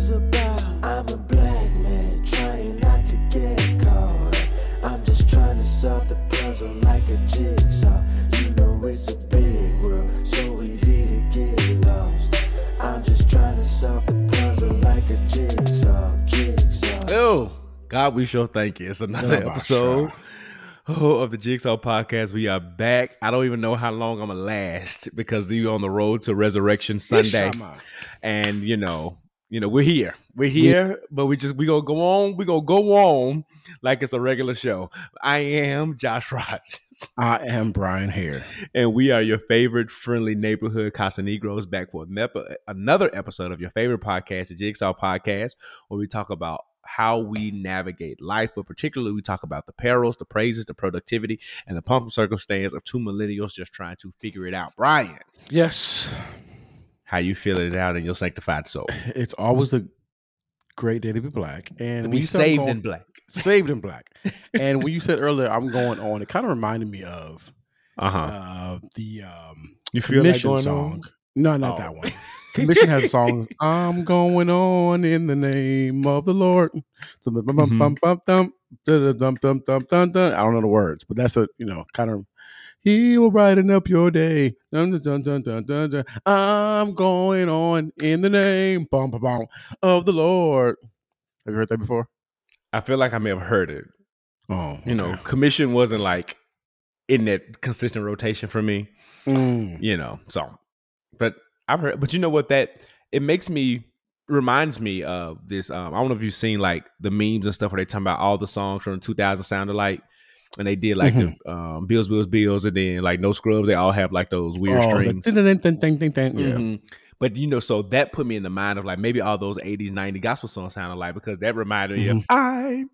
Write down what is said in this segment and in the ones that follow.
is about. I'm a black man trying not to get caught. I'm just trying to solve the puzzle like a jigsaw. You know it's a big world, so easy to get lost. I'm just trying to solve the puzzle like a jigsaw, jigsaw. Oh, God, we sure thank you. It's another Oh, my episode oh, of the Jigsaw Podcast. We are back. I don't even know how long I'm gonna last because we on the road to Resurrection Sunday, Ishama. and you know, you know, we're here. We're here, but we just we gonna go on. We gonna go on like it's a regular show. I am Josh Rogers. I am Bryan Hare. and we are your favorite friendly neighborhood Casa Negros back for another episode of your favorite podcast, the Jigsaw Podcast, where we talk about how we navigate life, but particularly we talk about the perils, the praises, the productivity, and the pump circumstance of two millennials just trying to figure it out. Bryan, Yes, how you feeling it out in your sanctified soul? it's always a great day to be black and To be you said I'm saved going- in black. saved in black. and when you said earlier, I'm going on, it kind of reminded me of Uh huh. uh, the um, You feel like Commission going song. on? No, not Oh. that one. Commission has a song. I'm going on in the name of the Lord. So Mhm. dum. I don't know the words, but that's a you know kind of. He will brighten up your day. Dun, dun, dun. I'm going on in the name bum, bum, bum, of the Lord. Have you heard that before? I feel like I may have heard it. Oh, You know, commission wasn't like in that consistent rotation for me. Mm. you know so but i've heard but you know what that it makes me reminds me of this um i don't know if you've seen like the memes and stuff where they talking about all the songs from 2000 sound alike and they did like the um bills bills bills and then like no scrubs they all have like those weird Oh, strings ding, ding, ding, ding, ding, ding. Yeah. Mhm. But you know, so that put me in the mind of like maybe all those 80s, 90s gospel songs sounded like because that reminded me of Mhm. I'm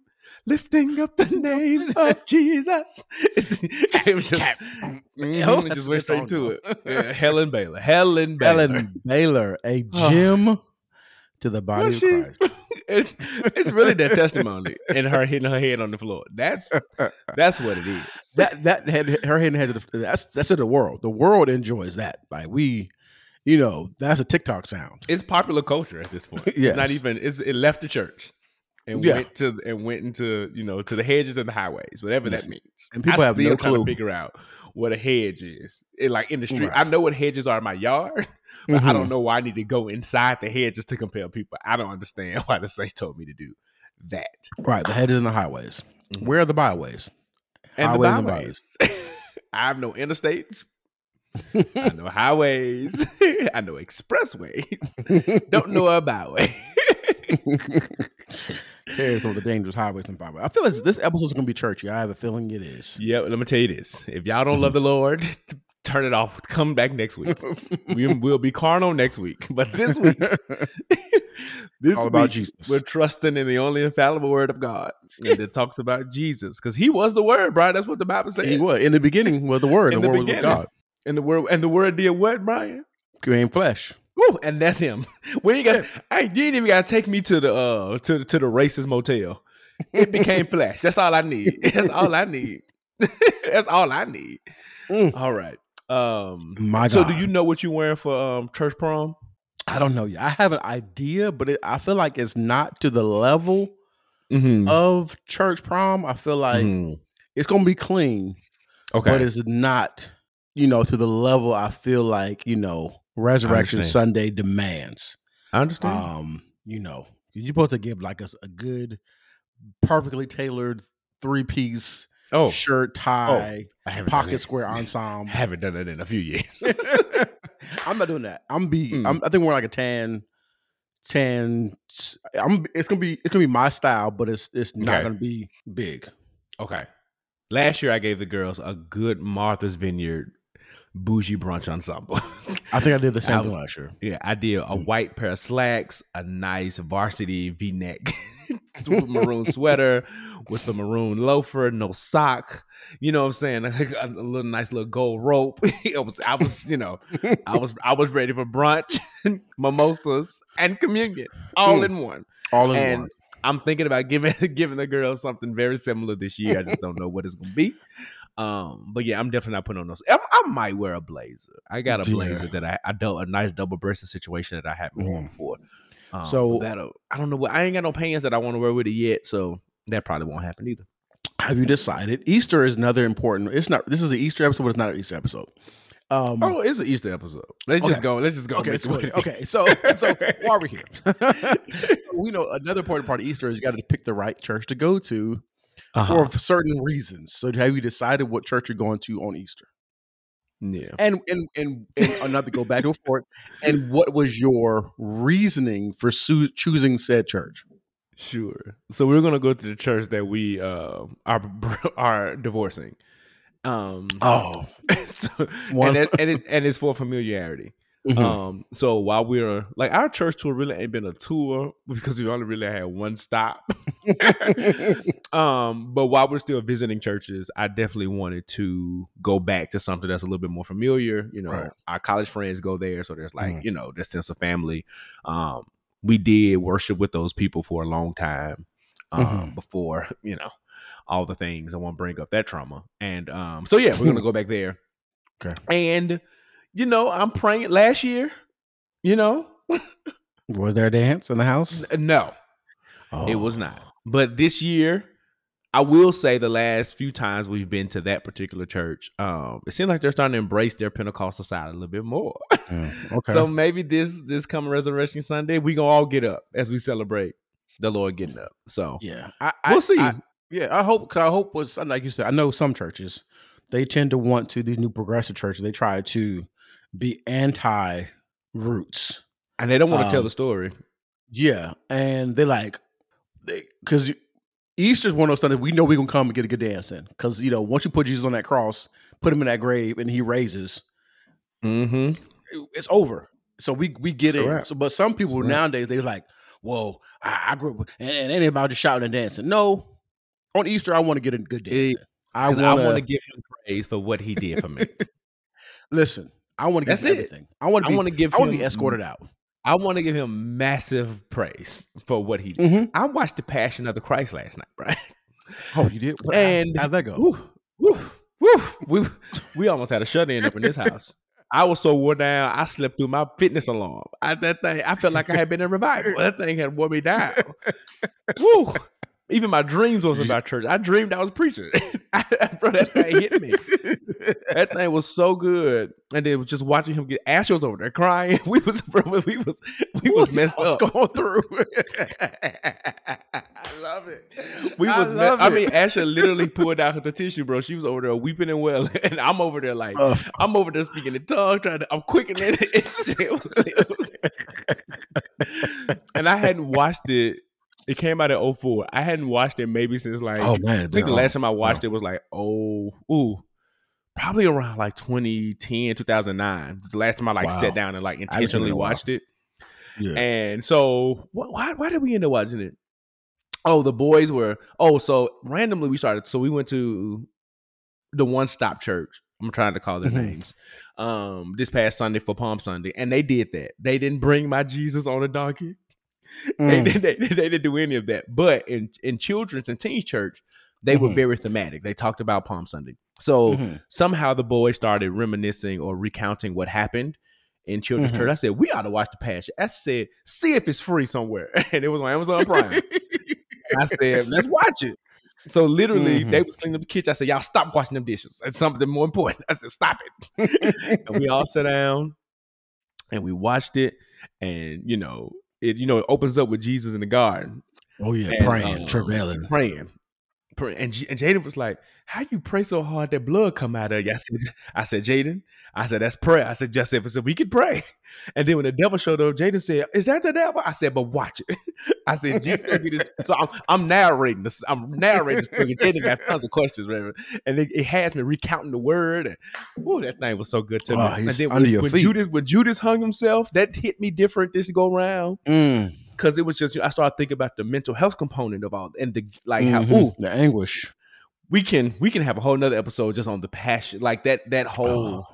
lifting up the name of Jesus. It's, it was just, Mhm, Oh, it just went straight to it. Yeah, Helen Baylor. Helen Baylor. Helen Baylor, a Oh. gem to the body Was of she? Christ. It's, it's really that testimony and her hitting her head on the floor. That's that's what it is. that that had her hitting head to the that's that's in the world. The world enjoys that. Like we, you know, that's a TikTok sound. It's popular culture at this point. It's not even. It's, it left the church and Yeah. went to and went into you know to the hedges and the highways, whatever Yes. that means. And people I have still no trying clue. to figure out what a hedge is. It, like in the street, Right. I know what hedges are in my yard, but I don't know why I need to go inside the head just to compel people. I don't understand why the saints told me to do that. Right, the head is in the highways. Mhm. Where are the byways? And Highways the and byways. I have no interstates. I know highways. I know expressways. Don't know a byway. Here's some of the dangerous highways and byways. I feel like this episode is going to be churchy. I have a feeling it is. Yep, let me tell you this. If y'all don't love the Lord, turn it off. Come back next week. We will be carnal next week. But this week, this All about week, Jesus. we're trusting in the only infallible word of God. And it talks about Jesus. Because he was the word, Bryan. That's what the Bible says. He was in the beginning was the word. In the the word was with. God. And the word and the word did what, Bryan? Became flesh. Woo, and that's him. We ain't got hey, you ain't even gotta take me to the uh to to the racist motel. It became flesh. That's all I need. That's all I need. that's all I need. Mm. All right. Um My God. so do you know what you're wearing for um church prom? I don't know. yet. I have an idea, but it, I feel like it's not to the level Mm-hmm. of church prom. I feel like it's gonna be clean, Okay. but it's not, you know, to the level I feel like you know Resurrection. Sunday demands. I understand. Um, you know, you're supposed to give like us a, good, perfectly tailored three piece oh, shirt, tie, I pocket square ensemble. I haven't done that in a few years. I'm not doing that. I'm be. Mm. I'm, I think we're like a tan, tan. I'm. It's gonna be. It's gonna be my style, but it's it's not Okay. gonna be big. okay. Last year I gave the girls a good Martha's Vineyard bougie brunch ensemble. I think I did the same thing last year. Yeah, I did a Mm. white pair of slacks, a nice varsity V neck, maroon sweater with a maroon loafer, no sock. You know what I'm saying? A, little nice little gold rope. I was, I was, you know, I was, I was ready for brunch, mimosas, and communion all Mm. in one. All in And one. I'm thinking about giving giving the girls something very similar this year. I just don't know what it's gonna be. Um, but yeah, I'm definitely not putting on those. I, I might wear a blazer. I got a Yeah. blazer that I I dealt a nice double breasted situation that I hadn't worn Mhm. before. Um, So- that I don't know what I ain't got no pants that I want to wear with it yet, so that probably won't happen either. Have you decided? Easter is another important. It's not. This is an Easter episode, but it's not an Easter episode. Um, Oh, it's an Easter episode. Let's Okay. just go. Let's just go. okay, make it's it what good. it is. okay. So, so while we're here, we know another important part of Easter is you got to pick the right church to go to Uh-huh. for certain reasons. So, have you decided what church you're going to on Easter? Yeah. And and and, and another go back to it. And what was your reasoning for su- choosing said church? Sure. So we're gonna go to the church that we uh, are are divorcing. Um. Oh, so, and it, and it's and it's for familiarity. Mhm. Um. So while we're like our church tour really ain't been a tour because we only really had one stop. um. But while we're still visiting churches, I definitely wanted to go back to something that's a little bit more familiar. You know, Right. our college friends go there, so there's like Mhm. you know this sense of family. Um. We did worship with those people for a long time. Um. Mhm. Before you know all the things. I won't bring up that trauma. And um, so yeah, we're gonna go back there. Okay. And you know, I'm praying last year, you know, was there a dance in the house? no, Oh. it was not. But this year, I will say the last few times we've been to that particular church, um, it seems like they're starting to embrace their Pentecostal side a little bit more. Mm, okay. So maybe this this coming Resurrection Sunday, we gonna all get up as we celebrate the Lord getting up. So yeah, I, we'll I- see. I- yeah, I hope. I hope was like you said. I know some churches they tend to want to these new progressive churches. They try to be anti roots. and they don't want to tell um, the story. Yeah, and they like because Easter's one of those things we know we're gonna come and get a good dance in because you know once you put Jesus on that cross, put him in that grave, and he raises, Mm-hmm. it- it's over. So we we get it. So, but some people Correct. nowadays they're like, whoa, I, I grew up and, and it ain't about just shouting and dancing. No, on Easter I want to get a good dance. In. I want I want to to give him praise for what he did for me. listen. I want to give That's him it. everything. I want to I want to give I want to be escorted out. I want to give him massive praise for what he did. Mhm. I watched the Passion of the Christ last night, right? Oh, you did. And- how'd that go? Woo, woo, woo. We we almost had a shut in up in this house. I was so worn down, I slept through my fitness alarm. I, that thing, I felt like I had been in revival. That thing had wore me down. Woo. Even my dreams was about church. I dreamed I was preaching. Bro, that thing hit me. That thing was so good. And then was just watching him get Asher was over there crying. We was bro, we was we was messed up. going through. I love it. We I was me- love I it. mean, Asher literally pulled out the tissue, bro. She was over there weeping and wailing. And I'm over there like Uh, I'm over there speaking in tongues, trying to I'm quickening it. It it was- and I hadn't watched it. It came out in 04. I hadn't watched it maybe since like oh man, I think the last time I watched it was like oh ooh. Probably around like 2010, 2009. The last time I like Wow. sat down and like seen it in intentionally watched it. yeah. And so, wh- why why did we end up watching it? Oh, the boys were. Oh, so randomly we started. So we went to the One Stop Church. I'm trying to call their Mhm. names. Um, this past Sunday for Palm Sunday, and they did that. They didn't bring my Jesus on a donkey. They, Mm. didn't- they, they didn't do any of that. But in in children's and teen church, they were Mhm. very thematic. They talked about Palm Sunday. So Mhm. somehow the boys started reminiscing or recounting what happened in children's Mhm. church. I said, we ought to watch the passion. I said, see if it's free somewhere. And it was on Amazon Prime. I said, let's watch it. So literally, Mhm. they was cleaning up the kitchen. I said, y'all stop washing them dishes. That's something more important. I said, stop it. and we all sat down and we watched it. And you know, it you know, it opens up with Jesus in the garden oh yeah, And, praying, uh, travailing. praying. And, J- and Jaden was like, "How you pray so hard that blood come out of you?" I said, "I said, Jaden, I said that's prayer." I said, "Just if we could pray." And then when the devil showed up, Jaden said, "Is that the devil?" I said, "But watch it." I said, "Jesus gonna this." So I'm, I'm narrating this. I'm narrating this. story. Jaden got tons of questions, whatever, and it, it has me recounting the word. And oh, that thing was so good to Oh, me. And then under when, your when feet. Judas when Judas hung himself, that hit me different this go round Mm. Because it was just you know, I started thinking about the mental health component of all and the like Mhm. how ooh the anguish. we can we can have a whole nother episode just on the passion like that that whole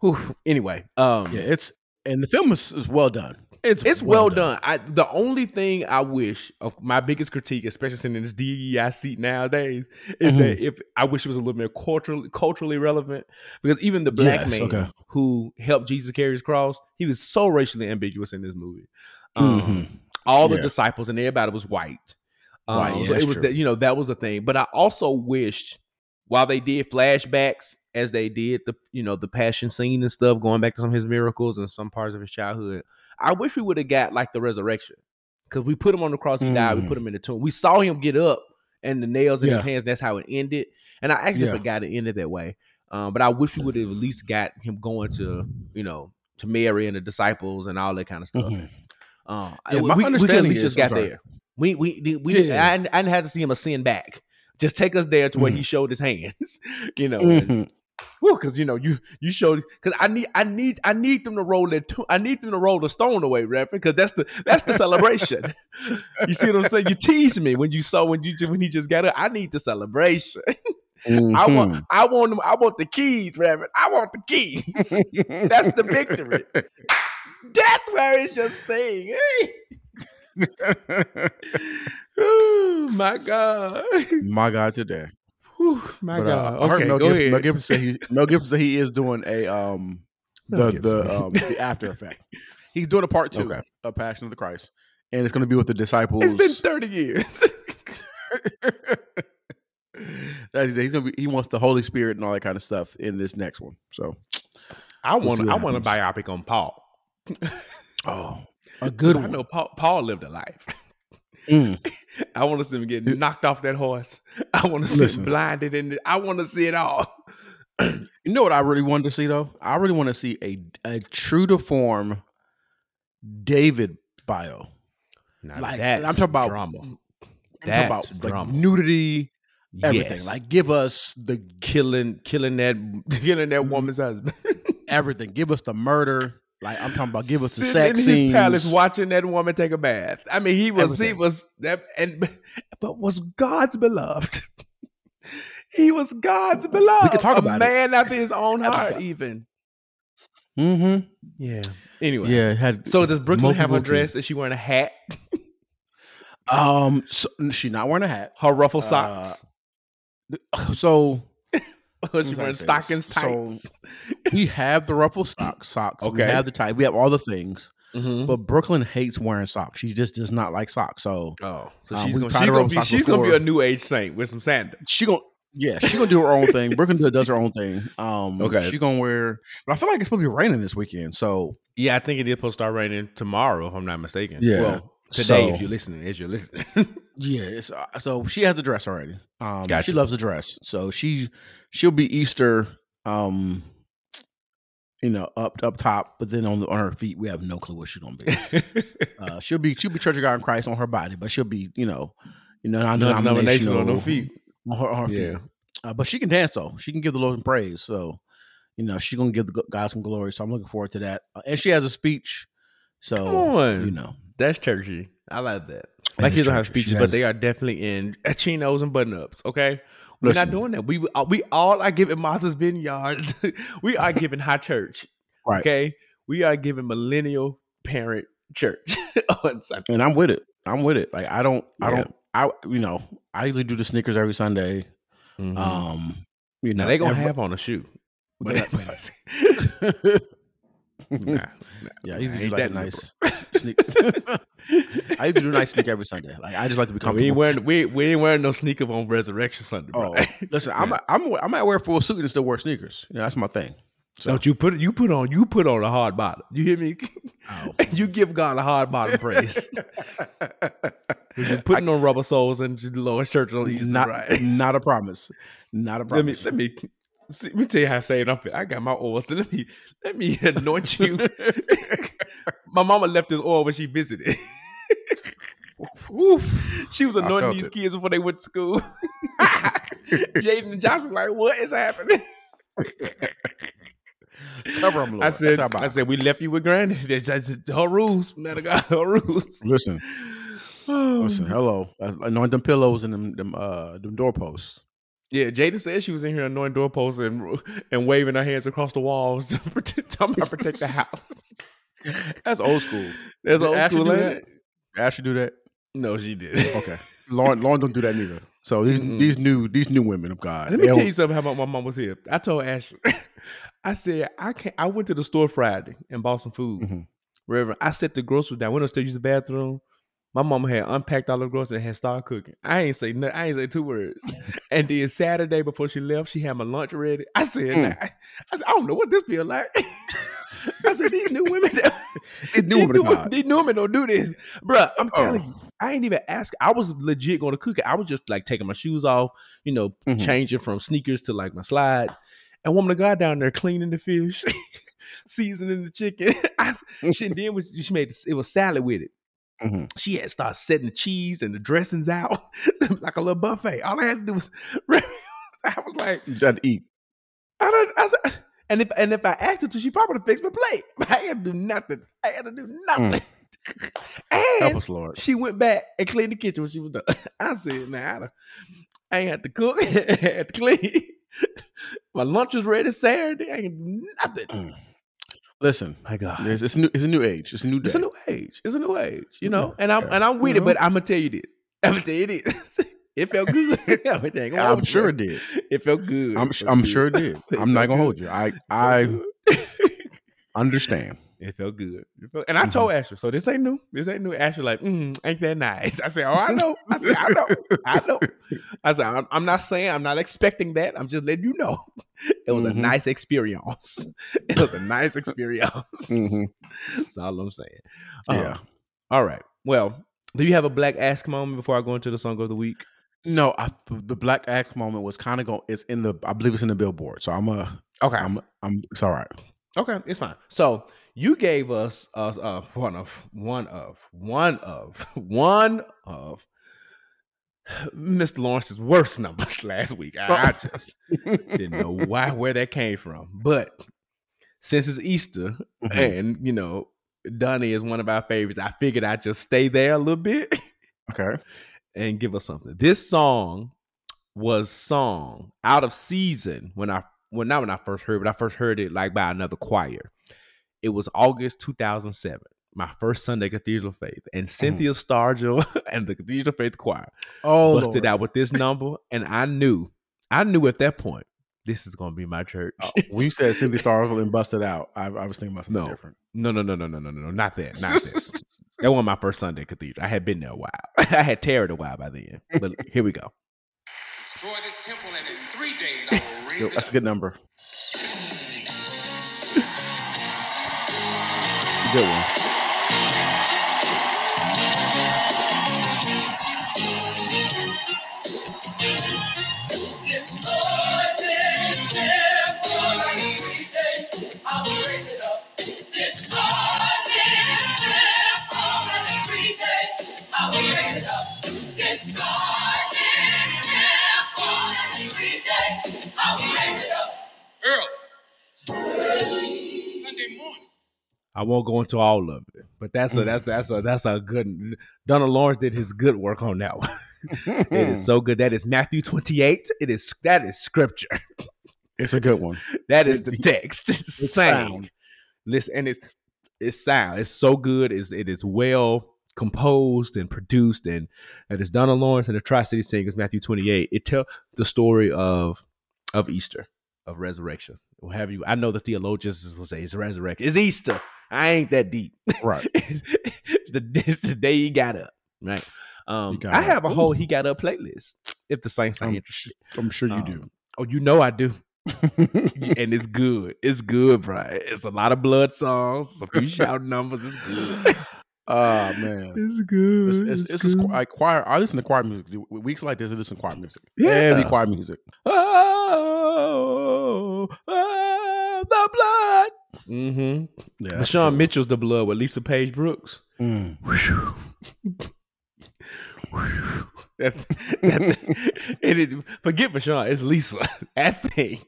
whew. anyway um Yeah, it's and the film is, is well done. It's it's well, done. I the only thing I wish of my biggest critique, especially sitting in this DEI seat nowadays, is Mhm. that if I wish it was a little more culturally culturally relevant because even the black Yes, man okay. who helped Jesus carry his cross, he was so racially ambiguous in this movie. Um, Mhm. All the Yeah. disciples and everybody was white. Um, Right, yeah, so it was true. you know that was a thing. But I also wished while they did flashbacks as they did the you know the passion scene and stuff, going back to some of his miracles and some parts of his childhood. I wish we would have got like the resurrection because we put him on the cross, he died. We Mm. put him in the tomb. We saw him get up and the nails in his hands. That's how it ended. And I actually Yeah. forgot it ended that way. Um, but I wish we would have at least got him going to you know to Mary and the disciples and all that kind of stuff. Mhm. Um, Yeah, we, my we, we understanding least is- just got there. We we we, we Yeah. I, I didn't have to see him ascend back. Just take us there to where he showed his hands, you know. and- Mhm. because you know you you showed because I need I need I need them to roll their to- I need them to roll the stone away, Reverend, because that's the that's the celebration. you see what I'm saying? You teased me when you saw when you when he just got up. I need the celebration. I Mhm. want I want them. I want the keys, Reverend. I want the keys. that's the victory. That's where it's just staying. oh my God. My God, today. Whew, my But, uh, God. I heard okay, Mel go Gibson, ahead. Mel Gibson said he Mel Gibson said he is doing a um the the um the after effect. He's doing a part two Okay. of Passion of the Christ, and it's going to be with the disciples. It's been 30 years. that he's, he's gonna be. He wants the Holy Spirit and all that kind of stuff in this next one. So, I We'll want see I want a happens. biopic on Paul. Oh, a good one. I know Paul, Paul lived a life. Mm. I want to see him get knocked off that horse. I want to see Listen. him blinded, and I want to see it all. You know what I really wanted to see though? I really want to see a a true to form David bio. Now Like, I'm talking about- drama. I'm That's talking about drama. like nudity, everything. Yes. Like give us the killing, killing that, killing that Mhm. woman's husband. everything. Give us the murder. Like I'm talking about. Give us the sex in his scenes. palace watching that woman take a bath. I mean, he was he was that and but was God's beloved. he was God's beloved. talk a about it. man after his own heart, even. Mm-hmm. Yeah. Anyway. Yeah. Had So does Brooklyn have her multiple dress? Is she wearing a hat? Um. So, she's not wearing a hat. Her ruffle Uh, socks? So is she wearing trying to say stockings this. So- tights? we have the ruffle socks. Okay. We have the tie. We have all the things. Mhm. But Brooklyn hates wearing socks. She just does not like socks. So Oh, so Uh, she's we gonna, she's gonna be she's gonna be a new age saint with some sandals. she gonna yeah she gonna do her own thing. Brooklyn does her own thing. Um. Okay. She gonna wear. But I feel like it's supposed to be raining this weekend. So Yeah, I think it is supposed to start raining tomorrow, if I'm not mistaken. Yeah. Well, today, So- if you're listening, as you're listening. yeah. It's, uh, so she has the dress already. Um. Gotcha. She loves the dress. So she she'll be Easter. Um. You know, up up top, but then on the, on her feet, we have no clue what she's gonna be. Uh, she'll be she'll be Church of God in Christ on her body, but she'll be you know, you know, Non-denominational on her feet. on her, on her feet. Yeah. Uh, but she can dance though. She can give the Lord some praise. So, you know, she's gonna give the God some glory. So I'm looking forward to that. Uh, and she has a speech. So Come on. you know, That's churchy. I like that. It Like is kids don't have churchy. She speeches, but they are definitely in chinos and button ups. Okay, we're Listen. not doing that. We uh, we all are giving Martha's Vineyards. we are giving high church. Right. Okay, we are giving millennial parent church on Sunday. and I'm with it. I'm with it. Like I don't, I don't, I you know, I usually do the sneakers every Sunday. Mhm. Um, you know, now they gonna every- have on a shoe. But, They- nah, yeah, nah, I usually do ain't like a that nice sneak. I used to do a nice sneak every Sunday. Like I just like to be liberal. We ain't comfortable. wearing we, we ain't wearing no sneaker on Resurrection Sunday. Bro. Oh, listen, I'm I'm I might wear a full suit and still wear sneakers. Know, that's my thing. So, Don't you put you put on you put on a hard bottom. You hear me? Oh. you give God a hard bottom praise. You're putting on rubber soles and Lord's church on not right? not a promise. Not a Let me promise. let me see, let me tell you how saved I'm. I got my oil. So let me let me anoint you. my mama left this oil when she visited. she was I anointing these it. kids before they went to school. Jaden and Josh were like, "What is happening?" Cover them, Lord. I said, I said, we left you with Granny. That's, that's her rules. Man, I got her rules. listen, listen. Hello, anoint them pillows and them them uh them doorposts. Yeah, Jada said she was in here annoying doorposts and and waving her hands across the walls to protect, talking about protect the house. That's old school. That's Did old Ashley school, do that? Ashley do that. No, she did. Okay, Lauren, Lauren don't do that neither. So these Mm-mm. these new these new women of God. Let me tell you something. About my mom was here? I told Ashley, I said I can't. I went to the store Friday and bought some food. Mhm. Reverend, I set the grocery down. We don't still use the bathroom. My mama had unpacked all the groceries and had started cooking. I ain't say no, I ain't say two words. and then Saturday before she left, she had my lunch ready. I said, Mm. nah. I said, I don't know what this feel like. I said, these new women, These new women these new women don't do this, Bruh, I'm telling Oh. you, I ain't even ask. I was legit going to cook it. I was just like taking my shoes off, you know, Mhm. changing from sneakers to like my slides. And woman of God down there cleaning the fish, seasoning the chicken. I, she and then was she made it was salad with it. Mhm. She had started setting the cheese and the dressings out like a little buffet. All I had to do was I was like, You just had to eat. I don't I said, and if and if I asked her to, she probably would fix my plate. But I had to do nothing. I had to do nothing. Help and us, Lord. she went back and cleaned the kitchen when she was done. I said, nah, I, I ain't had to cook, I had to clean. My lunch was ready Saturday. I ain't do nothing. Listen, My God. it's, new, it's a new age. It's a new day. It's a new age. It's a new age, you know. Yeah, And I'm yeah. and I'm with You it, but mm-hmm. I'm gonna tell you this. I'm gonna tell you this. it felt good. Everything. I'm sure it did. It felt good. I'm It felt I'm good. sure it did. I'm not gonna hold you. I I understand. It felt good. It felt- and I Mhm. told Asher, so this ain't new. This ain't new. Asher like, mm, ain't that nice? I said, oh, I know. I said, I know. I know. I said, I'm, I'm not saying, I'm not expecting that. I'm just letting you know. It was a Mhm. nice experience. It was a nice experience. Mhm. That's all I'm saying. Um, Yeah. All right. Well, do you have a black ask moment before I go into the song of the week? No, I, the Black ask moment was kind of going. It's in the. I believe it's in the Billboard. So I'm a. Okay. I'm. I'm. It's all right. Okay, it's fine. So you gave us us uh, one of one of one of one of Mr. Lawrence's worst numbers last week. I, I just didn't know why where that came from, but since it's Easter Mhm. and you know Donnie is one of our favorites, I figured I'd just stay there a little bit Okay. and give us something. This song was song out of season when I well not when I first heard, but I first heard it like by another choir. It was August 2007, my first Sunday Cathedral Faith, and mm. Cynthia Stargill and the Cathedral Faith Choir oh, busted Lord. out with this number, and I knew, I knew at that point, this is going to be my church. Oh, when you said Cynthia Stargill and busted out, I, I was thinking about something no. different. No, no, no, no, no, no, no, not that, not this. that wasn't my first Sunday Cathedral. I had been there a while. I had terrored a while by then, but here we go. Destroy this temple, and in three days I will raise That's a good number. a good one. Yes, I won't go into all of it, but that's a that's that's a that's a good. Donald Lawrence did his good work on that one. it Hmm. so good. That is Matthew twenty eight. It is that is scripture. It's a good one. That is the text. It's It's sound. Listen, and it's it's sound. It's so good. It's it is well composed and produced, and it is Donald Lawrence and the Tri City Singers. Matthew twenty eight. It tell the story of of Easter of resurrection. Or have you? I know the theologians will say it's resurrection. It's Easter. I ain't that deep. Right. it's, the, it's the day he got up. Right. Um, I up. have a whole he got up playlist. If the Saints are I'm, interested, I'm sure you Um, oh, you know I do, and it's good. It's good, bro. It's a lot of blood songs, a few shout numbers. It's good. Oh man. It's good. It's, it's, it's, just like choir. I listen to choir music weeks like this. I listen to choir music. Yeah. Heavy choir music. oh, oh, the blood. Mm-hmm. Yeah, But Sean Mitchell's the blood with Lisa Page Brooks. Mm. that, that, and it, forget Bashan, it's Lisa. That thing,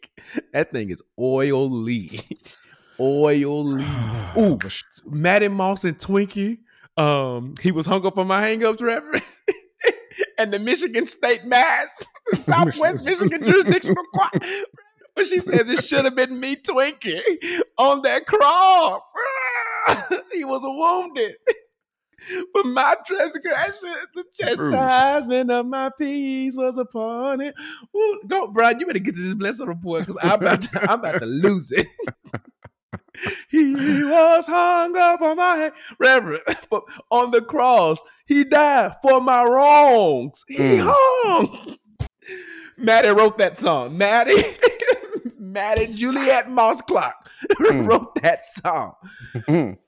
that thing is oily, oily. Ooh, Mattie Moss and Twinkie. Um, he was hung up on my hang-ups, Reverend. and the Michigan State Mass, Southwest Michigan Jurisdictional Court. But she says it should have been me, twinking on that cross. he was wounded. But my transgression, the chastisement of my peace was upon it. Ooh, go, Bryan. You better get to this blessing report because I'm I'm about to lose it. He was hung up for my head. Reverend, on the cross, he died for my wrongs. He Mm. hung. Mattie wrote that song. Mattie, Mattie Juliet Moss Clark Mm. wrote that song. Mm.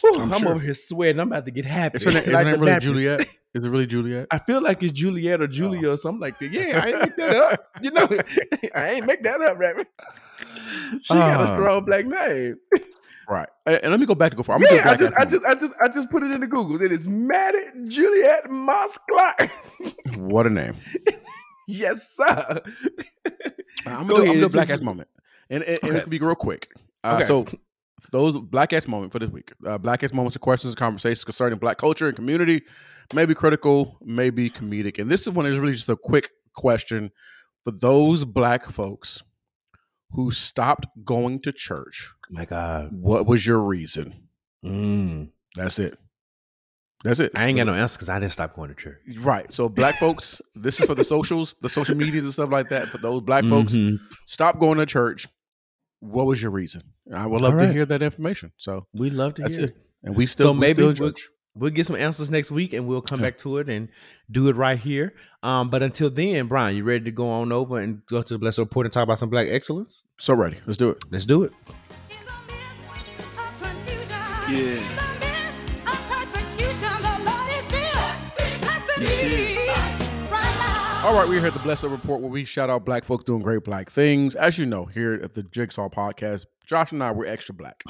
Whew, I'm I'm, sure. over here sweating. I'm about to get happy. Is her, name, is her name really Baptist. Juliet? Is it really Juliet? I feel like it's Juliet or Julia or something like that. Yeah, I ain't make that up. You know, I ain't make that up, Reverend. She got a Ah. strong black name. Right. And, let me go back to go for. I'm Yeah, I just, I just, I just, I just put it into Google. It is Mattie Juliet Moss Clark. What a name. yes, sir. I'm gonna do, I'm do a black ass moment, and, and, and it's gonna be real quick. Uh, Okay. So those black ass moment for this week. Uh, black ass moments of questions and conversations concerning black culture and community, maybe critical, maybe comedic. And this is one is really just a quick question for those black folks who stopped going to church. My God. What was your reason? Mm. That's it. That's it. I ain't got no answer because I didn't stop going to church. Right. So black folks, this is for the socials, the social medias and stuff like that. For those black folks, Mhm. stop going to church. What was your reason? I would love All to hear that information. So We love to that's hear it. it. And we still so we maybe still in we'll, we'll get some answers next week and we'll come Yeah. back to it and do it right here. Um, but until then, Bryan, you ready to go on over and go to the Blessed Report and talk about some black excellence? So ready. Let's do it. Let's do it. Yeah. All right, we're here at the Blessed Report where we shout out black folks doing great black things. As you know, here at the Jigsaw Podcast, Josh and I we're extra black.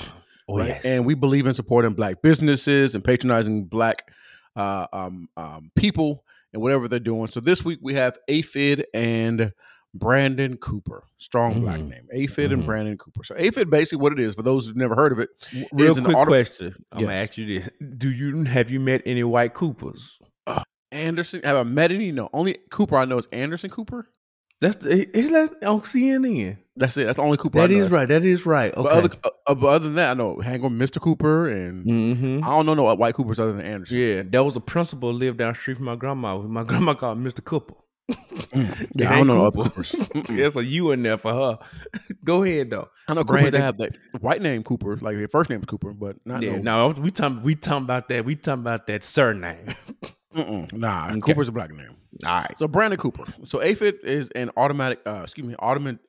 Oh right? yes. And we believe in supporting black businesses and patronizing black uh, um, um, people and whatever they're doing. So this week we have Aphid and Brandon Cooper. Strong black Mhm. name. Aphid and Mhm. Brandon Cooper. So Aphid basically what it is, for those who've never heard of it, Real is an quick auto- question. I'm gonna ask you this: Do you have you met any white Coopers? Anderson. Have I met any? No. Only Cooper I know is Anderson Cooper. That's the, is that on CNN? That's it. That's the only Cooper I know. is right. That is right. But Okay. other, uh, but other than that, I know hang on Mr. Cooper and mm-hmm. I don't know no white Coopers other than Anderson. Yeah, there was a principal lived down the street from my grandma. My grandma called Mr. Cooper. Yeah, I don't know no other Cooper. Coopers. There's a U in there for her. Go ahead though. I know Coopers that have that white name Cooper, like their first name is Cooper, but not Yeah, no. no, we talking we talking about that. We talking about that surname. Mm-mm, nah, Okay. Cooper's a black name. All right. So Brandon Cooper. So Aphid is an automatic, uh, excuse me, automatic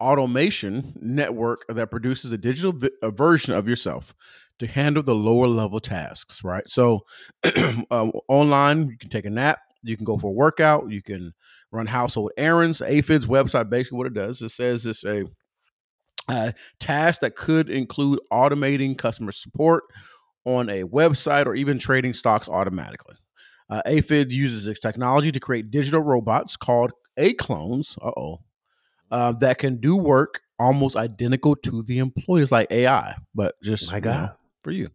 automation network that produces a digital vi- a version of yourself to handle the lower level tasks. Right. So um, online, you can take a nap, you can go for a workout, you can run household errands. Aphid's website basically what it does it says it's a uh, task that could include automating customer support on a website or even trading stocks automatically. Uh, Aphid uses its technology to create digital robots called A clones. Uh oh. Uh, that can do work almost identical to the employees, like AI, but just My you know, God. for you.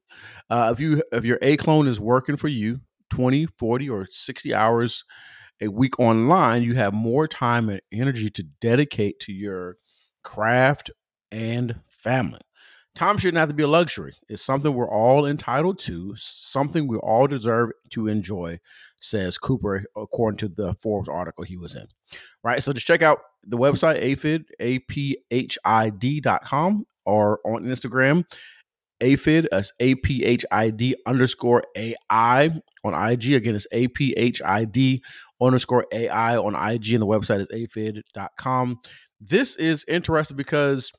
Uh, if you if your A clone is working for you 20, 40, or 60 hours a week online, you have more time and energy to dedicate to your craft and family. Time shouldn't have to be a luxury. It's something we're all entitled to, something we all deserve to enjoy, says Cooper, according to the Forbes article he was in. Right. So just check out the website, aphid, A-P-H-I-D.com, or on Instagram, aphid, that's A-P-H-I-D underscore A-I on IG. Again, it's A-P-H-I-D underscore A-I on IG, and the website is aphid.com. This is interesting because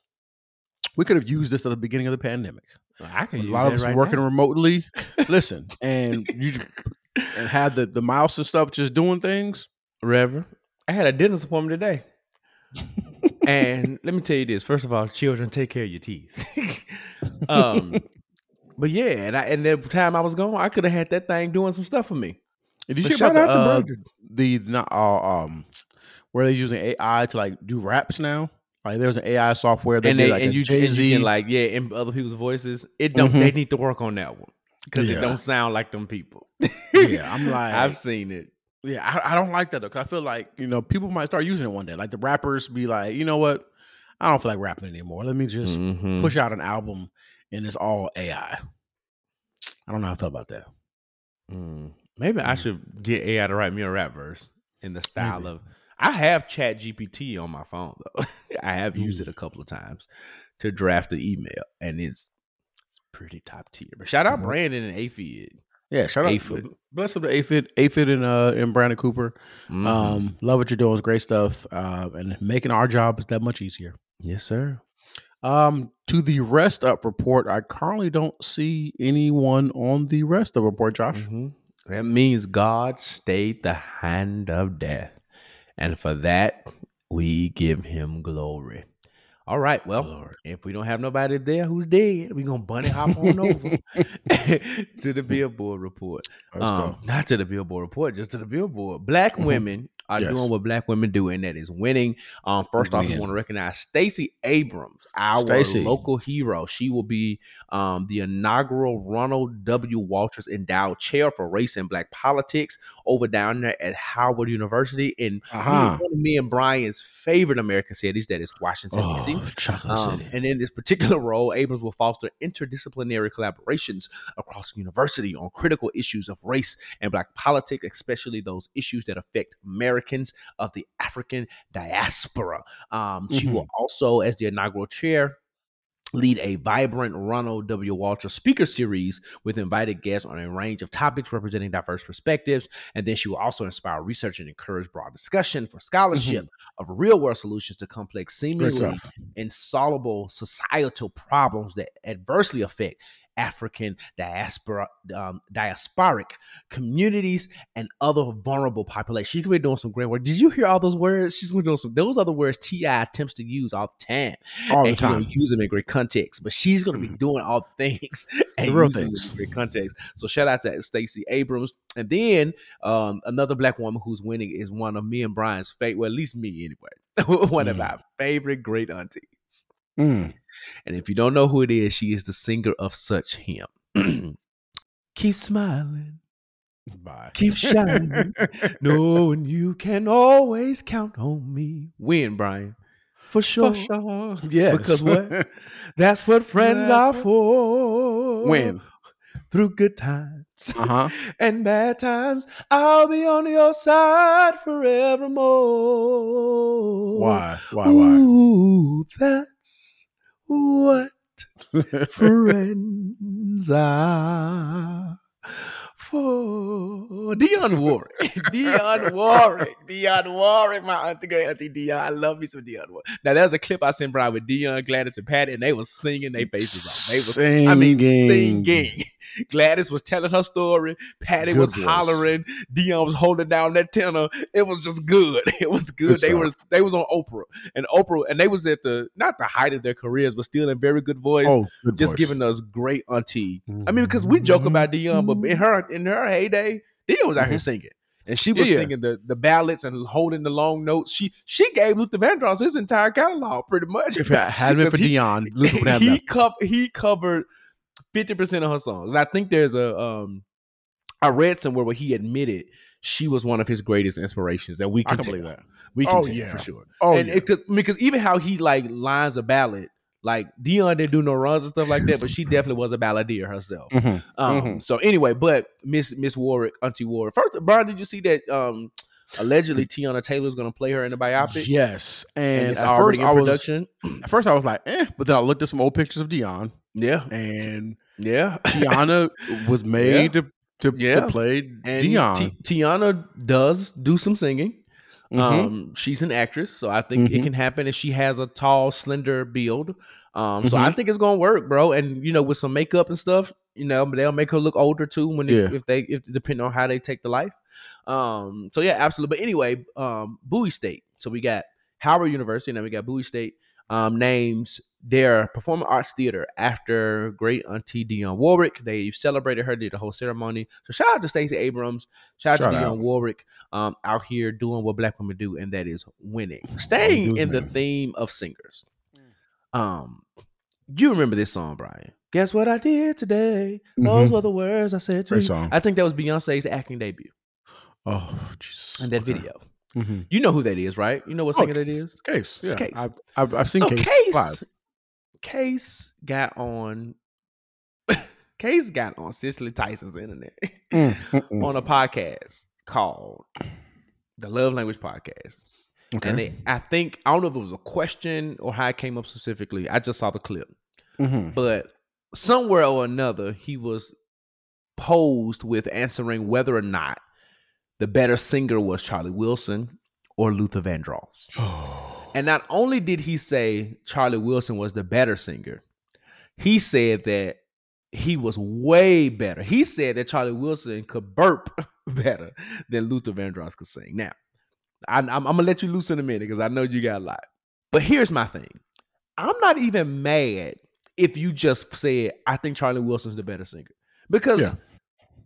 we could have used this at the beginning of the pandemic. I can A lot of us right working now. remotely. Listen, and you and had the the mouse and stuff just doing things. Reverend. I had a dentist appointment today. and let me tell you this. First of all, children, take care of your teeth. um, but yeah, and I and the time I was gone, I could have had that thing doing some stuff for me. Did you shout about out the, to uh, the not uh, um where they're using AI to like do raps now? Like there's an AI software that and did they like and you, and you can like yeah, in other people's voices. It don't. Mhm. They need to work on that one because Yeah. it don't sound like them people. Yeah, I'm like- I've seen it. Yeah, I, I don't like that though. Cause I feel like you know people might start using it one day. Like the rappers be like, you know what? I don't feel like rapping anymore. Let me just Mhm. push out an album and it's all AI. I don't know how I feel about that. Mm. Maybe I Mm. should get AI to write me a rap verse in the style Maybe. of. I have Chat GPT on my phone though. I have used Mm. it a couple of times to draft the email, and it's, it's pretty top tier. But shout out Mhm. Brandon and Aphid. Yeah, shout out. Aphid. Bless up to Aphid, Aphid and uh and Brandon Cooper. Mhm. Um, love what you're doing. It's great stuff. Uh, and making our jobs that much easier. yes, sir. Um, to the rest up report, I currently don't see anyone on the rest up report, Josh. Mhm. That means God stayed the hand of death. And for that, we give him glory. All right. Well, Lord. if we don't have nobody there who's dead, we're going to bunny hop on over to the Billboard report. Um, not to the Billboard report, just to the Billboard. Black Mhm. women are Yes. doing what black women do, and that is winning. Um, first off, I want to recognize Stacey Abrams, our Stacey. local hero. She will be um, the inaugural Ronald W. Walters Endowed Chair for Race and Black Politics over down there at Howard University in Uh-huh. one of me and Bryan's favorite American cities, that is Washington, D.C. Oh, Chocolate Um, and in this particular role, Abrams will foster interdisciplinary collaborations across the university on critical issues of race and black politics, especially those issues that affect Americans of the African diaspora. Um, She Mhm. will also, as the inaugural chair, lead a vibrant Ronald W. Walter speaker series with invited guests on a range of topics representing diverse perspectives. And then she will also inspire research and encourage broad discussion for scholarship of real world solutions to complex, seemingly stuff. insoluble societal problems that adversely affect African diaspora, um, diasporic communities and other vulnerable populations. She's gonna be doing some great work. Did you hear all those words? She's gonna be doing some. Those are the words Ti attempts to use all the time, All the time. Use them in great context. But she's gonna be doing all the things and real using them things. in great context. So shout out to Stacey Abrams, and then um, another black woman who's winning is one of me and Bryan's favorite. Well, at least me anyway. one of Mm. our favorite great aunties. Mm. And if you don't know who it is, she is the singer of such hymn. keep smiling, Bye. keep shining, knowing you can always count on me. Win, Bryan. For sure. For sure. Yes. Because what? That's what friends are for. when? Through good times Uh huh. and bad times, I'll be on your side forevermore. Why? Why? Why? Ooh, that's what friends are for. Dionne Warwick. Dionne Warwick. Dionne Warwick, my auntie, great auntie Dionne. I love me some Dionne Warwick. Now, there's a clip I sent Bryan with Dionne, Gladys, and Patti, and they were singing their faces off. They was, I mean, Singing. Gladys was telling her story. Patti Good was voice. hollering. Dionne was holding down that tenor. It was just good. It was good. Good they stuff. was they was on Oprah and Oprah, and they was at the not the height of their careers, but still in very good voice. Oh, good just voice. giving us great auntie. I mean, because we joke about Dionne, but in her in her heyday, Dionne was out here Mhm. singing. And she was Yeah. singing the, the ballads and holding the long notes. She she gave Luther Vandross his entire catalog, pretty much. If it hadn't been for he- Dionne, Luther would have he co- he covered fifty percent of her songs. And I think there's a um I read somewhere where he admitted she was one of his greatest inspirations, and we I can, can believe that. We can Oh, tell yeah. for sure. Oh, and yeah. it could because even how he like lines a ballad, like Dionne didn't do no runs and stuff like that, but she definitely was a balladeer herself. Mhm. Um, Mhm. So anyway, but Miss Miss Warwick, Auntie Warwick. First, Bryan, did you see that? Um, allegedly Teyana Taylor's going to play her in the biopic, Yes, and, and, at first I was production. at first I was like, eh, but then I looked at some old pictures of Dionne, Yeah, and yeah. Teyana was made to to, Yeah. to play And Dionne. Ti- Teyana does do some singing. Mhm. Um, she's an actress, so I think it Mhm. can happen. And she has a tall, slender build. Um, so I Mhm. think it's gonna work, bro. And you know, with some makeup and stuff, you know, they'll make her look older too when they, Yeah. if they if depending on how they take the life. Um, so yeah, absolutely. But anyway, um, Bowie State. So we got Howard University, and then we got Bowie State. Um, names their performing arts theater after great auntie Dionne Warwick. They've celebrated her, did the whole ceremony. So shout out to Stacey Abrams, shout, out to Dionne out. Warwick, um, out here doing what black women do, and that is winning. Staying do in the theme of singers. Um, you remember this song, Bryan? Guess what I did today? Those Mhm. were the words I said to Great you. song. I think that was Beyonce's acting debut Oh, Jesus. in that Okay. video. Mhm. You know who that is, right? You know what Oh, singer that is? Case. It's Yeah. Case. I've, I've, I've seen so Case, Case, live. Case got on. Case got on Cicely Tyson's internet Mm, on a podcast called the Love Language Podcast, Okay. and they, I think I don't know if it was a question or how it came up specifically. I just saw the clip, Mhm. but somewhere or another, he was posed with answering whether or not the better singer was Charlie Wilson or Luther Vandross. And not only did he say Charlie Wilson was the better singer, he said that he was way better. He said that Charlie Wilson could burp better than Luther Vandross could sing. Now, I, am gonna let you loose in a minute because I know you got a lot. But here's my thing: I'm not even mad if you just said I think Charlie Wilson's the better singer because, Yeah.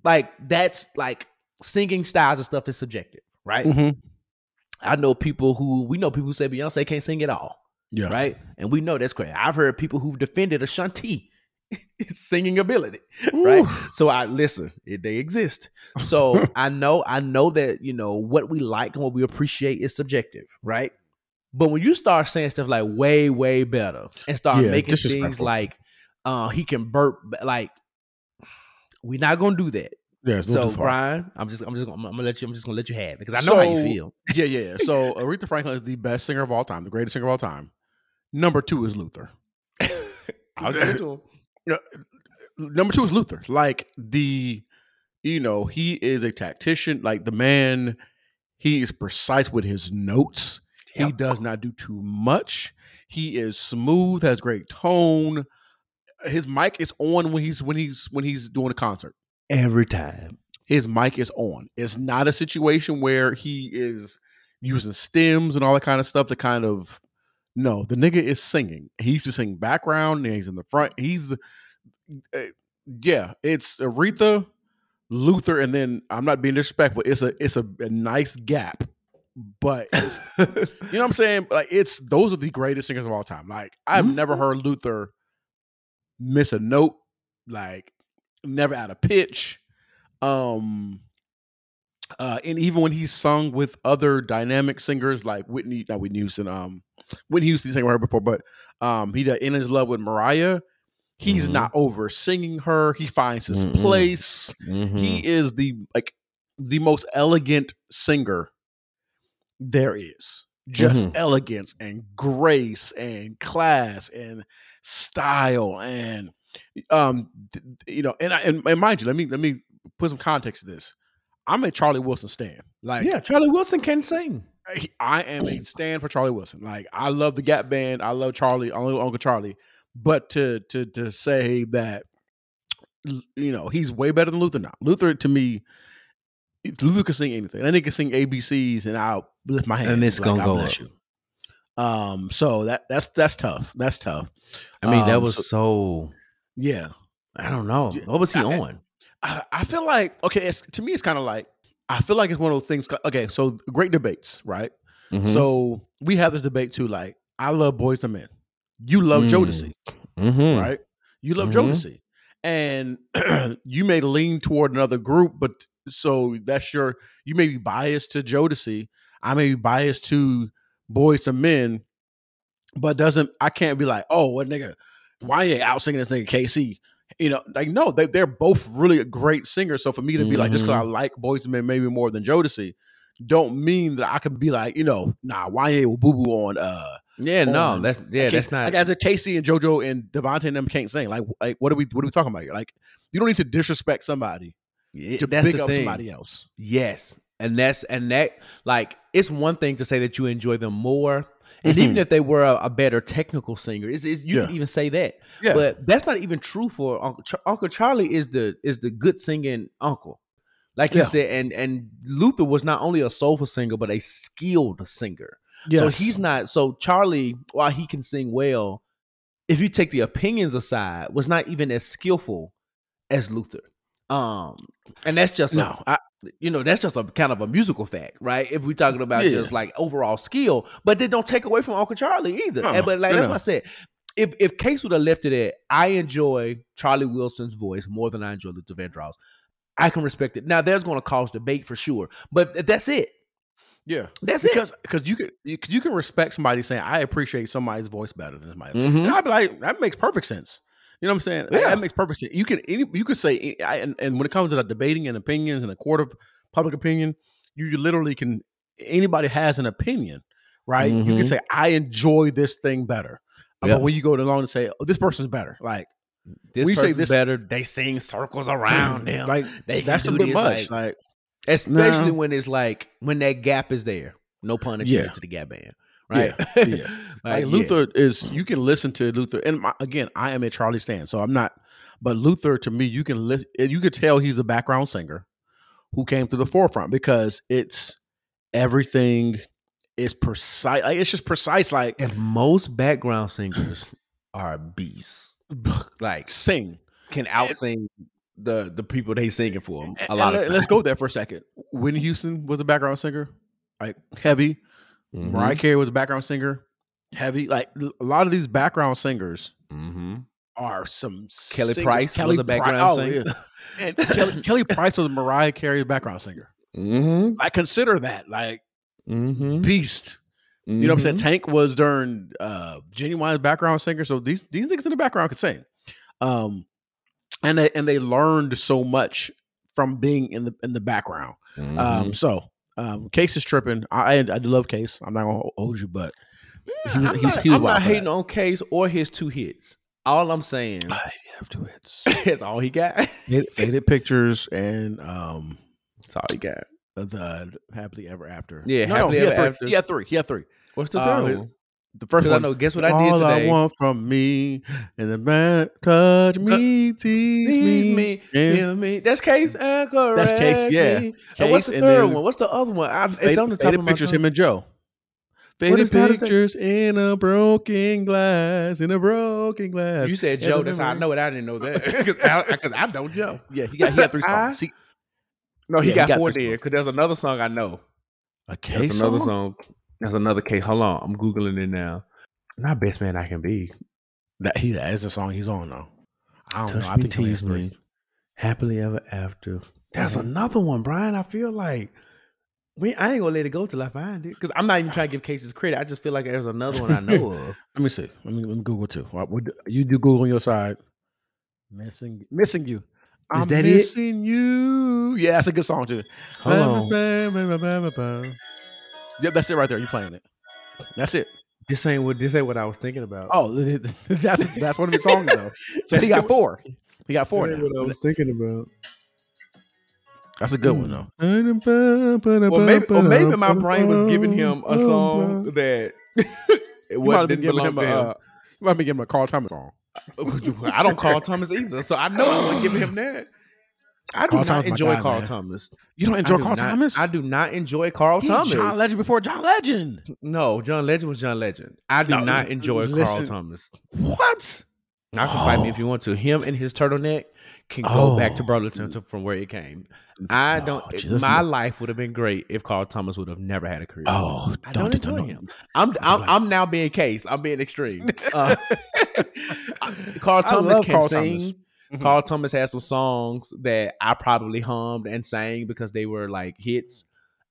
like, that's like singing styles and stuff is subjective, right? Mhm. I know people who we know people who say Beyonce can't sing at all, Yeah. right? And we know that's crazy. I've heard people who've defended Ashanti singing ability, right? So I listen, it, they exist. So I know, I know that you know what we like and what we appreciate is subjective, right? But when you start saying stuff like way, way better and start Yeah, making things like uh he can burp, like we're not gonna do that. Yeah. It's a little So. Bryan, I'm just, I'm just, gonna, I'm gonna let you, I'm just gonna let you have it because I know how you feel. Yeah, yeah. yeah. So Aretha Franklin is the best singer of all time, the greatest singer of all time. Number two is Luther. I'll give it to him. Number two is Luther. Like the, you know, he is a tactician. Like the man, he is precise with his notes. He does not do too much. He is smooth, has great tone. His mic is on when he's when he's when he's doing a concert. Every time. his mic is on. It's not a situation where he is using stems and all that kind of stuff to kind of no, the nigga is singing. He used to sing background and he's in the front. He's uh, yeah, it's Aretha, Luther, and then I'm not being disrespectful. It's a it's a, a nice gap. But you know what I'm saying? Like it's those are the greatest singers of all time. Like I've never Mhm. heard Luther miss a note, like never out of pitch. Um uh and even when he's sung with other dynamic singers like Whitney, not Whitney Houston, um Whitney Houston sang with her before, but um he did in his love with Mariah. He's Mhm. not over singing her. He finds his Mm-mm. place. He is the like the most elegant singer there is. Just Mhm. elegance and grace and class and style and um th- th- you know and, I, and and mind you let me let me put some context to this. I'm a Charlie Wilson stan. Like yeah, Charlie Wilson can sing. I am a stand for Charlie Wilson. Like I love the Gap Band. I love Charlie. I love Uncle Charlie. But to to to say that you know he's way better than Luther now. Luther to me, Luther can sing anything. That nigga can sing ABCs, and I'll lift my hand. And it's like, gonna God go bless up. you. Um. So that that's that's tough. That's tough. I mean, that Um, was so- so, Yeah. I don't know. What was he I- on? I, I feel like okay. It's, to me, it's kind of like I feel like it's one of those things. Okay, so great debates, right? Mhm. So we have this debate too. Like I love Boyz II Men. You love Mm. Jodeci, Mhm. right? You love Mhm. Jodeci, and you may lean toward another group, but so that's your. You may be biased to Jodeci. I may be biased to Boyz II Men, but doesn't I can't be like, oh, what nigga? Why you out singing this nigga K-Ci? You know, like no, they they're both really a great singers. So for me to be like, just because I like Boyz II Men maybe more than Jodeci, don't mean that I can be like, you know, nah, YA will boo boo on uh Yeah, no, that's yeah, that's not. like as a K-Ci and JoJo and DeVante and them can't sing. Like, like what are we what are we talking about here? Like, you don't need to disrespect somebody yeah, to big the up thing. somebody else. Yes. And that's and that like it's one thing to say that you enjoy them more. And even if they were a, a better technical singer, it's, you Mm-hmm. Yeah. can even say that. Yeah. But that's not even true for Uncle Char- Uncle Charlie is the is the good singing uncle. Like you said, and and Luther was not only a soulful singer, but a skilled singer. So he's not so Charlie, while he can sing well, if you take the opinions aside, was not even as skillful as Luther. Um, and that's just no. I, you know, that's just a kind of a musical fact, right? If we're talking about Yeah. just like overall skill, but they don't take away from Uncle Charlie either. Uh-uh. And, but like No, that's no. what I said. If if Case would have left it at, I enjoy Charlie Wilson's voice more than I enjoy Luther Vandross. I can respect it. Now there's going to cause debate for sure, but that's it. yeah. That's it. Because because you can you, you can respect somebody saying I appreciate somebody's voice better than somebody. else. Mhm. And I'd be like that makes perfect sense. You know what I'm saying? Yeah. That makes perfect sense. You can any, you could say I, and, and when it comes to the debating and opinions and a court of public opinion, you, you literally can anybody has an opinion, right? You can Mhm. say, I enjoy this thing better. Uh, Yeah. But when you go along and say, oh, this person's better, like, This We say this- better. They sing circles around them. like they that's a bit this, much. like- Like, especially when it's like when that gap is there. No pun intended Yeah. to the gap band, right? Yeah, yeah. like, like Luther is you can listen to Luther, and my, again, I am a Charlie Stan, so I'm not. But Luther, to me, you can li- you could tell he's a background singer who came to the forefront because it's everything is precise. Like, it's just precise. Like And most background singers are beasts. Like sing. can outsing the the people they singing for. a And lot Let's go there for a second. Whitney Houston was a background singer, like heavy. Mm-hmm. Mariah Carey was a background singer, heavy. Like a lot of these background singers hmm are some Kelly singers. Price was a Pri- background oh, singer. yeah. And Kelly, Kelly Price was Mariah Carey's background singer. Mm-hmm. I consider that like Mm-hmm. beast. You know what I'm saying? Tank was during uh genuine background singer. So these these niggas in the background could sing. Um and they and they learned so much from being in the in the background. Mm-hmm. Um so um Case is tripping. I I, I do love Case. I'm not gonna hold you, but he was I'm he was not, he was I'm not hating that. on Case or his two hits. All I'm saying Ah, he have two hits. is all he got. Faded, Faded pictures and um That's all he got. the happily ever after. Yeah, no, Happily no, Ever. After. He had three. He had three. What's the Uh, third one? The first Because I know. Guess what I did All I today? want from me, and the man touch uh, me, tease Tease me, me, hear me. That's Case and correct. Case, yeah. me. And what's the third one? What's the other one? I, it's faded, on the top of my pictures. tongue. Him and Joe. Faded is- how does that- pictures in a broken glass, in a broken glass. You said Joe. That's how I know it. I didn't know that because I, I don't Joe. Yeah, he got he had three I- songs. He, No, he Yeah, he got, got four there because there's another song I know. a case another song? There's another case. Hold on, I'm googling it now. Not best man I can be. That he that is the song he's on though. I don't Touch know. I me, think he tease me. Happily ever after. That's Mhm. another one, Bryan. I feel like we. I ain't gonna let it go till I find it because I'm not even trying to give cases credit. I just feel like there's another one I know of. Let me see. Let me, let me Google too. Would you do? Google on your side. Missing, missing you. I'm that it? missing you. Yeah, that's a good song too. Hold on. Yep, that's it right there. You playing it? That's it. This ain't what this ain't what I was thinking about. Oh, that's that's one of his songs though. So he got four. He got four That ain't now. what I was thinking about. That's a good one though. Well, maybe, or maybe my brain was giving him a song that it wasn't didn't giving belong him a. to him. Uh, you might be giving him a Carl Thomas song. I don't call Thomas either, so I know I wasn't giving him that. I do Carl not Thomas enjoy Carl man. Thomas. You don't enjoy do Carl not- Thomas? I do not enjoy Carl He's Thomas. John Legend before John Legend. no, John Legend was John Legend. I do No, not enjoy Carl. Thomas. What? I can fight me Oh. if you want to. Him and his turtleneck can go back to Oh. Burlington to, from where it came. I don't. Oh, my not- life would have been great if Carl Thomas would have never had a career. Oh, I don't, don't, enjoy him. I'm I'm, like- I'm now being case. I'm being extreme. Uh, Carl Thomas can Carl sing. Thomas. Mhm. Carl Thomas has some songs that I probably hummed and sang because they were like hits.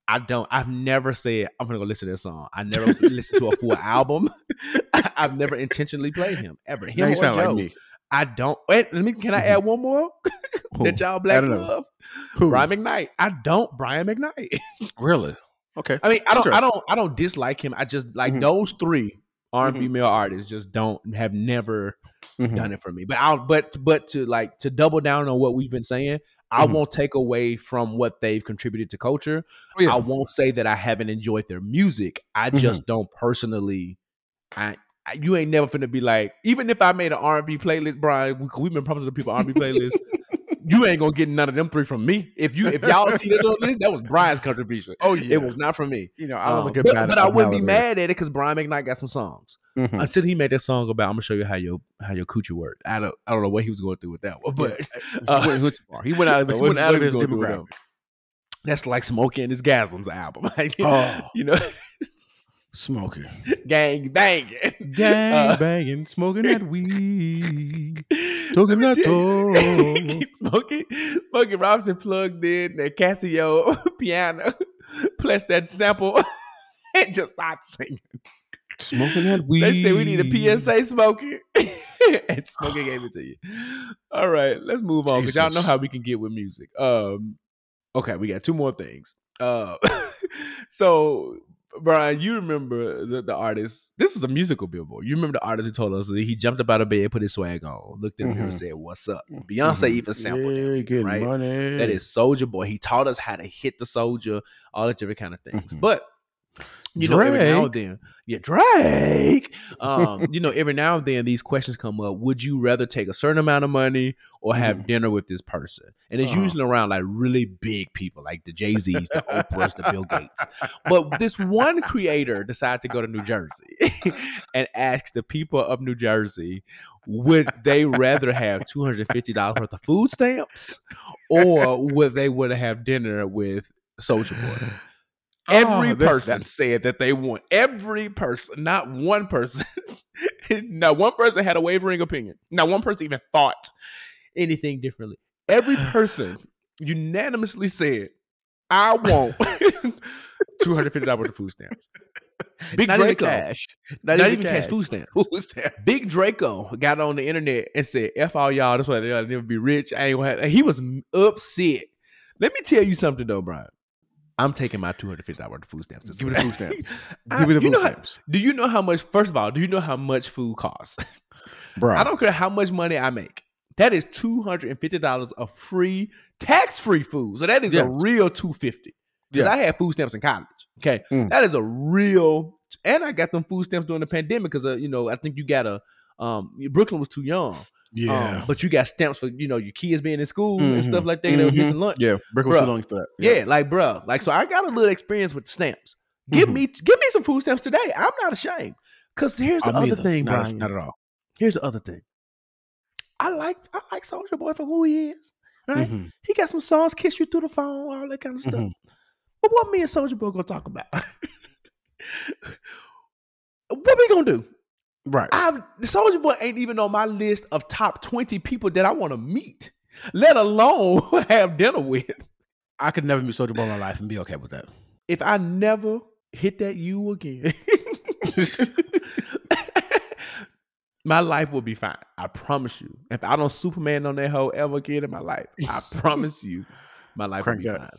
I don't. I've never said I'm gonna go listen to this song. I never listened to a full album. I've never intentionally played him ever. Him Now you sound Joe. like me. I don't. Wait, let me. Can I add one more that y'all black love? Who? Brian McKnight. I don't. Brian McKnight. Really? Okay. I mean, I don't, Sure. I don't, I don't dislike him. I just like Mhm. those three R and B Mhm. male artists just don't have never Mhm. done it for me. But I'll, but, but to like to double down on what we've been saying, I Mhm. won't take away from what they've contributed to culture. Oh, yeah. I won't say that I haven't enjoyed their music. I just don't personally. I, I you ain't never finna be like even if I made an R and B playlist, Bryan. We, we've been promising the people R and B playlist. You ain't gonna get none of them three from me. If you if y'all see that on this, that was Bryan's contribution. Oh yeah. It was not from me. You know, I don't Um, look at but, but I wouldn't be mad at it because Brian McKnight got some songs Mhm. until he made that song about I'm gonna show you how your how your coochie worked. I don't I don't know what he was going through with that one, but uh, he, went, he went far. He went out of his, he went out of his was going through with that demographic. That's like smoking his Gasms album, Like, Oh. you know, Smoking, gang banging, gang Uh, banging, smoking that weed. Let Talking that tell you, talk. Smokey, Smokey Robinson plugged in the Casio piano, plus that sample, and just started singing. Smoking that weed. They say we need a PSA smoking. and smoking gave it to you. All right, let's move on because y'all know how we can get with music. Um, okay, we got two more things. Uh, so Bryan, you remember the, the artist? This is a musical billboard. You remember the artist who told us that he jumped up out of bed, put his swag on, looked in the mirror, and said, "What's up?" Beyonce even sampled yeah, it. getting right? money. That is Soulja Boy. He taught us how to hit the soldier, all that different kind of things. Mhm. But you know, every now and then, yeah, Drake. Um, you know, every now and then these questions come up. Would you rather take a certain amount of money or have Mhm. dinner with this person? And it's Uh-huh. usually around like really big people, like the Jay Z's, the Oprahs, the Bill Gates. But this one creator decided to go to New Jersey and ask the people of New Jersey, would they rather have two hundred fifty dollars worth of food stamps, or would they would have dinner with Soulja Boy? Oh, every Oh, person said that they want. Every person, not one person, not one person had a wavering opinion. Not one person even thought anything differently. Every person unanimously said, "I want two hundred fifty dollars worth of food stamps." Big Not even Draco, cash. not, even cash food stamps. Food stamp. Big Draco got on the internet and said, "F all y'all. That's why they'll never be rich." I ain't gonna have-" He was upset. Let me tell you something though, Bryan. I'm taking my two hundred fifty dollars food stamps. Give me the food stamps. Give me the food know how- stamps. Do you know how much? First of all, do you know how much food costs? Bro. I don't care how much money I make. That is two hundred and fifty dollars of free, tax-free food. So that is a real two fifty. Because Yeah. I had food stamps in college. Okay, Mm. that is a real, and I got them food stamps during the pandemic because uh, you know I think you got a um Brooklyn was too young. Yeah. Um, but you got stamps for you know your kids being in school Mhm. and stuff like that. They were Mhm. missing lunch. yeah. Brick was too long for that. Yeah, like bro, like so I got a little experience with stamps. Give Mhm. me give me some food stamps today. I'm not ashamed. Cause here's the I'm other thing, not, Bryan. Not at all. Here's the other thing. I like I like Soulja Boy for who he is. Right? Mhm. He got some songs, kiss you through the phone, all that kind of stuff. Mhm. But what me and Soulja Boy gonna talk about? what we gonna do? Right. I've Soulja Boy ain't even on my list of top 20 people that I want to meet, let alone have dinner with. I could never meet Soulja Boy in my life and be okay with that. If I never hit that you again, my life will be fine. I promise you. If I don't Superman on that hoe ever again in my life, I promise you, my life Crank will be up. fine.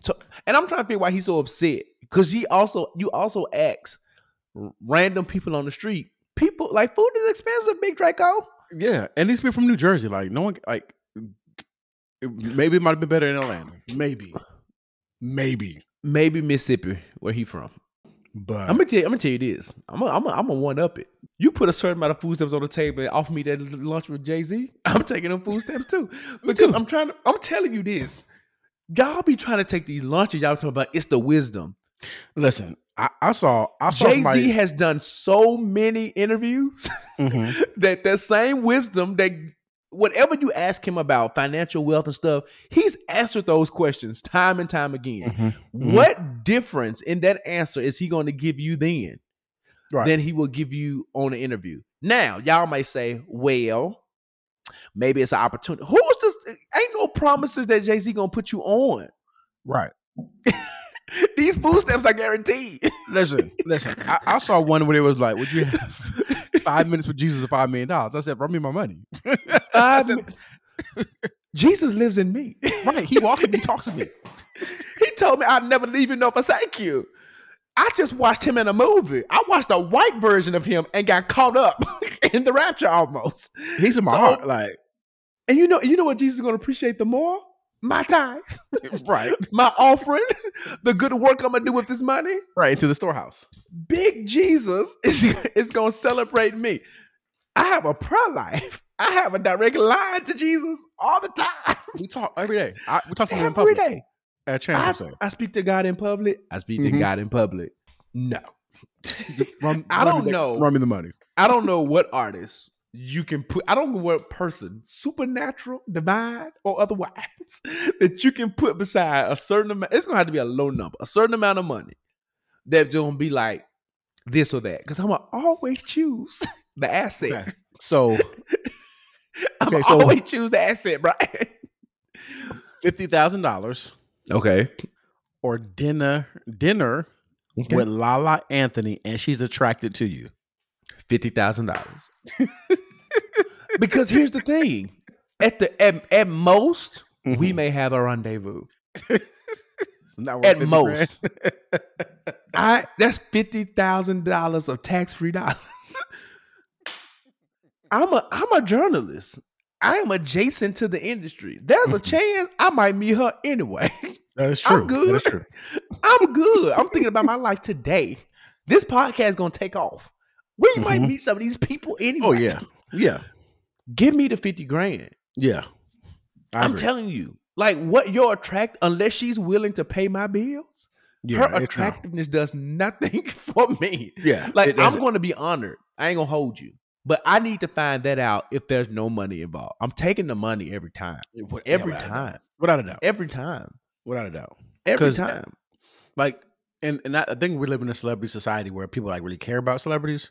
So, and I'm trying to figure why he's so upset because he also you also ask random people on the street. People like food is expensive, Big Draco. yeah. And these people from New Jersey, like no one like maybe it might have been better in Atlanta. Maybe. Maybe. Maybe Mississippi, where he from. But I'm gonna tell you, I'm gonna tell you this. I'm gonna, I'm gonna, I'm gonna one up it. You put a certain amount of food stamps on the table and offer me that lunch with Jay Z. I'm taking them food stamps too because too. I'm trying to. I'm telling you this. Y'all be trying to take these lunches. Y'all talking about it's the wisdom. listen, I, I saw I saw Jay Z somebody- has done so many interviews Mhm. that that same wisdom that whatever you ask him about financial wealth and stuff, he's answered those questions time and time again. Mhm. Mhm. What difference in that answer is he going to give you then? Right. Than he will give you on an interview. Now, y'all may say, well, maybe it's an opportunity. Who's this? Ain't no promises that Jay Z gonna put you on. Right. These food stamps are guaranteed. Listen, listen. I, I saw one where it was like, "Would you have five minutes with Jesus or five million dollars?" I said, "Run me my money." I said, Jesus lives in me. right. He walks to me, talks to me. He told me I'd never leave you nor forsake you. I just watched him in a movie. I watched a white version of him and got caught up in the rapture almost. He's in my So- heart. Like, And you know, you know what Jesus is going to appreciate the more? My time, right, my offering, the good work I'm gonna do with this money. right into the storehouse. Big Jesus is, is gonna celebrate me. I have a prayer life. I have a direct line to Jesus all the time. We talk every day. I, we talk to him in public day. at I. I speak to God in public. I speak to Mhm. God in public. No. Run, I don't know. Run me the money. I don't know what artist you can put. I don't know what person, supernatural, divine, or otherwise, that you can put beside a certain amount. It's gonna have to be a low number, a certain amount of money that's gonna be like this or that. Because I'm gonna always choose the asset. Okay. So I'm Okay, gonna so- always choose the asset, Bryan. fifty thousand dollars Okay. or dinner dinner with Lala Anthony, and she's attracted to you. fifty thousand dollars. Because here's the thing: at the at, at most, we Mhm. may have a rendezvous. Not At most. I that's fifty thousand dollars of tax free dollars. I'm a I'm a journalist. I am adjacent to the industry. There's a chance I might meet her anyway. That is I'm true. good. That is true. I'm good. I'm thinking about my life today. This podcast is gonna take off. We might Mhm. meet some of these people anyway. Oh yeah, yeah, Give me the 50 grand. yeah. I I'm telling you, like what your attract unless she's willing to pay my bills, Yeah, her attractiveness does nothing for me. Yeah, Like I'm going to be honored. I ain't gonna hold you, but I need to find that out if there's no money involved. I'm taking the money every time, yeah, every without a doubt. time, without a doubt, every time, without a doubt. Every time. Like, and and I, I think we live in a celebrity society where people like really care about celebrities.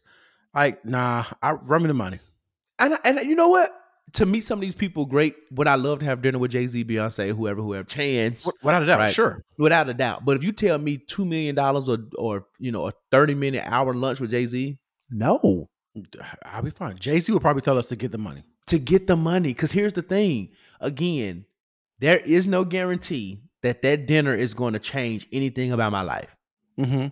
Like, nah, I run me the money. And and you know what? To meet some of these people, great. Would I love to have dinner with Jay Z, Beyonce, whoever, whoever? Chance, Wi- Without a doubt, Right. sure. without a doubt. But if you tell me two million dollars or or you know a thirty minute hour lunch with Jay Z, no, I'll be fine. Jay Z will probably tell us to get the money. to get the money. Because here's the thing: again, there is no guarantee that that dinner is going to change anything about my life. Mm-hmm.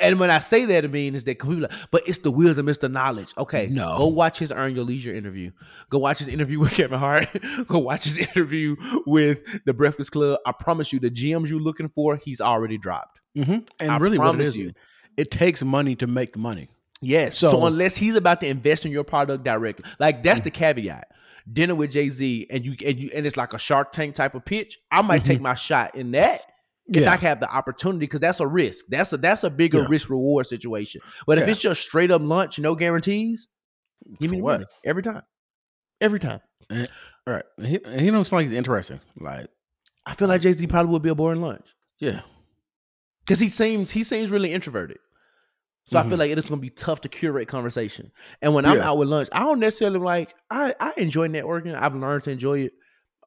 And when I say that, it means that people, like, but it's the wheels of Mr. Knowledge. Okay, No. go watch his Earn Your Leisure interview. Go watch his interview with Kevin Hart. go watch his interview with the Breakfast Club. I promise you, the gems you're looking for, he's already dropped. Mm-hmm. And I really, what it promise you. it takes money to make the money. Yes. So, So- unless he's about to invest in your product directly, like that's the caveat. Dinner with Jay Z, and you and you and it's like a Shark Tank type of pitch. I might take my shot in that if Yeah. I have the opportunity, because that's a risk. That's a that's a bigger Yeah. risk reward situation. But if it's just straight up lunch, no guarantees, give me For the what? money every time. Every time. All right. And he, and he sound like he's interesting. Like, I feel like Jay Z probably would be a boring lunch yeah. because he seems he seems really introverted. So I feel Mhm. like it's gonna be tough to curate conversation. And when I'm out with lunch, I don't necessarily like I I enjoy networking. I've learned to enjoy it,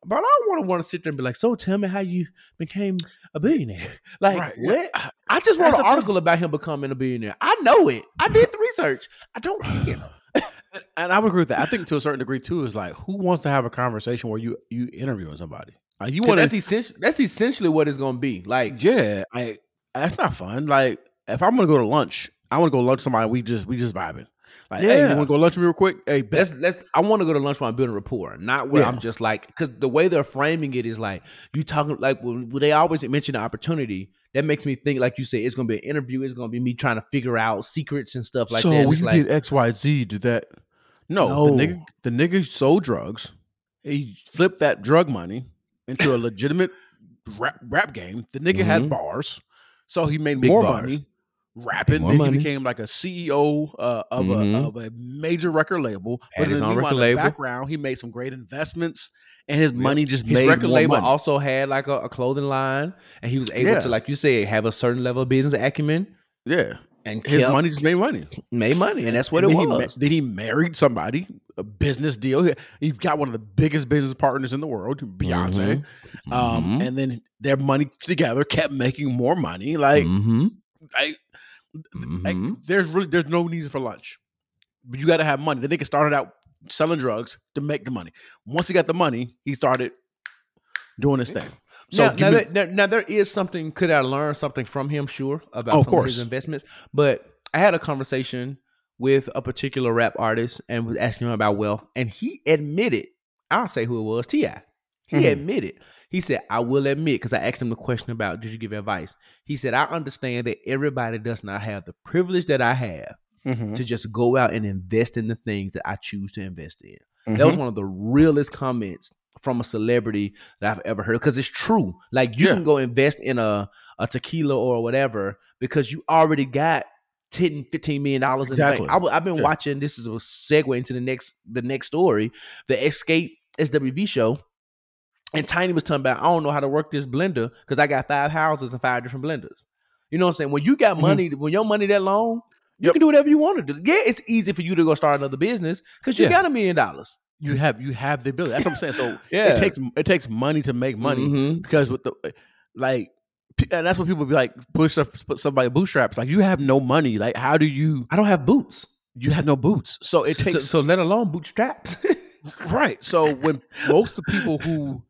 but I don't want to want to sit there and be like, "So tell me how you became a billionaire." Like Right, what? I just That's an the thing. article about him becoming a billionaire. I know it. I did the research. I don't care. And I would agree with that. I think to a certain degree too is like, who wants to have a conversation where you you interviewing somebody? Like, you want that's to? essentially that's essentially what it's gonna be. Like Yeah, I. That's not fun. Like, if I'm gonna go to lunch, I want to go lunch somebody. We just we just vibing. Like, hey, you want to go lunch with me real quick? Hey. Let's let's. I want to go to lunch while I'm building rapport, not where Yeah. I'm just like because the way they're framing it is like you talking like when, when they always mention the opportunity. That makes me think, like you said, it's gonna be an interview. It's gonna be me trying to figure out secrets and stuff like so that. you like, did X Y Z, did that? No, No. the nigga, the nigga sold drugs. He flipped that drug money into a legitimate rap, rap game. The nigga had Mhm. bars, so he made Big more bars. money rapping. Then money. he became like a CEO uh, of Mhm. a of a major record label. Had his in own record label. background, he made some great investments, and his money just his made record label money. also had like a, a clothing line, and he was able Yeah. to, like you said, have a certain level of business acumen yeah, and his money just made money. made money, and that's what And it then He, was. then he married somebody, a business deal. He, he got one of the biggest business partners in the world, Beyonce. Um, Mhm. and then their money together kept making more money. Like, Mhm. Like, Mhm. there's really there's no need for lunch, but you got to have money. The nigga started out selling drugs to make the money. Once he got the money, he started doing his thing. So now, now, me- there, now there is something. Could I learn something from him? Sure, about Oh, of some of his investments. But I had a conversation with a particular rap artist and was asking him about wealth, and he admitted. I'll say who it was. Ti. He Mhm. admitted. He said, "I will admit," because I asked him the question about, "Did you give advice?" He said, "I understand that everybody does not have the privilege that I have Mhm. to just go out and invest in the things that I choose to invest in." That was Mhm. one of the realest comments from a celebrity that I've ever heard because it's true. Like you Yeah. can go invest in a, a tequila or whatever because you already got 10 15 million dollars Exactly. bank. I, have been Yeah. watching this is a segue into the next the next story, the Xscape SWV show. And Tiny was talking about, I don't know how to work this blender because I got five houses and five different blenders. You know what I'm saying? When you got Mhm. money, when your money that long, you Yep. can do whatever you want to do. Yeah, it's easy for you to go start another business because you Yeah. got a million dollars. you have you have the ability. That's what I'm saying. So Yeah. it takes it takes money to make money. Mhm. because with the like and that's what people be like push put somebody bootstraps like you have no money like how do you I don't have boots. you have no boots so it So- takes so, let alone bootstraps. right so when most of the people who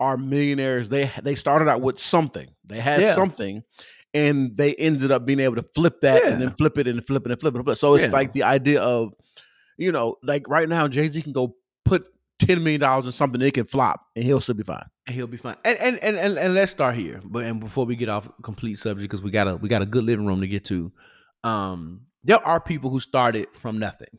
are millionaires they they started out with something they had Yeah. something and they ended up being able to flip that and then flip it and flip it and flip it and flip it. So it's Yeah. like the idea of, you know, like right now Jay Z can go put ten million dollars in something that can flop and he'll still be fine. and he'll be fine. And and and and, and let's start here. But and before we get off complete subject, because we got a we got a good living room to get to. Um, there are people who started from nothing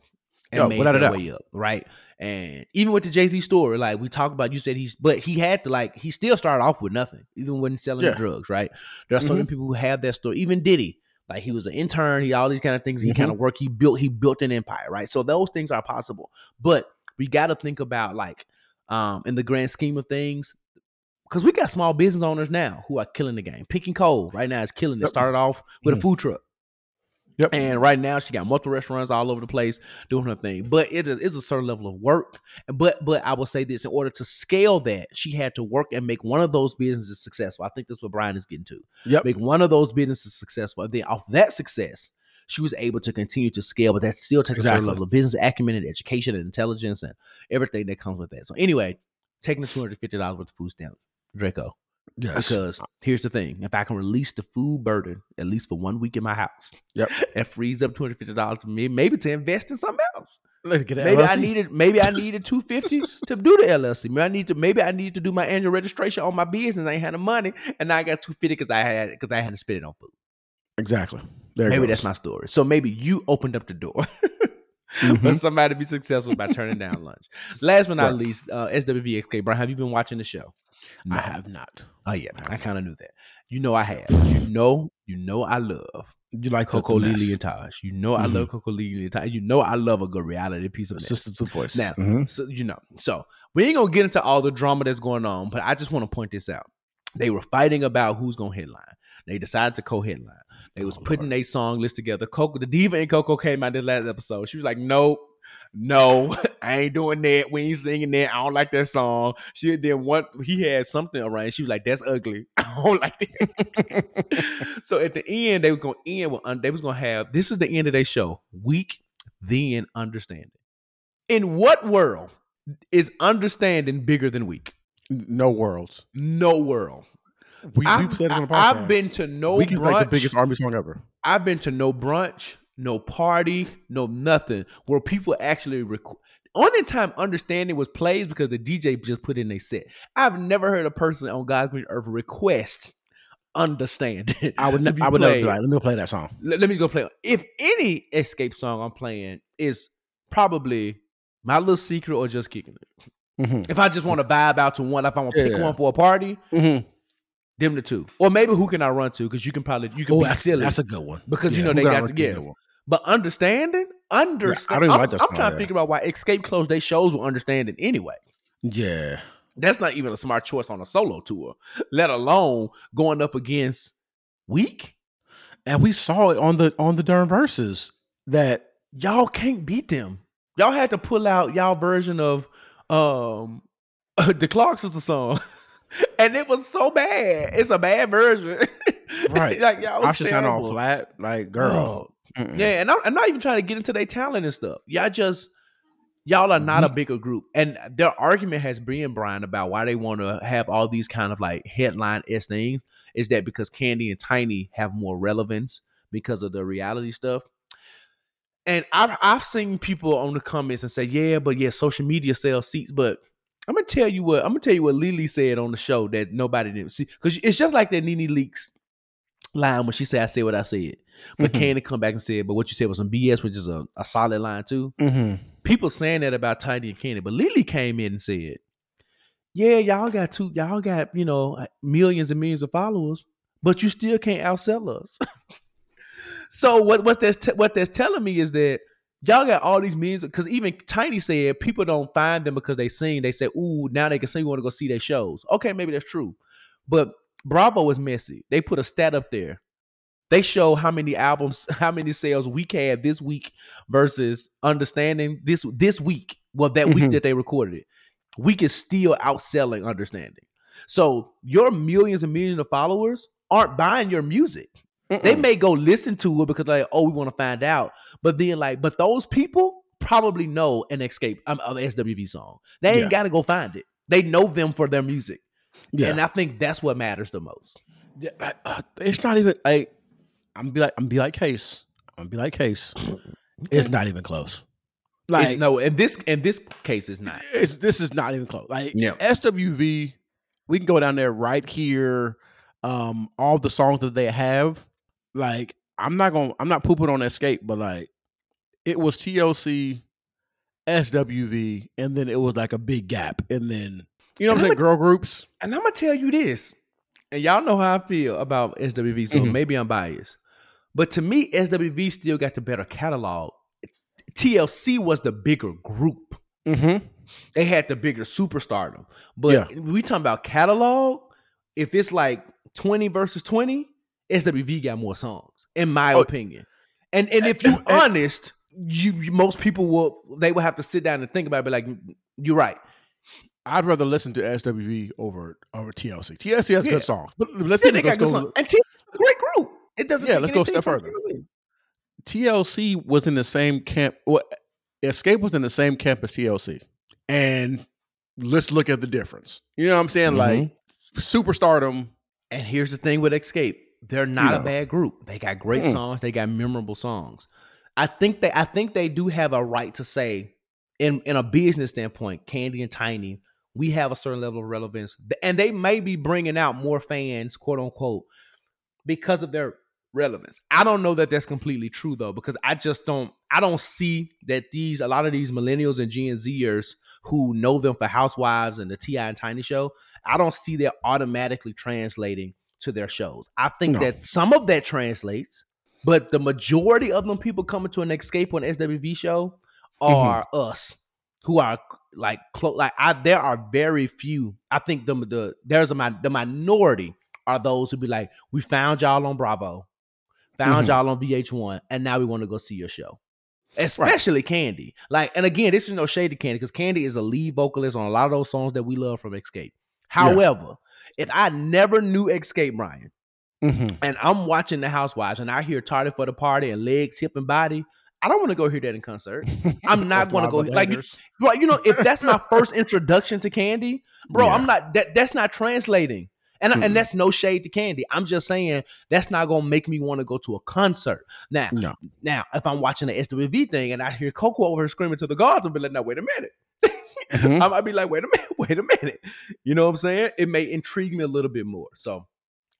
and Yo, made a their way up, right? And even with the Jay Z story, like we talked about, you said he's, but he had to like he still started off with nothing, even when selling Yeah. drugs, right? There are certain people who have that story. Even Diddy, like he was an intern, he all these kind of things. He Mhm. kind of work. He built he built an empire, right? So those things are possible, but we got to think about like um in the grand scheme of things because we got small business owners now who are killing the game. Pinky Cole right now is killing it. Started off with a Mhm. food truck. Yep. And right now she got multiple restaurants all over the place doing her thing. But it is it's a certain level of work. But but I will say this: in order to scale that, she had to work and make one of those businesses successful. I think that's what Bryan is getting to. Yep. Make one of those businesses successful. And then off that success, she was able to continue to scale, but that still takes a certain level of business acumen and education and intelligence and everything that comes with that. So anyway, taking the two hundred fifty dollars worth of food stamp, Draco. Yes. Because here's the thing: if I can release the food burden at least for one week in my house, Yep. and frees up two hundred fifty dollars for me, maybe to invest in something else. Maybe I needed maybe I needed two fifty to do the LLC. Maybe I need to maybe I need to do my annual registration on my business. I ain't had the money, and now I got two fifty because I had because I had to spend it on food. exactly. There maybe that's my story. So maybe you opened up the door. For Mhm. somebody to be successful by turning down lunch. Last but not Right. least, uh, SWVXK. Bryan, have you been watching the show? I have not. Oh yeah, I kind of knew that. You know I have. You know, you know I love You like Coko Lelee and Taj. You know I Mhm. love Coko Lelee and Taj. You know I love a good reality piece of. Sisters with Voices. Now, Mhm. so you know, so we ain't gonna get into all the drama that's going on, but I just want to point this out. They were fighting about who's gonna headline. They decided to co-headline. They was Oh, putting a song list together. Coko, the diva and Coko came out this last episode. She was like, "Nope, no, I ain't doing that. We ain't singing that. I don't like that song." She did one. He had something around. She was like, "That's ugly. I don't like that." so at the end, they was gonna end with. They was gonna have. This is the end of their show. Weak, then understanding. In what world is understanding bigger than weak? no worlds. No world. We, I've, we've said this on the podcast. I've been to no Weak is brunch. like the biggest army song ever. I've been to no brunch, no party, no nothing where people actually record. Only time understanding was played because the DJ just put in a set. I've never heard a person on God's green earth request understand. I would. Ne- I would never played. be like, let me go play that song. Let, let me go play. If any Xscape song I'm playing is probably my little secret or just kicking it. Mhm. If I just want to vibe out to one, if I want to pick Yeah. one for a party, Mhm. them the two. Or maybe who can I run to? Because you can probably you can Oh, be that's, silly. that's a good one Because, you know, they got to- yeah. one? But understanding, understand. don't even I'm, like I'm trying to figure out why Xscape closed their shows with understanding anyway. Yeah. That's not even a smart choice on a solo tour, let alone going up against Weak. And we saw it on the on the Durham Verzuz that Y'all can't beat them. Y'all had to pull out y'all version of um the Clark Sister song. And it was so bad. It's a bad version. Right. like y'all was I should sound all flat. Like, girl. Mm-mm. Yeah, and I'm, I'm not even trying to get into their talent and stuff. Y'all just y'all are not a Mm-hmm. bigger group, and their argument has been Bryan about why they want to have all these kind of like headline s things is that because Kandi and Tiny have more relevance because of the reality stuff. And I've I've seen people on the comments and say, yeah, but yeah, social media sells seats, but. I'm gonna tell you what I'm gonna tell you what Lelee said on the show that nobody didn't see because it's just like that NeNe Leakes line when she said I said what I said. But Mhm. Kandi come back and said, but what you said was some BS, which is a, a solid line too. Mhm. People saying that about Tiny and Kandi, but Lelee came in and said, Yeah, y'all got two, y'all got, you know, millions and millions of followers, but you still can't outsell us. so what what that's te- what that's telling me is that y'all got all these millions because even Tiny said people don't find them because they sing. They say, ooh, now they can sing, we want to go see their shows. Okay, maybe that's true. But Bravo is messy. They put a stat up there. They show how many albums, how many sales we had this week versus understanding this this week. Well, that week Mhm. that they recorded it. Weak is still outselling understanding. So your millions and millions of followers aren't buying your music. They Mm-mm. may go listen to it because like, oh, we want to find out. But then like, but those people probably know an Xscape um, an SWV song. They ain't Yeah. got to go find it. They know them for their music. Yeah. And I think that's what matters the most. Yeah, I- uh, it's not even like I'm be like I'm be like case. I'm be like case. It's not even close. Like Like no, in this in this case, it's not. it's this is not even close. Like Yeah. SWV, we can go down there right here. Um, all the songs that they have, like I'm not gonna I'm not pooping on Xscape, but like it was TLC, SWV, and then it was like a big gap, and then you know what I'm saying, girl groups. And I'm gonna tell you this, and y'all know how I feel about SWV, so Mhm. maybe I'm biased. But to me, SWV still got the better catalog. TLC was the bigger group. Mm-hmm. They had the bigger superstardom. But we talking about catalog. If it's like 20 versus 20, SWV got more songs, in my Oh. opinion. And and if you And- and- honest, you, most people will they will have to sit down and think about it, be like, you're right. I'd rather listen to SWV over over TLC. TLC has Yeah. good songs, but let's, Yeah, even they got go, good songs. And TLC great group. It doesn't Yeah, take let's go a step further. TLC. TLC was in the same camp. Well, Xscape was in the same camp as TLC, and let's look at the difference. You know what I'm saying? Like superstardom. And here's the thing with Xscape. They're not know. a bad group. They got great Mm. songs. They got memorable songs. I think they I think they do have a right to say, in in a business standpoint, Kandi and Tiny, we have a certain level of relevance. And they may be bringing out more fans, quote unquote, because of their relevance. I don't know that that's completely true though, because I just don't I don't see that these a lot of these millennials and Gen Zers who know them for Housewives and the T.I. and Tiny show, I don't see that automatically translating to their shows. I think No. that some of that translates, but the majority of them people coming to an Xscape on SWV show mm-hmm. are us who are like close. Like I, there are very few. I think the the there's a the minority are those who be like, we found y'all on Bravo, found Mhm. y'all on VH1, and now we want to go see your show. Especially Kandi. Like, and again, this is no shade to Kandi because Kandi is a lead vocalist on a lot of those songs that we love from Xscape. However, if I never knew Xscape Ryan Mhm. and I'm watching the Housewives and I hear Tardy for the Party and Legs, Hip, and Body, I don't want to go hear that in concert. I'm not going to go like you, Bangers. You know, if that's my first introduction to Kandi, bro, Yeah. I'm not that. That's not translating, and Mm-mm. and that's no shade to Kandi. I'm just saying that's not gonna make me want to go to a concert. Now, No. now if I'm watching the SWV thing and I hear Coko over here screaming to the gods, I'll be like, now wait a minute. Mhm. I might be like, wait a minute, wait a minute. You know what I'm saying? It may intrigue me a little bit more. So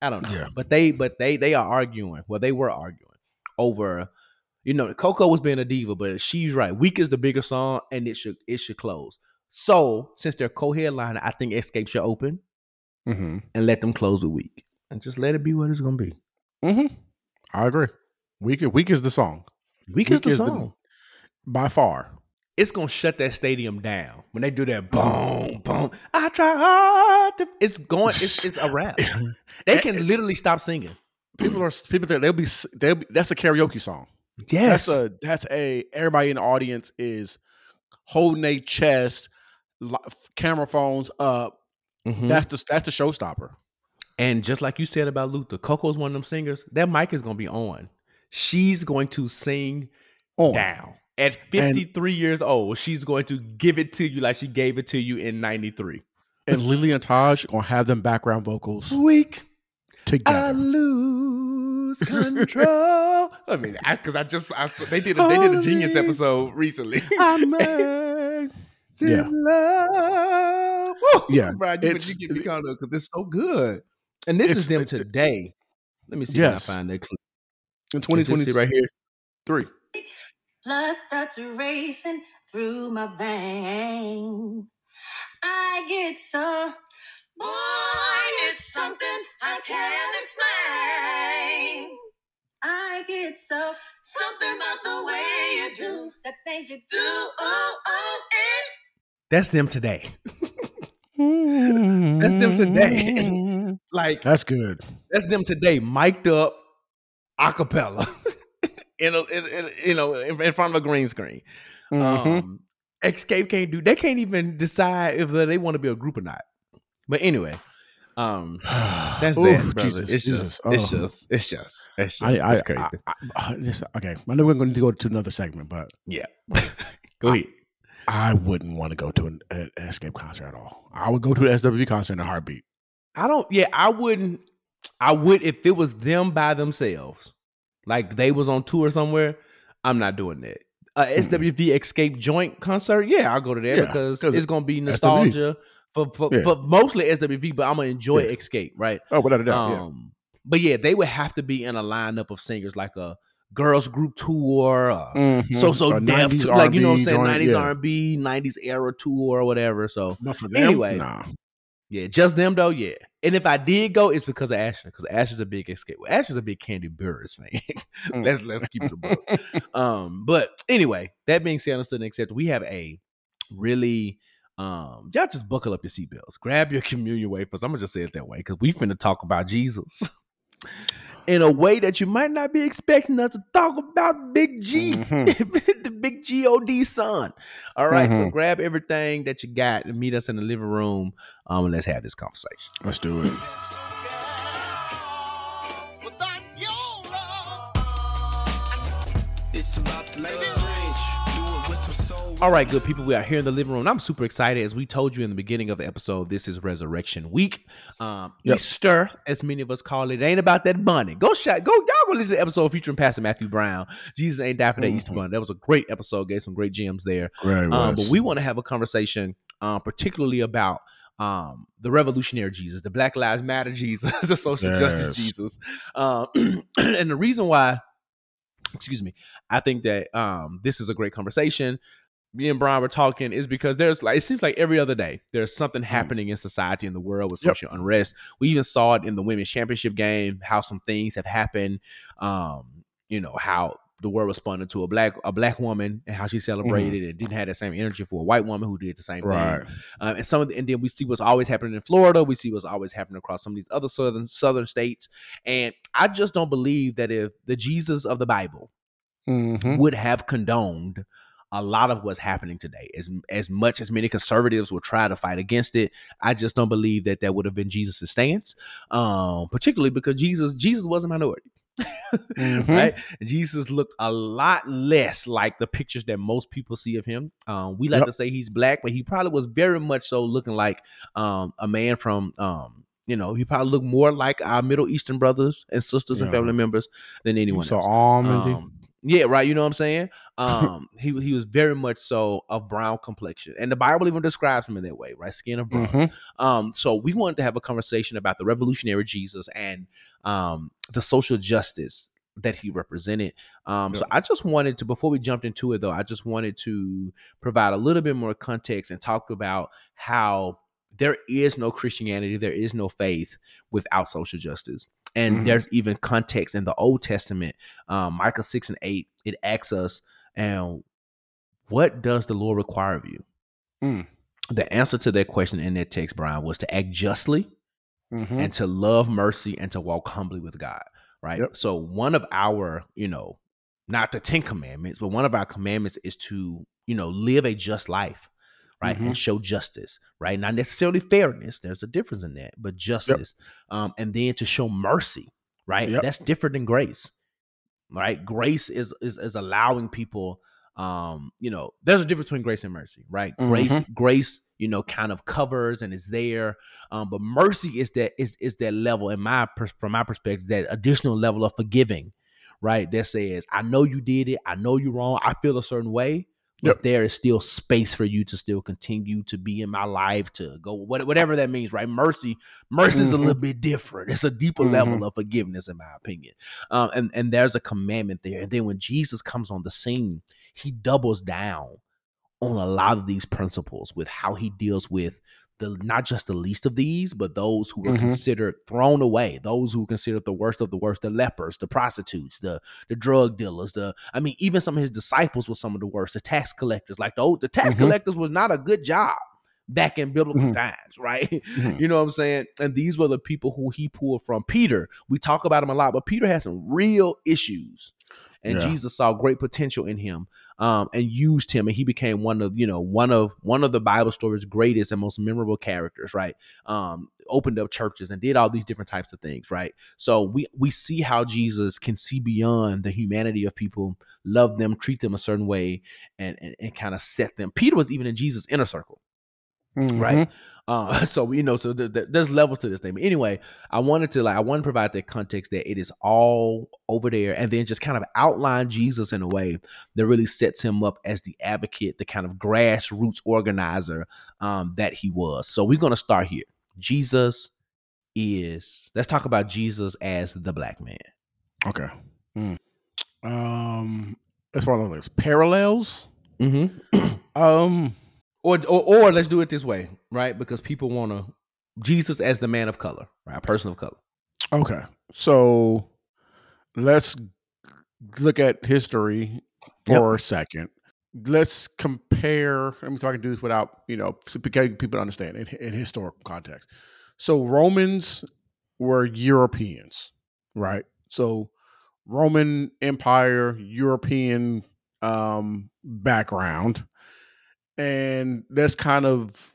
I don't know. Yeah. But they but they they are arguing. Well, they were arguing over, you know, Coko was being a diva, but she's right. Weak is the bigger song and it should it should close. So since they're co-headliner, I think Xscape should open Mhm. and let them close with Weak. And just let it be what it's gonna be. Mhm. I agree. Weak Weak is the song Weak, is the is the- song. by far. it's gonna shut that stadium down when they do that boom boom. I try hard to. It's going. It's, it's a wrap. They can literally stop singing. people are people. They'll be they'll be. That's a karaoke song. Yes, That's a that's a everybody in the audience is holding their chest, camera phones up. Mhm. That's the that's the showstopper. and just like you said about Luther, Coko's one of them singers. That mic is gonna be on. She's going to sing On. down at 53 years old. She's going to give it to you like she gave it to you in 93. And Lelee and Taj gonna have them background vocals Weak. I together. lose control. I mean, because I, just I, they did a, they did a genius episode recently. yeah. Yeah. love. Woo! Yeah, bro, you, it's- you get me caught up because it's so good. And this is them today. Let me see Yes. if I find that clip. In Is this 2023, it right here. three. Blood starts racing through my veins. I get so, boy, it's something I can't explain. I get so, something about the way you do, the things you do, oh, oh, and That's them today. That's them today. Like That's good. that's them today, mic'd up, acapella, in, a, in, in you know in, in front of a green screen. Mhm. Um, Xscape can't do. They can't even decide if they want to be a group or not. But anyway, um, that's Ooh, that, brother. Jesus, it's, Jesus. just, it's Oh. just, it's just, it's just, I, I, it's crazy. I, I, I- this- okay, I know we're going to go to another segment, but yeah, go ahead. I wouldn't want to go to an, an Xscape concert at all. I would go to an SWV concert in a heartbeat. I don't. Yeah, I wouldn't. I would if it was them by themselves, like they was on tour somewhere. I'm not doing that. Uh, SWV Xscape Joint concert, yeah, I'll go to that Yeah, because 'cause it's gonna be nostalgia for for, Yeah. for mostly SWV, but I'm gonna enjoy Yeah. Xscape, right? Oh, without a doubt. Um, but yeah, they would have to be in a lineup of singers like a girls group tour, uh, yeah. Mhm. so so deaf, like you know what I'm saying, nineties yeah. R and B, nineties era tour or whatever. So But for them, Anyway. nah. yeah, just them though, yeah. And if I did go, it's because of Asher, because Asher's a big Xscape. Well, Asher's a big Kandi Burruss fan. Mm. let's let's keep it a book. um, but anyway, that being said, understood and accepted, we have a really um y'all just buckle up your seatbelts, grab your communion wafers. I'm gonna just say it that way because we finna talk about Jesus in a way that you might not be expecting us to talk about Big G, Mhm. the Big G O D son. All right, so Mhm. grab everything that you got and meet us in the living room. Um, and let's have this conversation. Let's do it. All right, good people, we are here in the living room. I'm super excited. As we told you in the beginning of the episode, this is Resurrection Week, um, Yep. Easter, as many of us call it. It ain't about that bunny. Go shot, go y'all go listen to the episode featuring Pastor Matthew Brown. Jesus ain't die for that Easter Mhm. bunny. That was a great episode. Gave some great gems there. Right, Um, but we want to have a conversation, um, particularly about um, the revolutionary Jesus, the Black Lives Matter Jesus, the social justice Jesus, um, and the reason why, excuse me, I think that um, this is a great conversation. Me and Bryan were talking is because there's like it seems like every other day there's something happening in society in the world with Mm. Yep. social unrest. We even saw it in the women's championship game, how some things have happened. Um, you know how the world responded to a black a black woman and how she celebrated and didn't have the same energy for a white woman who did the same Mm-hmm. right. thing. Um, and some of the, and then we see what's always happening in Florida. We see what's always happening across some of these other southern southern states. And I just don't believe that if the Jesus of the Bible Mhm. would have condoned a lot of what's happening today, as as much as many conservatives will try to fight against it, I just don't believe that that would have been Jesus' stance. Um, particularly because Jesus Jesus was a minority Mhm. right? Jesus looked a lot less like the pictures that most people see of him. Um, we like Yep. to say he's black, but he probably was very much so looking like um, a man from, um, you know, he probably looked more like our Middle Eastern brothers and sisters and family members than anyone So else. almondy. Um, yeah, right. You know what I'm saying? Um, he he was very much so of brown complexion, and the Bible even describes him in that way, right? Skin of bronze. Mhm. Um, so we wanted to have a conversation about the revolutionary Jesus and um, the social justice that he represented. Um, So I just wanted to, before we jumped into it, though, I just wanted to provide a little bit more context and talk about how there is no Christianity, there is no faith without social justice. And Mhm. there's even context in the Old Testament, um, Micah 6 and 8, it asks us, and what does the Lord require of you? Mm. The answer to that question in that text, Bryan, was to act justly Mhm. and to love mercy and to walk humbly with God. Right. Yep. So one of our, you know, not the Ten Commandments, but one of our commandments is to, you know, live a just life, right, Mm-hmm. and show justice, right. Not necessarily fairness. There's a difference in that, but justice, um, and then to show mercy, right. Yep. That's different than grace, right. Grace is is is allowing people, um, you know, there's a difference between grace and mercy, right. Grace, Mm-hmm. grace, you know, kind of covers and is there, um, but mercy is that is is that level in my from my perspective that additional level of forgiving, right? That says I know you did it, I know you're wrong, I feel a certain way, but Yep. there is still space for you to still continue to be in my life to go whatever that means, right? Mercy, mercy is a Mhm. little bit different. It's a deeper Mhm. level of forgiveness, in my opinion. Um, and and there's a commandment there, and then when Jesus comes on the scene, he doubles down on a lot of these principles with how he deals with the not just the least of these, but those who were Mhm. considered thrown away, those who were considered the worst of the worst, the lepers, the prostitutes, the the drug dealers, the I mean, even some of his disciples were some of the worst, the tax collectors. Like the old, the tax Mhm. collectors was not a good job back in biblical Mhm. times, right? Mhm. You know what I'm saying? And these were the people who he pulled from. Peter, we talk about him a lot, but Peter had some real issues. And Yeah. Jesus saw great potential in him um, and used him, and he became one of you know one of one of the Bible story's greatest and most memorable characters. Right? Um, opened up churches and did all these different types of things. Right? So we we see how Jesus can see beyond the humanity of people, love them, treat them a certain way, and and, and kind of set them. Peter was even in Jesus' inner circle. Right? Uh, so you know, so th- th- there's levels to this thing. But anyway, I wanted to like I want to provide that context that it is all over there, and then just kind of outline Jesus in a way that really sets him up as the advocate, the kind of grassroots organizer um, that he was. So we're gonna start here. Jesus is. Let's talk about Jesus as the black man. Okay. Mm. Um, as far as parallels, Mm-hmm. um, Or, or or let's do it this way, right? Because people want to Jesus as the man of color, right? A person of color. okay. So let's look at history for a second. Let's compare. Let me so I can do this without you know because people understand in, in historical context. So Romans were Europeans, right? So Roman Empire, European um, background, and that's kind of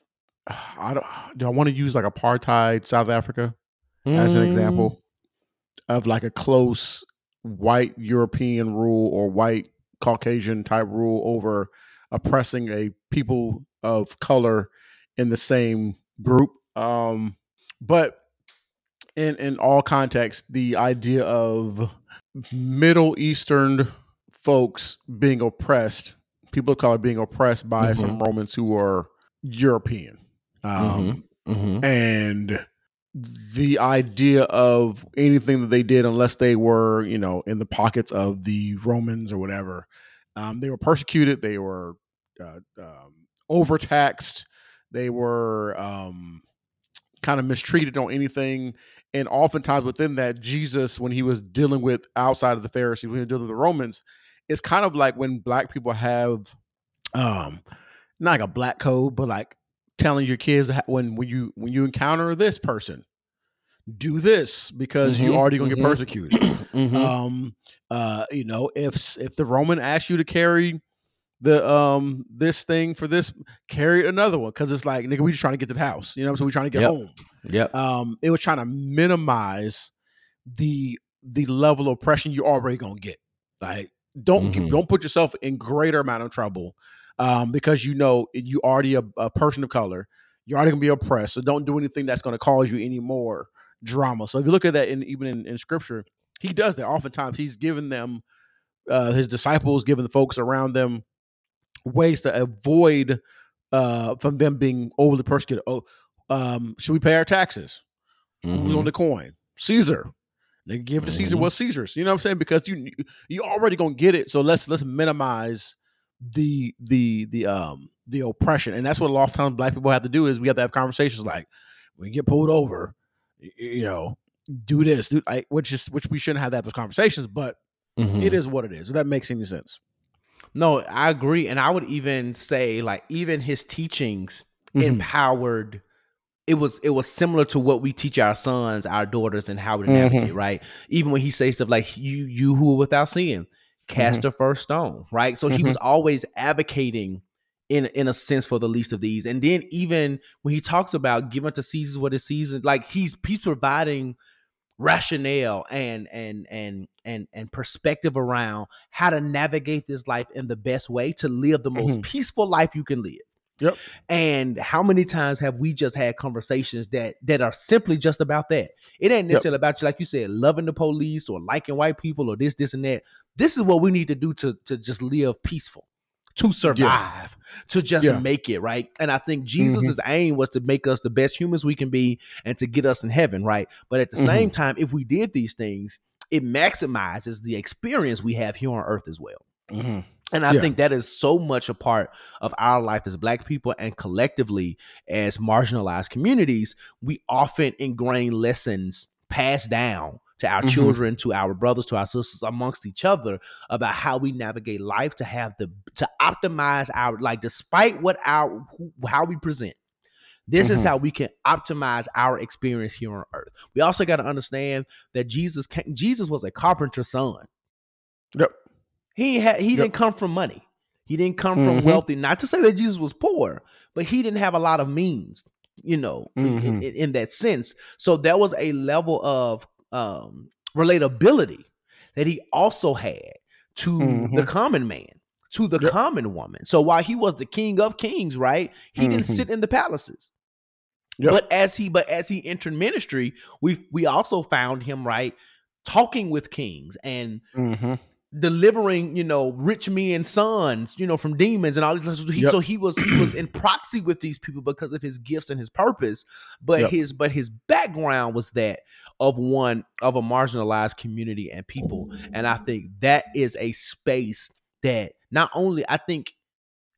I don't. Do I want to use like apartheid South Africa as an example of like a close white European rule or white Caucasian type rule over oppressing a people of color in the same group. Um, but in in all contexts, the idea of Middle Eastern folks being oppressed, people of color being oppressed by some Romans who are European. Um, Mm-hmm. and the idea of anything that they did unless they were you know in the pockets of the romans or whatever um, they were persecuted they were uh, um, overtaxed they were um, kind of mistreated on anything and oftentimes within that jesus when he was dealing with outside of the pharisees when he was dealing with the romans it's kind of like when black people have um not like a black code but like telling your kids when when you when you encounter this person do this because you Mhm, already gonna mhm. get persecuted Mm-hmm. um uh you know if if the roman asks you to carry the um this thing for this carry another one because it's like nigga we just trying to get to the house you know so we trying to get Yep. home yeah um it was trying to minimize the the level of oppression you're already gonna get like don't Mhm. don't put yourself in greater amount of trouble um because you know you already a, a person of color you're already gonna be oppressed so don't do anything that's gonna cause you any more drama so if you look at that in even in, in scripture he does that oftentimes he's given them uh his disciples given the folks around them ways to avoid uh from them being overly persecuted oh um should we pay our taxes Who's Mhm. on the coin? Caesar. They give it to Caesar Mhm. what's Caesar's. You know what I'm saying? Because you you already gonna get it. So let's let's minimize the the the um the oppression. And that's what a lot of times black people have to do is we have to have conversations like when you get pulled over, you know, do this, do I, which is which we shouldn't have that those conversations, but Mhm. it is what it is. If that makes any sense. No, I agree, and I would even say like even his teachings Mhm. empowered. It was it was similar to what we teach our sons, our daughters, and how to Mhm. navigate. Right, even when he says stuff like "you you who are without sin, cast the first stone." Right, so he was always advocating in in a sense for the least of these. And then even when he talks about giving to Caesar what is Caesar, like he's he's providing rationale and and and and and perspective around how to navigate this life in the best way to live the most Mhm. peaceful life you can live. Yep. And how many times have we just had conversations that that are simply just about that? It ain't Yep. necessarily about you, like you said, loving the police or liking white people or this, this, and that. This is what we need to do to to just live peaceful, to survive, to just Yeah. make it right. And I think Jesus' aim was to make us the best humans we can be and to get us in heaven, right? But at the Mhm. same time, if we did these things, it maximizes the experience we have here on earth as well. Mhm. And I Yeah. think that is so much a part of our life as Black people and collectively as marginalized communities. We often ingrain lessons passed down to our Mhm. children, to our brothers, to our sisters, amongst each other about how we navigate life to have the to optimize our like despite what our how we present. This is Mhm. how we can optimize our experience here on earth. We also got to understand that Jesus Jesus was a carpenter's son. Yep. He had he Yep. didn't come from money. He didn't come from Mhm. wealthy. Not to say that Jesus was poor, but he didn't have a lot of means, you know, in- in, in, in that sense. So there was a level of um relatability that he also had to the Mhm. common man, to the Yep. common woman. So while he was the king of kings, right? He didn't Mhm. sit in the palaces. Yep. But as he but as he entered ministry, we we also found him right talking with kings and Mm-hmm. Delivering, you know, rich men's sons, you know, from demons and all these. So he, Yep. so he was he was in proxy with these people because of his gifts and his purpose. But Yep. his but his background was that of one of a marginalized community and people. And I think that is a space that not only I think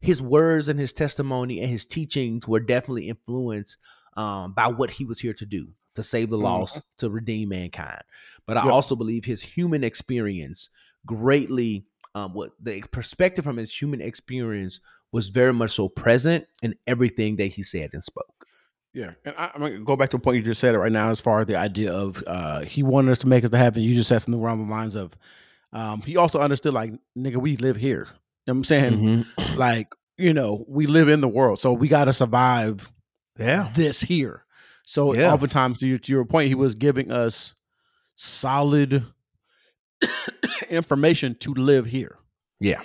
his words and his testimony and his teachings were definitely influenced um, by what he was here to do to save the lost to redeem mankind but i Yep. also believe his human experience greatly um, what the perspective from his human experience was very much so present in everything that he said and spoke Yeah, and I, I'm gonna go back to a point you just said it right now, as far as the idea of uh, he wanted us to make us to happen. You just said something around the lines of um, he also understood like nigga, we live here. You know what I'm saying Mm-hmm. like you know we live in the world, so we got to survive yeah this here. So Yeah. oftentimes, to your, to your point, he was giving us solid information to live here. yeah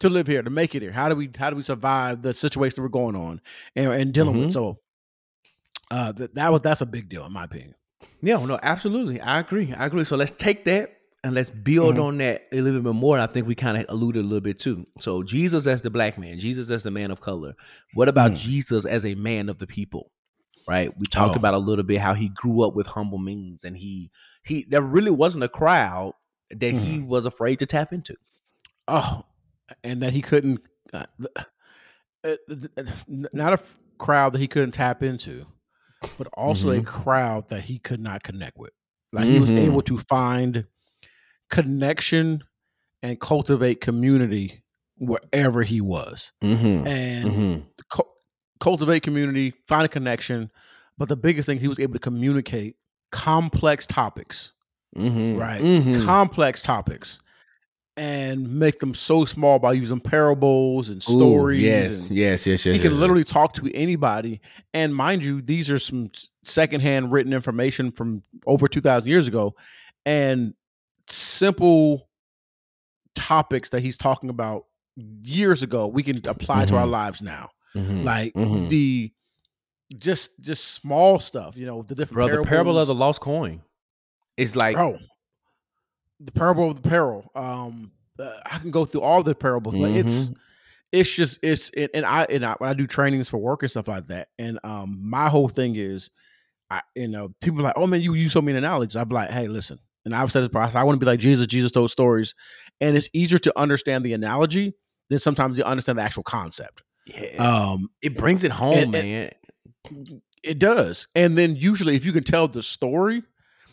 to live here, to make it here. How do we how do we survive the situation we're going on and, and dealing Mhm. with? So uh that, that was that's a big deal in my opinion. Yeah, no, absolutely. I agree. I agree. So let's take that and let's build Mhm. on that a little bit more. And I think we kind of alluded a little bit too. So Jesus as the black man, Jesus as the man of color. What about Mm. Jesus as a man of the people? Right? We talked Oh. about a little bit how he grew up with humble means and he he there really wasn't a crowd that he Mm-hmm. was afraid to tap into. Oh, and that he couldn't uh, uh, not a crowd that he couldn't tap into, but also a crowd that he could not connect with. Like he was able to find connection and cultivate community wherever he was. Mm-hmm. And cu- cultivate community, find a connection. But the biggest thing, he was able to communicate complex topics, Mm-hmm. right? Mhm. Complex topics, and make them so small by using parables and Ooh, stories. yes, and yes, yes, yes. he can yes, literally yes. talk to anybody. And mind you, these are some secondhand written information from over two thousand years ago, and simple topics that he's talking about years ago. We can apply to our Mhm. lives now Mhm. like Mhm. the just just small stuff you know the different Bro, the parable of the lost coin. It's like bro the parable of the peril um uh, i can go through all the parables but it's Mhm. it's just it's it, and i and I, when i do trainings for work and stuff like that and um my whole thing is i you know people are like oh man you use so many analogies i'd be like hey listen and i've said this process, I, want to be like jesus jesus told stories and it's easier to understand the analogy than sometimes you understand the actual concept yeah. um it brings it home, and- man. It does. And then usually if you can tell the story,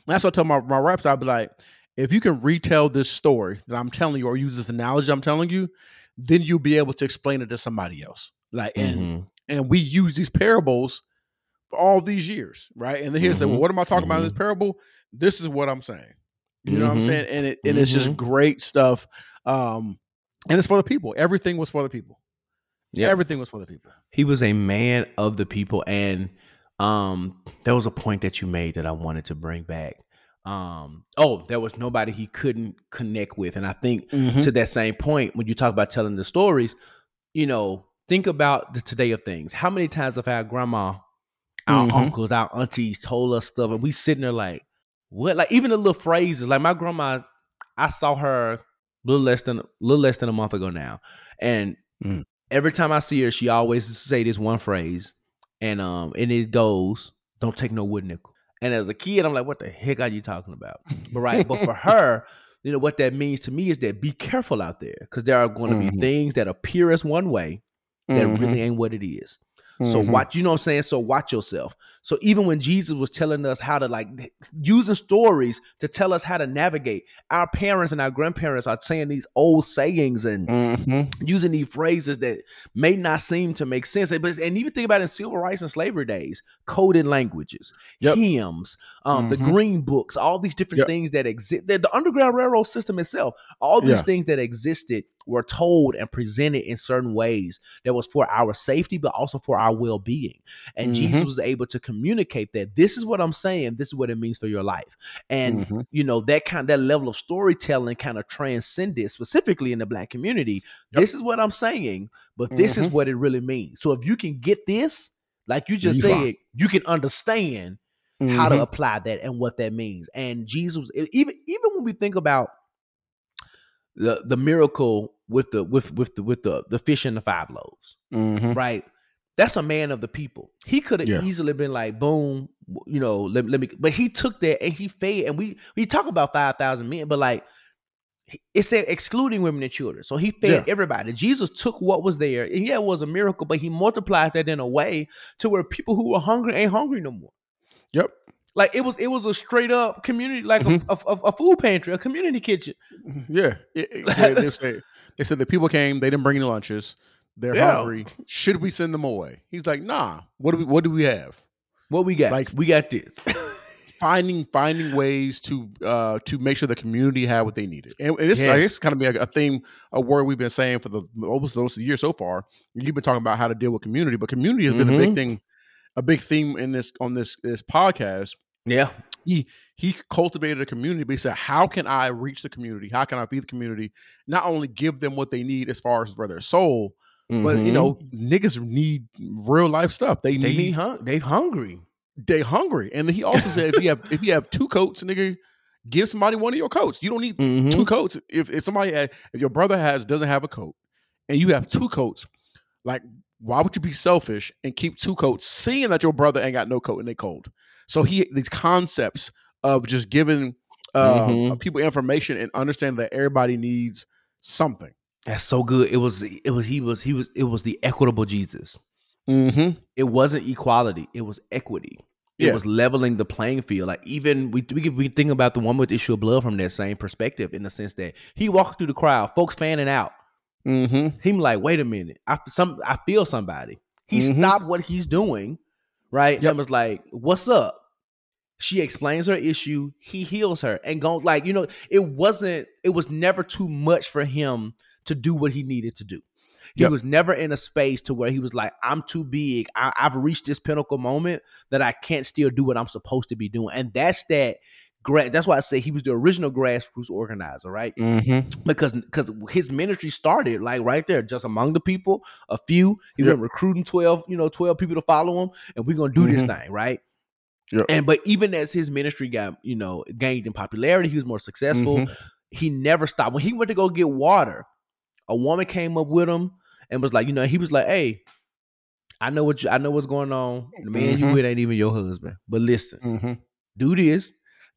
that's what I tell my, my reps, I'll be like, if you can retell this story that I'm telling you or use this analogy I'm telling you, then you'll be able to explain it to somebody else. Like and Mhm. and we use these parables for all these years, right? And then he'll say, Well, Mhm. what am I talking about in this parable? This is what I'm saying. You know what I'm Mhm. saying? And it and it's just great stuff. Um and it's for the people. Everything was for the people. Yep. Everything was for the people. He was a man of the people, and um, there was a point that you made that I wanted to bring back. Um, oh, there was nobody he couldn't connect with, and I think Mhm. to that same point when you talk about telling the stories, you know, think about the today of things. How many times have our grandma, our Mhm. uncles, our aunties told us stuff, and we sitting there like, what? Like even the little phrases. Like my grandma, I saw her a little less than a little less than a month ago now, and Mm. Every time I see her, she always say this one phrase, and um, and it goes, "Don't take no wood nickel." And as a kid, I'm like, "What the heck are you talking about?" But right, but for her, you know what that means to me is that be careful out there because there are going to be Mhm. things that appear as one way that Mhm. really ain't what it is. So Mhm. watch, you know what I'm saying? So watch yourself. So even when Jesus was telling us how to like using stories to tell us how to navigate, our parents and our grandparents are saying these old sayings and Mhm. using these phrases that may not seem to make sense. But and even think about in civil rights and slavery days, coded languages, Yep. hymns, um, the Mhm. green books, all these different Yep. things that exist. The, the Underground Railroad system itself, all these Yeah. things that existed were told and presented in certain ways that was for our safety, but also for our well being. And Mhm. Jesus was able to communicate that this is what I'm saying, this is what it means for your life. And Mhm. you know that kind that level of storytelling kind of transcended specifically in the black community. Yep. This is what I'm saying, but this is Mhm. what it really means. So if you can get this, like you just You said, you can understand how to Mhm. apply that and what that means. And Jesus, even even when we think about the the miracle with the with with the with the the fish and the five loaves, Mhm. right? That's a man of the people. He could have Yeah. easily been like, boom, you know, let, let me. But he took that and he fed. And we we talk about five thousand men, but like it said excluding women and children. So he fed Yeah. everybody. Jesus took what was there, and yeah, it was a miracle, but he multiplied that in a way to where people who were hungry ain't hungry no more. Yep. Like it was, it was a straight up community, like Mhm. a, a, a food pantry, a community kitchen. Yeah. It- it- they, they said they said the people came, they didn't bring any lunches. They're Yeah. hungry. Should we send them away? He's like, nah. What do we what do we have? What we got? Like- we got this. Finding finding ways to uh to make sure the community had what they needed. And, and this Yes. guess kind of be a, a theme, a word we've been saying for the almost those years so far. You've been talking about how to deal with community, but community has been a big Mhm. thing, a big theme in this on this this podcast. yeah, he he cultivated a community but he said how can i reach the community how can i feed the community not only give them what they need as far as for their soul but you know niggas need real life stuff they, Mm-hmm. they need, need hung. They hungry. they hungry and then he also said if you have if you have two coats nigga give somebody one of your coats you don't need Mm-hmm. two coats if, if somebody had, if your brother has doesn't have a coat and you have two coats like why would you be selfish and keep two coats seeing that your brother ain't got no coat and they cold so he these concepts of just giving uh, Mhm. people information and understanding that everybody needs something That's so good. It was. It was. He was. He was. It was the equitable Jesus. mm-hmm. It wasn't equality. It was equity. It Yeah. was leveling the playing field. Like even we we we think about the one with issue of blood from that same perspective, in the sense that he walked through the crowd, folks fanning out. Mm-hmm. Him like, wait a minute, I some I feel somebody. He Mhm. stopped what he's doing, right? Yep. And was like, "What's up?" She explains her issue. He heals her and goes like, you know, it wasn't. It was never too much for him to do what he needed to do. He Yep. was never in a space to where he was like, "I'm too big. I, I've reached this pinnacle moment that I can't still do what I'm supposed to be doing." And that's that. Gra- that's why I say he was the original grassroots organizer, right? Mm-hmm. because because his ministry started like right there, just among the people, a few. He Yep. went recruiting twelve, you know, twelve people to follow him, and we're gonna do this Mhm. thing, right? Yep. And but even as his ministry got, you know, gained in popularity, he was more successful. Mhm. He never stopped. When he went to go get water, a woman came up with him and was like, you know, he was like, "Hey, I know what you, I know what's going on. The man you Mhm. with ain't even your husband, but listen, Mm-hmm. do this,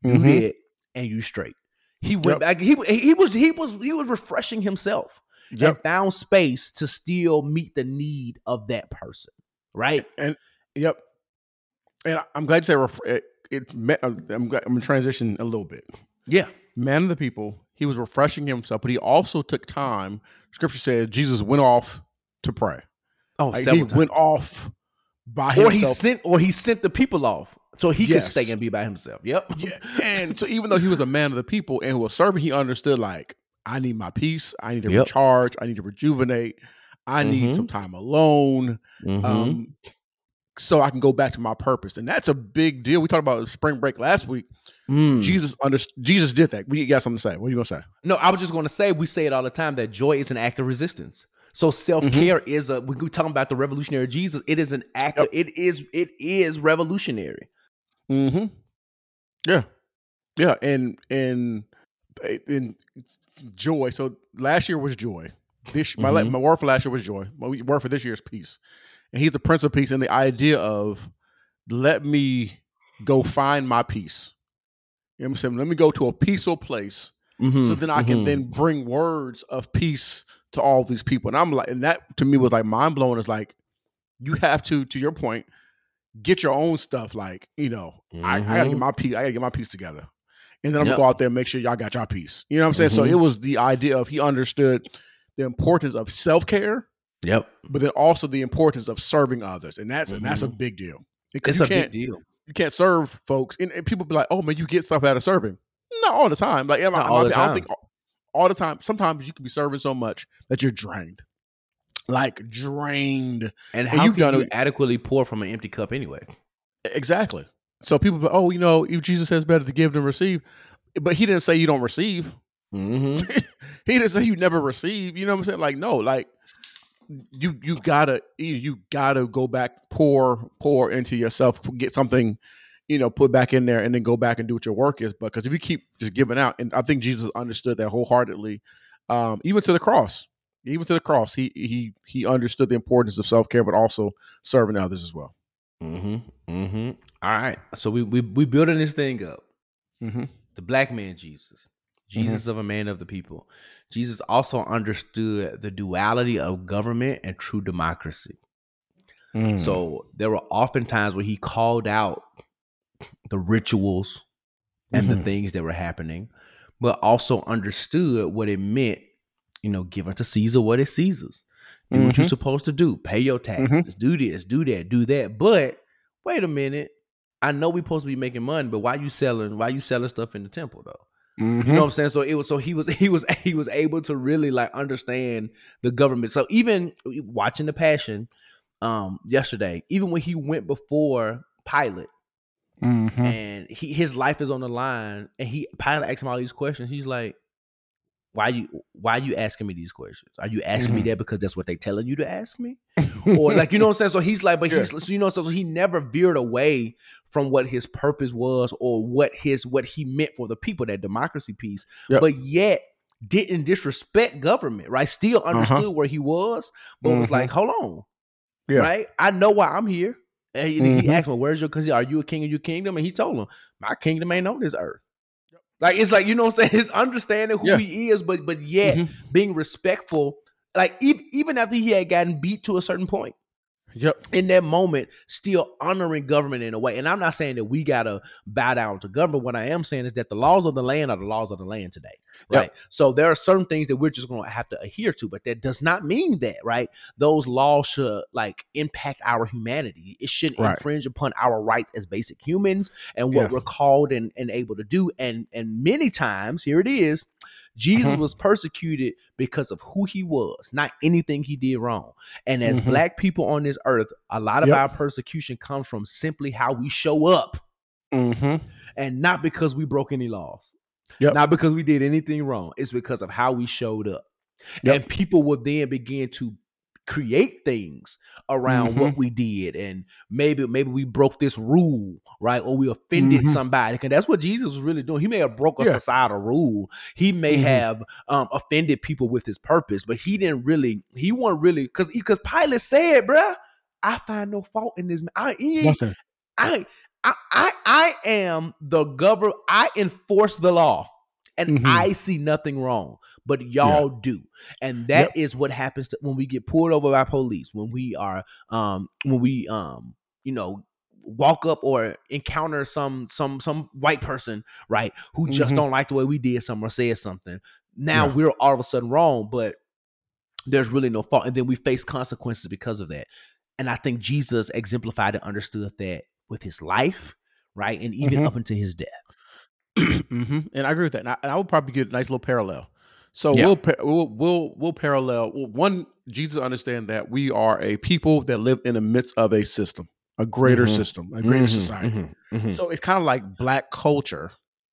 do Mhm. that, and you straight." He went Yep. back. He he was he was he was refreshing himself Yep. and found space to still meet the need of that person. Right? And yep. And I'm glad you said ref- it. it I'm, I'm I'm gonna transition a little bit. Yeah. man of the people. He was refreshing himself, but he also took time. Scripture said Jesus went off to pray. Oh, Like, he times. went off by or he sent or he sent the people off so he Yes. could stay and be by himself. Yep. yeah. And so even though he was a man of the people and was serving, he understood like, I need my peace. I need to Yep. recharge. I need to rejuvenate. I need Mhm. some time alone. Mhm. Um, so I can go back to my purpose. And that's a big deal. We talked about spring break last week. Mm. Jesus under Jesus did that. We got something to say. What are you gonna say? No, I was just going to say we say it all the time that joy is an act of resistance. So self care is a when we talking about the revolutionary Jesus, it is an act. Of, it is it is revolutionary. Mm-hmm. Yeah, yeah, and and in joy. So last year was joy. This my Mhm. my word for last year was joy. My word for this year is peace. And he's the prince of peace. And the idea of let me go find my peace. You know what I'm saying? Let me go to a peaceful place Mm-hmm. so then I can then bring words of peace to all these people. And I'm like, and that to me was like mind blowing. Is like you have to, to your point, get your own stuff. Like you know, I, I gotta get Mhm. my piece. I gotta get my piece together, and then I'm Yep. gonna go out there and make sure y'all got your piece. You know what I'm saying? So Mhm. it was the idea of he understood the importance of self care, Yep. but then also the importance of serving others, and that's and that's a big deal. Because It's a big deal. you can't serve folks, and, and people be like, "Oh man, you get stuff out of serving." Not all the time. Like, am I- am all I- the I don't time. think all the time. Sometimes you can be serving so much that you're drained, like drained. And And how you've can done you adequately pour from an empty cup anyway? Exactly. So people, oh, you know, if Jesus says better to give than receive, but he didn't say you don't receive. Mm-hmm. he didn't say you never receive. You know what I'm saying? Like, no, like you you gotta you- you gotta go back, pour pour into yourself, get something, you know, put back in there, and then go back and do what your work is. But Because if you keep just giving out, and I think Jesus understood that wholeheartedly, um, even to the cross, even to the cross, he he he understood the importance of self care, but also serving others as well. Mm-hmm. Mm-hmm. All right. So we we we building this thing up. Mm-hmm. The black man Jesus. Jesus of a man of the people. Jesus also understood the duality of government and true democracy. Mm. So there were often times where he called out the rituals and the Mhm. things that were happening, but also understood what it meant, you know, give unto Caesar what is Caesar's. Do what you're Mhm. supposed to do. Pay your taxes. Do this, do that, do that. But wait a minute. I know we're supposed to be making money, but why you selling why you selling stuff in the temple though? Mhm. You know what I'm saying? So it was so he was he was he was able to really like understand the government. So even watching the passion um yesterday, even when he went before Pilate Mhm. and he his life is on the line and he Pilate asked him all these questions, he's like, Why you why you asking me these questions? Are you asking me Mhm. that because that's what they telling you to ask me? or like you know what I'm saying? So he's like, but Yeah. he's so you know, so he never veered away from what his purpose was or what his what he meant for the people, that democracy piece, Yep. but yet didn't disrespect government, right? Still understood where he was, but was Mhm. like, hold on, Yeah. right? I know why I'm here. And he, he Mhm. asked me, "Where's your? Because are you a king of your kingdom?" And he told him, "My kingdom ain't on this earth." Like it's like you know what I'm saying. His understanding who Yeah. he is, but but yet Mhm. being respectful. Like even even after he had gotten beat to a certain point, Yep. in that moment, still honoring government in a way. And I'm not saying that we gotta bow down to government. What I am saying is that the laws of the land are the laws of the land today, Yep. right? So there are certain things that we're just gonna have to adhere to, but that does not mean that, right? Those laws should like impact our humanity. It shouldn't Right. infringe upon our rights as basic humans and what Yeah. we're called and, and able to do. And and many times, here it is. Jesus Mhm. was persecuted because of who he was, not anything he did wrong. And as Mhm. black people on this earth, a lot of Yep. our persecution comes from simply how we show up Mm-hmm. and not because we broke any laws. Yep. Not because we did anything wrong. It's because of how we showed up. Yep. And people will then begin to create things around Mm-hmm. what we did and maybe maybe we broke this rule right or we offended Mhm. somebody and that's what jesus was really doing he may have broke a Yeah. societal rule he may Mhm. have um, offended people with his purpose but he didn't really he wasn't really because because pilate said bruh i find no fault in this man i he ain't- Nothing. I I I I am the governor. I enforce the law, and Mhm. I see nothing wrong. But y'all do, and that is what happens to, when we get pulled over by police. When we are, um, when we, um, you know, walk up or encounter some some some white person, right, who just Mhm. don't like the way we did something or said something. Now Yeah. we're all of a sudden wrong, but there's really no fault, and then we face consequences because of that. And I think Jesus exemplified and understood that with his life, right? And even Mhm. up until his death. Hmm And I agree with that. And I, and I would probably get a nice little parallel. So Yeah. we'll, we'll we'll we'll parallel. Well, one, Jesus understand that we are a people that live in the midst of a system, a greater Mhm. system, a greater Mhm, society. mhm, mhm. So it's kind of like black culture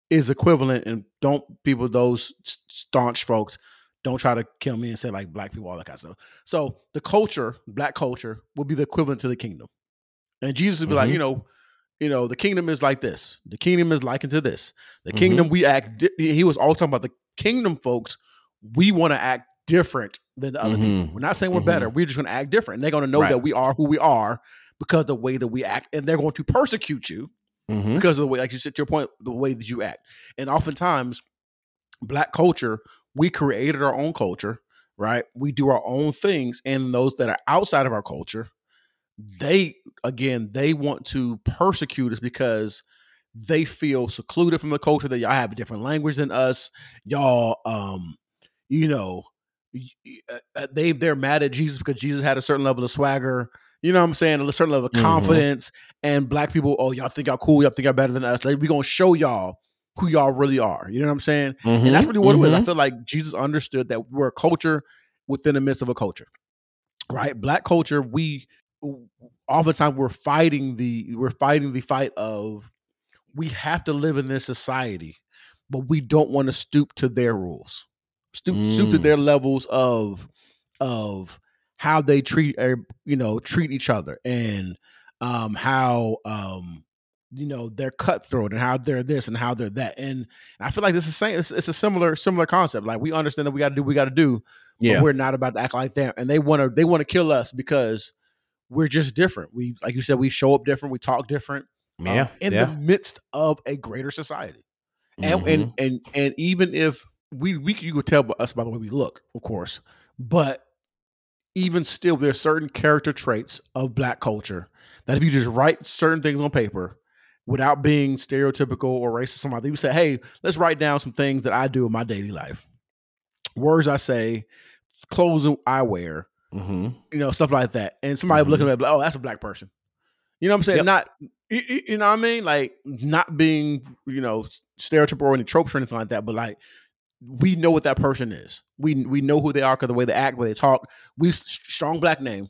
is equivalent, and don't people those staunch folks don't try to kill me and say like black people all that kind of stuff. So the culture, black culture, will be the equivalent to the kingdom, and Jesus would be like, Mhm. you know, you know, the kingdom is like this. The kingdom is likened to this. The Mhm. kingdom we act. Di- he was always talking about the kingdom folks. We want to act different than the other Mhm. people. We're not saying we're Mhm. better. We're just going to act different. And they're going to know Right. that we are who we are because of the way that we act, and they're going to persecute you Mhm. because of the way, like you said, to your point, the way that you act. And oftentimes, black culture, we created our own culture, right? We do our own things, and those that are outside of our culture, they again, they want to persecute us because they feel secluded from the culture. That y'all have a different language than us. Y'all, um, you know, uh, uh, they they're mad at Jesus because Jesus had a certain level of swagger. You know what I'm saying? A certain level of Mhm. confidence. And black people, oh, y'all think y'all cool? Y'all think y'all better than us? Like, we gonna show y'all who y'all really are. You know what I'm saying? And that's really what it was. I feel like Jesus understood that we're a culture within the midst of a culture, right? Black culture, we oftentimes we're fighting the we're fighting the fight of we have to live in this society, but we don't want to stoop to their rules, stoop stoop to Mm. their levels of of how they treat er, you know treat each other and um how um you know they're cutthroat and how they're this and how they're that and I feel like this is same it's, it's a similar similar concept like we understand that we got to do what we got to do Yeah. but we're not about to act like them and they want to they want to kill us because we're just different we like you said we show up different we talk different um, Yeah. in yeah. the midst of a greater society and Mhm. and and and even if we we you could tell by us by the way we look, of course, but even still, there are certain character traits of black culture that if you just write certain things on paper without being stereotypical or racist, somebody you say, hey, let's write down some things that I do in my daily life, words I say, clothes I wear, Mhm. you know, stuff like that, and somebody looking at, it, like, oh, that's a black person. You know what I'm saying? Yep. Not, you, you- know what I mean? Like not being, you know, stereotypical or any tropes or anything like that, but like we know what that person is. We we know who they are because the way they act, the way they talk. We strong black name.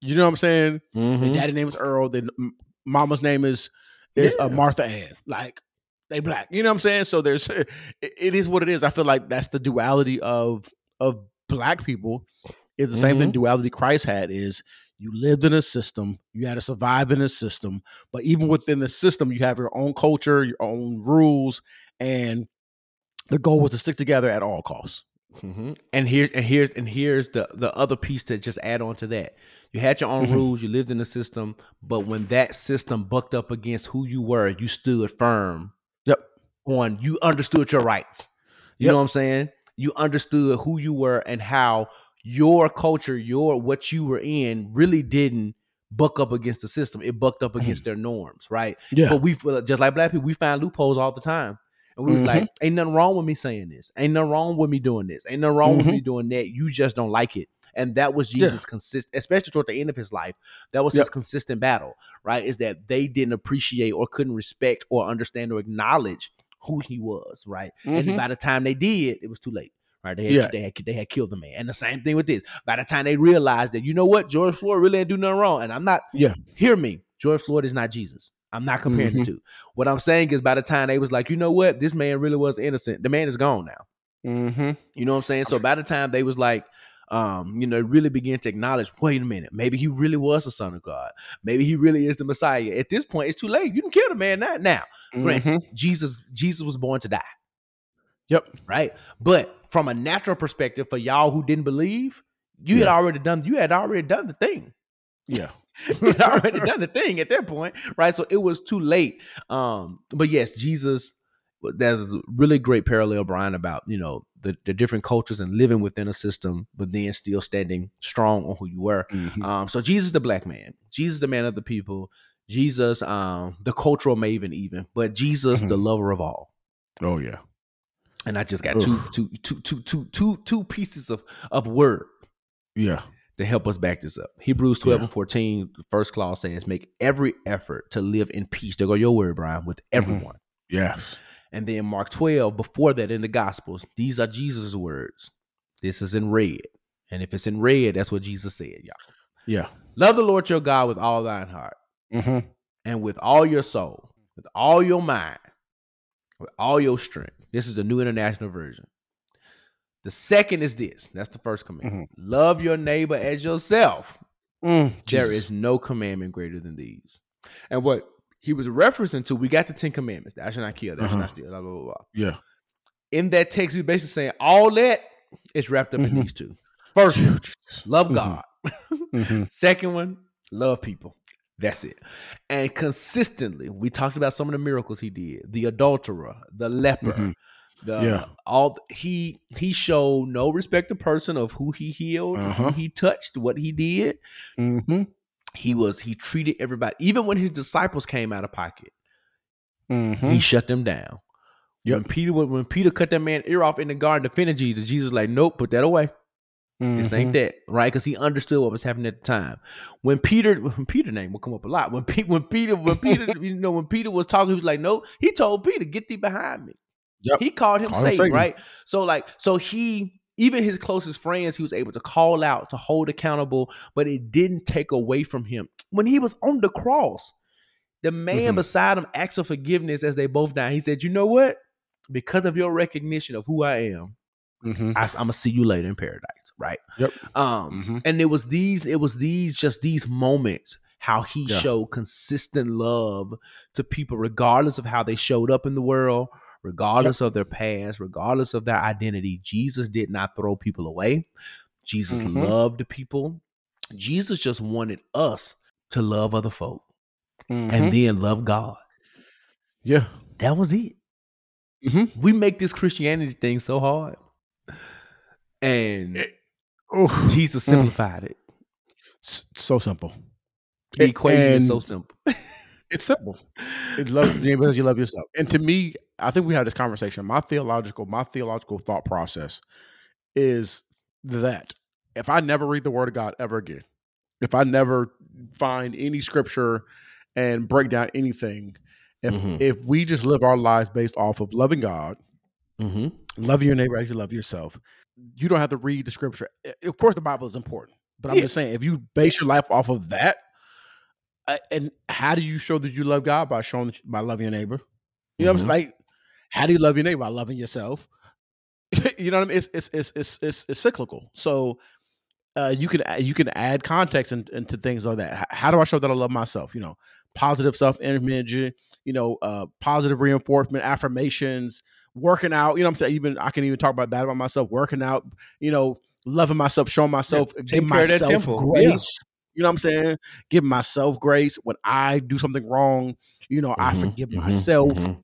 You know what I'm saying? Their Mhm. daddy name is Earl. Then mama's name is is uh, Yeah. Martha Ann. Like they black. You know what I'm saying? So there's it, it is what it is. I feel like that's the duality of of black people. Is the same thing duality Christ had is you lived in a system, you had to survive in a system, but even within the system, you have your own culture, your own rules, and the goal was to stick together at all costs. hmm And here and here's and here's the the other piece to just add on to that. You had your own Mhm. rules, you lived in the system, but when that system bucked up against who you were, you stood firm Yep. on you understood your rights. You Yep. know what I'm saying? You understood who you were and how your culture, your what you were in really didn't buck up against the system. It bucked up against their norms, right? Yeah. But we just like black people, we find loopholes all the time. And we was Mhm. like, ain't nothing wrong with me saying this. Ain't nothing wrong with me doing this. Ain't nothing wrong with Mhm. me doing that. You just don't like it. And that was Yeah. Jesus' consistent, especially toward the end of his life. That was his consistent battle, right? Is that they didn't appreciate or couldn't respect or understand or acknowledge who he was, right? And Mhm. by the time they did, it was too late. Right, they had, Yeah. they had they had killed the man, and the same thing with this. By the time they realized that, you know what, George Floyd really didn't do nothing wrong, and I'm not. Yeah. hear me, George Floyd is not Jesus. I'm not comparing Mhm. the two. What I'm saying is, by the time they was like, you know what, this man really was innocent. The man is gone now. Mm-hmm. You know what I'm saying? So by the time they was like, um, you know, really begin to acknowledge, wait a minute, maybe he really was the son of God. Maybe he really is the Messiah. At this point, it's too late. You can kill the man now. Now, granted, Jesus, Jesus was born to die, Yep. right? But from a natural perspective, for y'all who didn't believe, you had already done, you had already done the thing. Yeah. you had already done the thing at that point, right? So it was too late. Um, but yes, Jesus. There's a really great parallel, Bryan, about you know the, the different cultures and living within a system, but then still standing strong on who you were. Mhm. Um, so Jesus, the black man, Jesus, the man of the people, Jesus, um, the cultural maven, even, but Jesus, the lover of all. Oh yeah. And I just got two, two, two, two, two, two, two pieces of of word Yeah. to help us back this up. Hebrews 12 Yeah. and 14, the first clause says, Make every effort to live in peace. There go your word, Bryan, with Mm-hmm. everyone. Yes. And then Mark 12, before that in the Gospels, these are Jesus' words. This is in red. And if it's in red, that's what Jesus said, y'all. Yeah. Love the Lord your God with all thine heart Mm-hmm. and with all your soul, with all your mind, with all your strength. This is the New International Version. The second is this. That's the first commandment. Love your neighbor as yourself. Mm, There is no commandment greater than these. And what he was referencing to, we got the Ten Commandments. Thou shalt not kill, thou shalt Uh-huh. not steal, blah, blah, blah, blah. Yeah. In that text, he was basically saying all that is wrapped up in Mhm. these two. First one, love Mhm. God. Mm-hmm. Second one, love people. That's it. And consistently, we talked about some of the miracles he did. The adulterer, the leper, Mhm. the Yeah. all he he showed no respect to person of who he healed, Uh-huh. who he touched, what he did. Mm-hmm. He was he treated everybody, even when his disciples came out of pocket, Mm-hmm. he shut them down. Yep. When Peter when, when Peter cut that man ear off in the garden defending Jesus, Jesus was like, nope, put that away. This Mhm. ain't that, right? Because he understood what was happening at the time. When Peter, when Peter name will come up a lot. When Pe- when Peter, when Peter, you know, when Peter was talking, he was like, "No." He told Peter, "Get thee behind me." Yep. He called him Called him Satan, Satan. right? So like, so he even his closest friends, he was able to call out to hold accountable, but it didn't take away from him when he was on the cross. The man Mhm. beside him asked for forgiveness as they both died. He said, "You know what? Because of your recognition of who I am, Mhm. I, am gonna see you later in paradise, right? Yep. Um, Mhm. and it was these, it was these, just these moments how he Yeah. showed consistent love to people, regardless of how they showed up in the world, regardless of their past, regardless of their identity. Jesus did not throw people away. Jesus Mhm. loved people. Jesus just wanted us to love other folk and then love God. yeah. That was it. Mhm. We make this Christianity thing so hard. And Oh, Jesus Mm. simplified it. so simple. The equation is so simple. It's simple. It love your as you love yourself. And to me, I think we had this conversation. My theological, my theological thought process is that if I never read the Word of God ever again, if I never find any scripture and break down anything, if Mhm. if we just live our lives based off of loving God, Mm-hmm. Loving your neighbor as you love yourself, you don't have to read the scripture. Eh, Of course, the Bible is important, but I'm Yeah. just saying if you base your life off of that, and how do you show that you love God by showing by loving your neighbor? You know what I'm saying? Like, how do you love your neighbor by loving yourself? you know what I mean? It's it's it's it's it's, it's cyclical. So. Uh, you can you can add context in, into things like that. How do I show that I love myself? You know, positive self image. You know, uh, positive reinforcement, affirmations, working out. You know, what I'm saying even I can even talk about that about myself. Working out. You know, loving myself, showing myself, take giving care of myself grace. You know what I'm saying? Giving myself grace when I do something wrong. You know, I Mhm, forgive mhm, myself. mhm.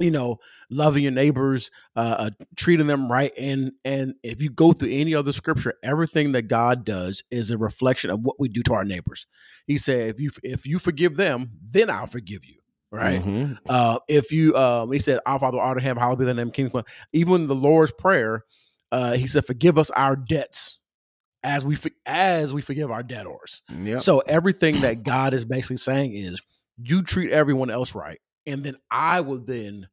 You know, loving your neighbors, uh, uh, treating them right, and and if you go through any other scripture, everything that God does is a reflection of what we do to our neighbors. He said, if you if you forgive them, then I'll forgive you. Right. Mhm. Uh, if you, um, he said, Our Father, art in heaven, hallowed be thy name, King's Come. Even the Lord's prayer, uh, he said, Forgive us our debts as we as we forgive our debtors. Yep. So everything that God is basically saying is, you treat everyone else right, and then I will then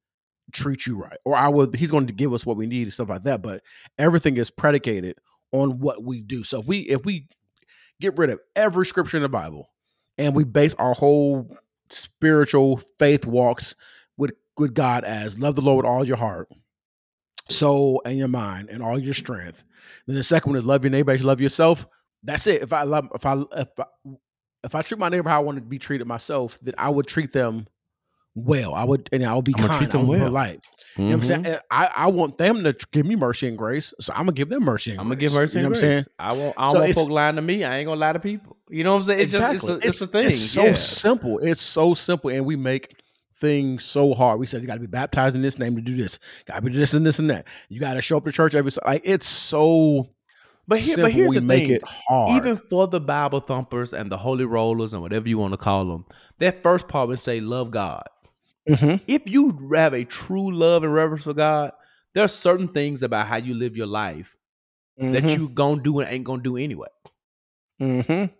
treat you right, or I will. He's going to give us what we need and stuff like that. But everything is predicated on what we do. So if we if we get rid of every scripture in the Bible and we base our whole spiritual faith walks with with God as love the Lord with all your heart, soul, and your mind, and all your strength. Then the second one is love your neighbor as you love yourself. That's it. If I love, if I if I, if I treat my neighbor how I want to be treated myself, then I would treat them well. I would, and I would be I'ma kind. treat them I would well. polite. You know what I'm Mhm. saying? I, I want them to give me mercy and grace, so I'm gonna give them mercy and I'm gonna give mercy You know and what I'm saying? I won't. I don't So want it's- folk lying to me. I ain't gonna lie to people. You know what I'm saying? It's just it's a, it's a thing. It's so yeah. simple. It's so simple, and we make things so hard. We said you got to be baptized in this name to do this. Got to be this and this and that. You got to show up to church every. Like it's so. But here, simple, but here's we the make thing. it hard. Even for the Bible thumpers and the holy rollers and whatever you want to call them, that first part would say love God. Mhm. If you have a true love and reverence for God, there are certain things about how you live your life that Mhm. you gonna do and ain't gonna do anyway. Mhm.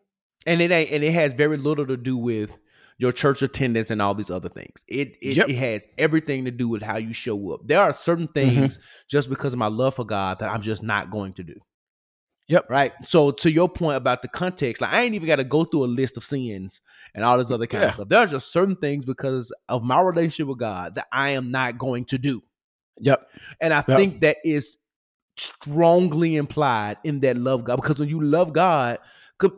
And it ain't and it has very little to do with your church attendance and all these other things. It it, Yep. it has everything to do with how you show up. There are certain things just because of my love for God that I'm just not going to do. Yep. Right. So to your point about the context, like I ain't even got to go through a list of sins and all this other kind Yeah. of stuff. There are just certain things because of my relationship with God that I am not going to do. Yep. And I Yep. think that is strongly implied in that love God. Because when you love God,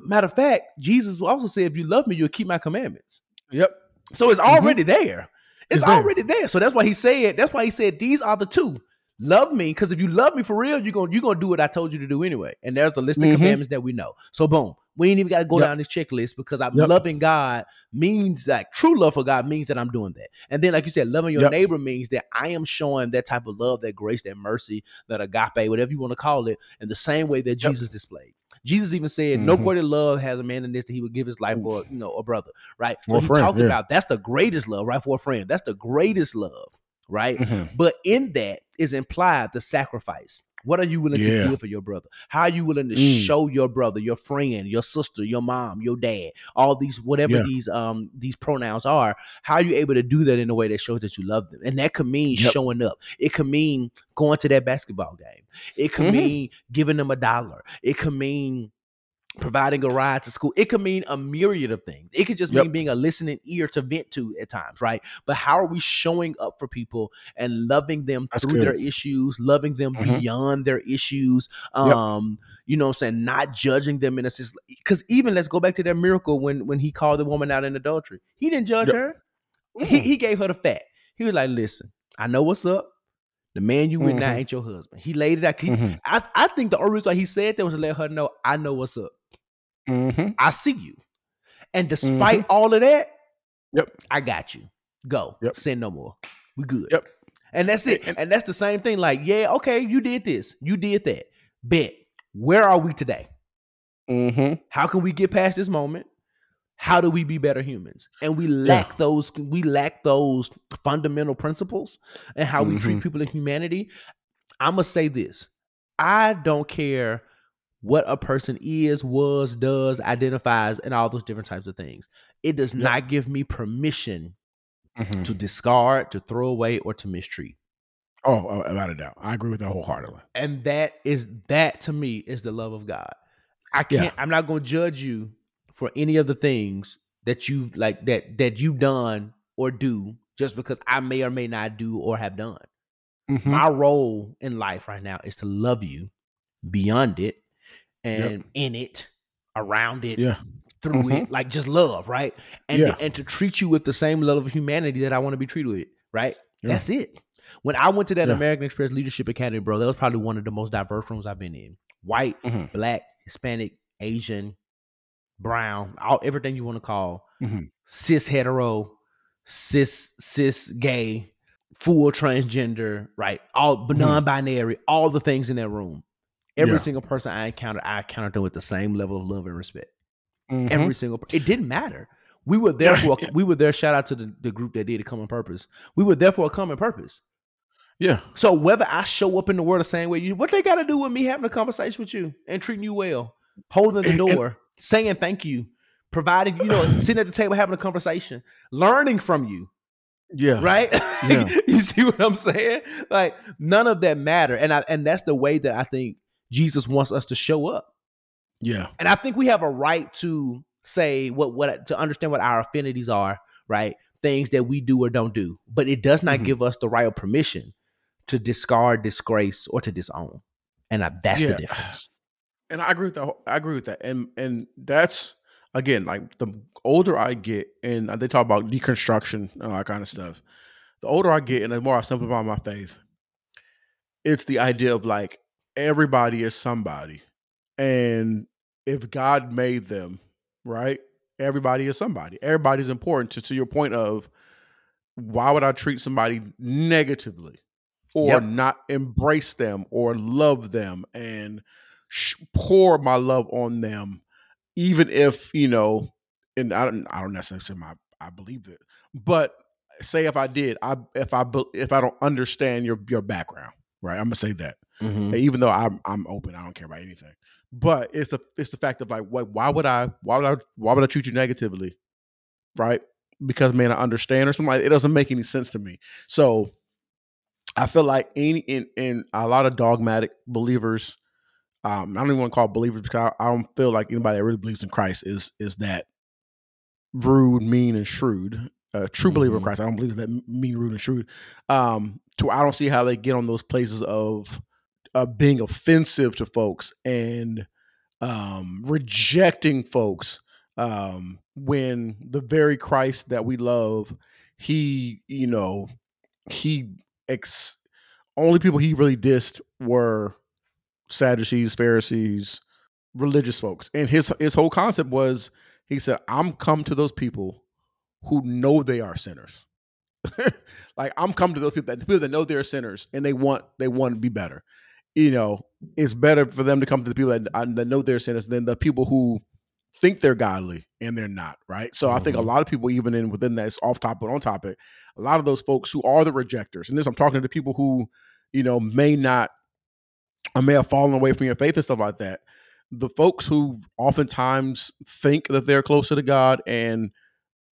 matter of fact, Jesus will also said, if you love me, you'll keep my commandments. Yep. So it's mm-hmm. already there. It's, It's there. already there. So that's why he said, that's why he said, these are the two. Love me, because if you love me for real, you're gonna you're gonna do what I told you to do anyway. And there's a list of Mhm. commandments that we know. So boom, we ain't even got to go Yep. down this checklist because I'm Yep. loving God means that true love for God means that I'm doing that. And then, like you said, loving your Yep. neighbor means that I am showing that type of love, that grace, that mercy, that agape, whatever you want to call it, in the same way that. Jesus displayed. Jesus even said, "No Mhm. greater love has a man than this that he would give his life for, you know, a brother." Right? So For he friend, talked yeah. about that's the greatest love, right? For a friend, that's the greatest love, right? Mhm. But in that is implied the sacrifice. What are you willing Yeah. to give for your brother? How are you willing to Mm. show your brother, your friend, your sister, your mom, your dad, all these whatever Yeah. these um these pronouns are? How are you able to do that in a way that shows that you love them? And that could mean Yep. showing up. It could mean going to that basketball game. It could Mhm. mean giving them a dollar. It could mean providing a ride to school. It could mean a myriad of things. It could just Yep. mean being a listening ear to vent to at times, right? But how are we showing up for people and loving them That's through good. their issues, loving them Mhm. beyond their issues? Yep. Um, you know what I'm saying, not judging them in a sense. Because even let's go back to that miracle when when he called the woman out in adultery. He didn't judge Yep. her. He he gave her the fact. He was like, listen, I know what's up. The man you with now Mhm. ain't your husband. He laid it out. He- Mhm. I, I think the only reason why he said that was to let her know I know what's up. Mhm. I see you. And despite all of that, Yep. I got you. Go. Yep. Send no more. We good. Yep. And that's it. And- that's the same thing. Like, yeah, okay, you did this. You did that. Bet. Where are we today? Mhm. How can we get past this moment? How do we be better humans? And we lack those, we lack those fundamental principles and how we treat Mhm. people in humanity. I'm gonna say this. I don't care what a person is, was, does, identifies, and all those different types of things. It does Yep. not give me permission Mhm. to discard, to throw away, or to mistreat. Oh, oh, without a doubt, I agree with that wholeheartedly. And that is that to me is the love of God. I can't I'm not gonna judge you for any of the things that you like that that you done or do just because I may or may not do or have done. Mhm. My role in life right now is to love you beyond it and in it, around it, Yeah. through Mhm. it, like just love, right? And Yeah. and to treat you with the same level of humanity that I want to be treated with, right? Yeah. That's it. When I went to that. American Express Leadership Academy, bro, that was probably one of the most diverse rooms I've been in. White, Mhm. black, Hispanic, Asian, brown, all everything you want to call Mhm. cis hetero, cis cis gay, full transgender, right? All Mhm. non-binary, all the things in that room. Every Yeah. single person I encountered, I encountered them with the same level of love and respect. Mhm. Every single per- it didn't matter. We were there for Yeah. we were there. Shout out to the, the group that did a common purpose. We were there for a common purpose. yeah. So whether I show up in the world the same way you, what they got to do with me having a conversation with you and treating you well, holding the And- and- door, saying thank you, providing you know, sitting at the table having a conversation, learning from you, Yeah. right? Yeah. you see what I'm saying? Like none of that matter, and I and that's the way that I think Jesus wants us to show up. Yeah. And I think we have a right to say what what to understand what our affinities are, right? Things that we do or don't do. But it does not Mhm. give us the right or permission to discard, disgrace, or to disown. And I, that's the difference. and I agree with that. I agree with that, and and that's again like the older I get, and they talk about deconstruction and all that kind of stuff. The older I get, and the more I simplify my faith, it's the idea of like everybody is somebody, and if God made them, right, everybody is somebody. Everybody's important. To to your point of why would I treat somebody negatively or Yep. not embrace them or love them and sh- pour my love on them, even if you know, and I don't, I don't necessarily say my, I believe it, but say if I did, I if I if I don't understand your your background, right? I'm gonna say that, Mhm. even though I'm I'm open, I don't care about anything, but it's a it's the fact of like, what, why would I, why would I, why would I treat you negatively, right? Because man, I understand or something. Like, it doesn't make any sense to me. So I feel like any in in a lot of dogmatic believers, um, I don't even want to call it believers because I, I don't feel like anybody that really believes in Christ is is that rude, mean, and shrewd. A true believer of Mhm. Christ, I don't believe that mean, rude, and shrewd. Um, to I don't see how they get on those places of uh, being offensive to folks and um, rejecting folks um, when the very Christ that we love, he, you know, he ex- only people he really dissed were Sadducees, Pharisees, religious folks, and his his whole concept was he said, "I'm come to those people who know they are sinners." like I'm coming to those people that people that know they're sinners and they want they want to be better. You know, it's better for them to come to the people that, uh, that know they're sinners than the people who think they're godly and they're not. Right. So I think a Mhm. lot of people, even in within that it's off topic on topic, a lot of those folks who are the rejectors, and this I'm talking to the people who, you know, may not or may have fallen away from your faith and stuff like that. The folks who oftentimes think that they're closer to God and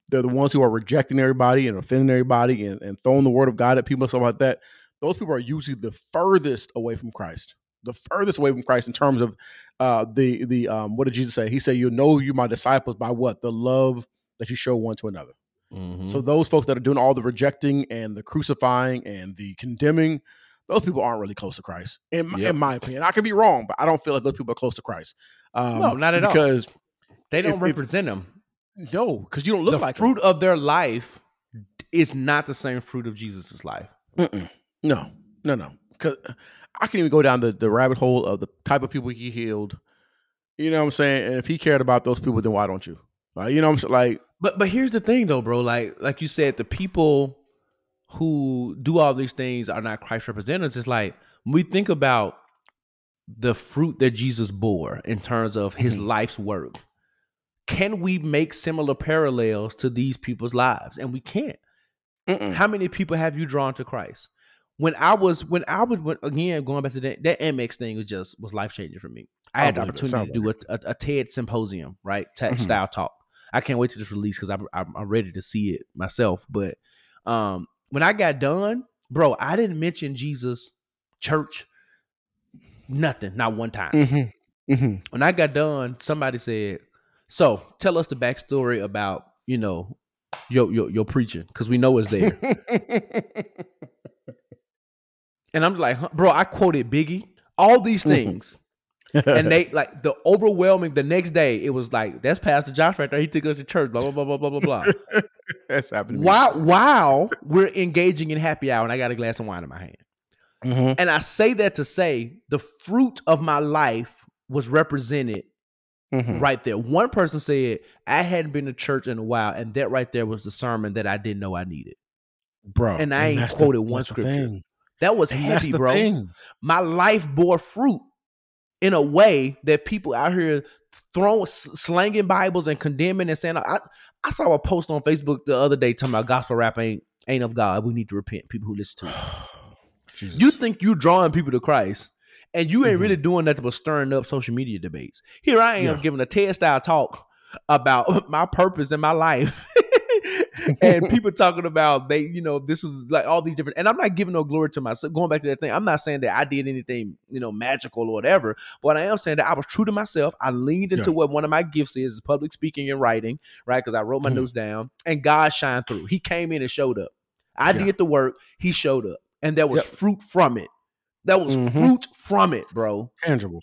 they're the ones who are rejecting everybody and offending everybody and, and throwing the word of God at people and stuff like that. Those people are usually the furthest away from Christ, the furthest away from Christ in terms of uh, the the um, what did Jesus say? He said, "You'll know you my disciples by what the love that you show one to another." Mhm. So those folks that are doing all the rejecting and the crucifying and the condemning, those people aren't really close to Christ, in my, Yep. in my opinion. I could be wrong, but I don't feel like those people are close to Christ. Um, No, not at all. because, they don't if- if- represent him. No, because you don't look like the like fruit of their life is not the same fruit of Jesus' life. Mm-mm. No, no, no. Because I can even go down the, the rabbit hole of the type of people he healed. You know what I'm saying? And if he cared about those people, then why don't you? Like, you know what I'm saying? Like, But but here's the thing though, bro. Like like you said, the people who do all these things are not Christ representatives. It's like when we think about the fruit that Jesus bore in terms of his mm-hmm. life's work. Can we make similar parallels to these people's lives? And we can't. mm-mm. How many people have you drawn to Christ? When I was when I would when, again going back to that that Amex thing was just was life changing for me. I I had the opportunity to do a, a, a TED symposium, right? TED Mhm. style talk. I can't wait to this release because I'm, I'm I'm ready to see it myself. But um, when I got done, bro, I didn't mention Jesus, church, nothing, not one time. Mm-hmm. Mm-hmm. When I got done, somebody said, "So tell us the backstory about you know your your, your preaching because we know it's there." And I'm like, huh, bro, I quoted Biggie, all these things. and they like the overwhelming the next day, it was like, that's Pastor Josh right there. He took us to church, blah, blah, blah, blah, blah, blah, blah. That's happening. while while we're engaging in happy hour and I got a glass of wine in my hand. Mm-hmm. And I say that to say the fruit of my life was represented Mm-hmm. right there. One person said, I hadn't been to church in a while, and that right there was the sermon that I didn't know I needed. Bro. And I ain't that's quoted one scripture. That was And heavy, bro. thing. my life bore fruit in a way that people out here throwing slanging Bibles and condemning and saying I I saw a post on Facebook the other day talking about gospel rap ain't ain't of God. We need to repent. People who listen to it. You think you're drawing people to Christ, and you ain't Mhm. really doing nothing but stirring up social media debates. Here I am Yeah. giving a TED style talk about my purpose in my life. and people talking about they, you know, this is like all these different, and I'm not giving no glory to myself. Going back to that thing, I'm not saying that I did anything, you know, magical or whatever. But I am saying that I was true to myself. I leaned into Yeah. what one of my gifts is, is public speaking and writing, right? Because I wrote my Mhm. notes down, and God shined through. He came in and showed up. I Yeah. did the work. He showed up, and there was Yep. fruit from it. There was Mhm. fruit from it, bro tangible.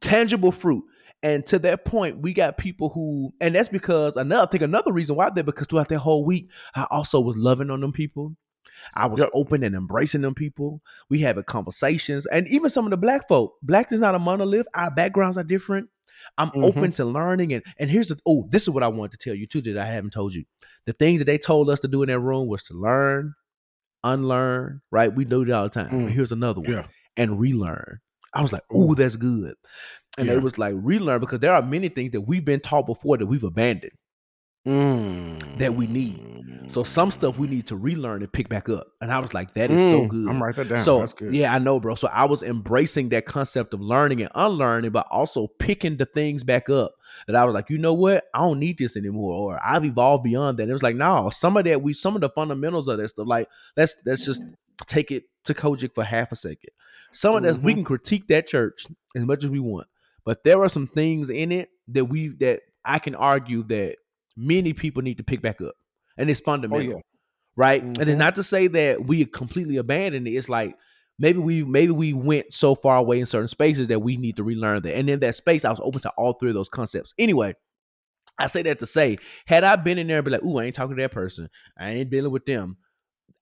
tangible fruit. And to that point, we got people who, and that's because another I think another reason why that because throughout that whole week, I also was loving on them people. I was Yep. open and embracing them people. We having conversations, and even some of the black folk. Black is not a monolith. Our backgrounds are different. I'm Mhm. open to learning, and and here's the oh, this is what I wanted to tell you too that I haven't told you. The things that they told us to do in that room was to learn, unlearn. Right, we do it all the time. Mm. Here's another one Yeah. and relearn. I was like, Ooh. "Ooh, that's good." And Yeah. it was like relearn because there are many things that we've been taught before that we've abandoned Mm. that we need. So some stuff we need to relearn and pick back up. And I was like, "That is so Mm. good." I'm write that down. So That's good. yeah, I know, bro. So I was embracing that concept of learning and unlearning, but also picking the things back up that I was like, you know what, I don't need this anymore, or I've evolved beyond that. It was like, no, some of that we, some of the fundamentals of that stuff, like let's let's just take it to COGIC for half a second. Some of that we Mhm. can critique that church as much as we want, but there are some things in it that we that I can argue that many people need to pick back up, and it's fundamental Oh, yeah. right? And it's Mhm. not to say that we completely abandoned it. It's like maybe we maybe we went so far away in certain spaces that we need to relearn that. And in that space, I was open to all three of those concepts. Anyway, I say that to say, had I been in there and be like, "Ooh, I ain't talking to that person. I ain't dealing with them,"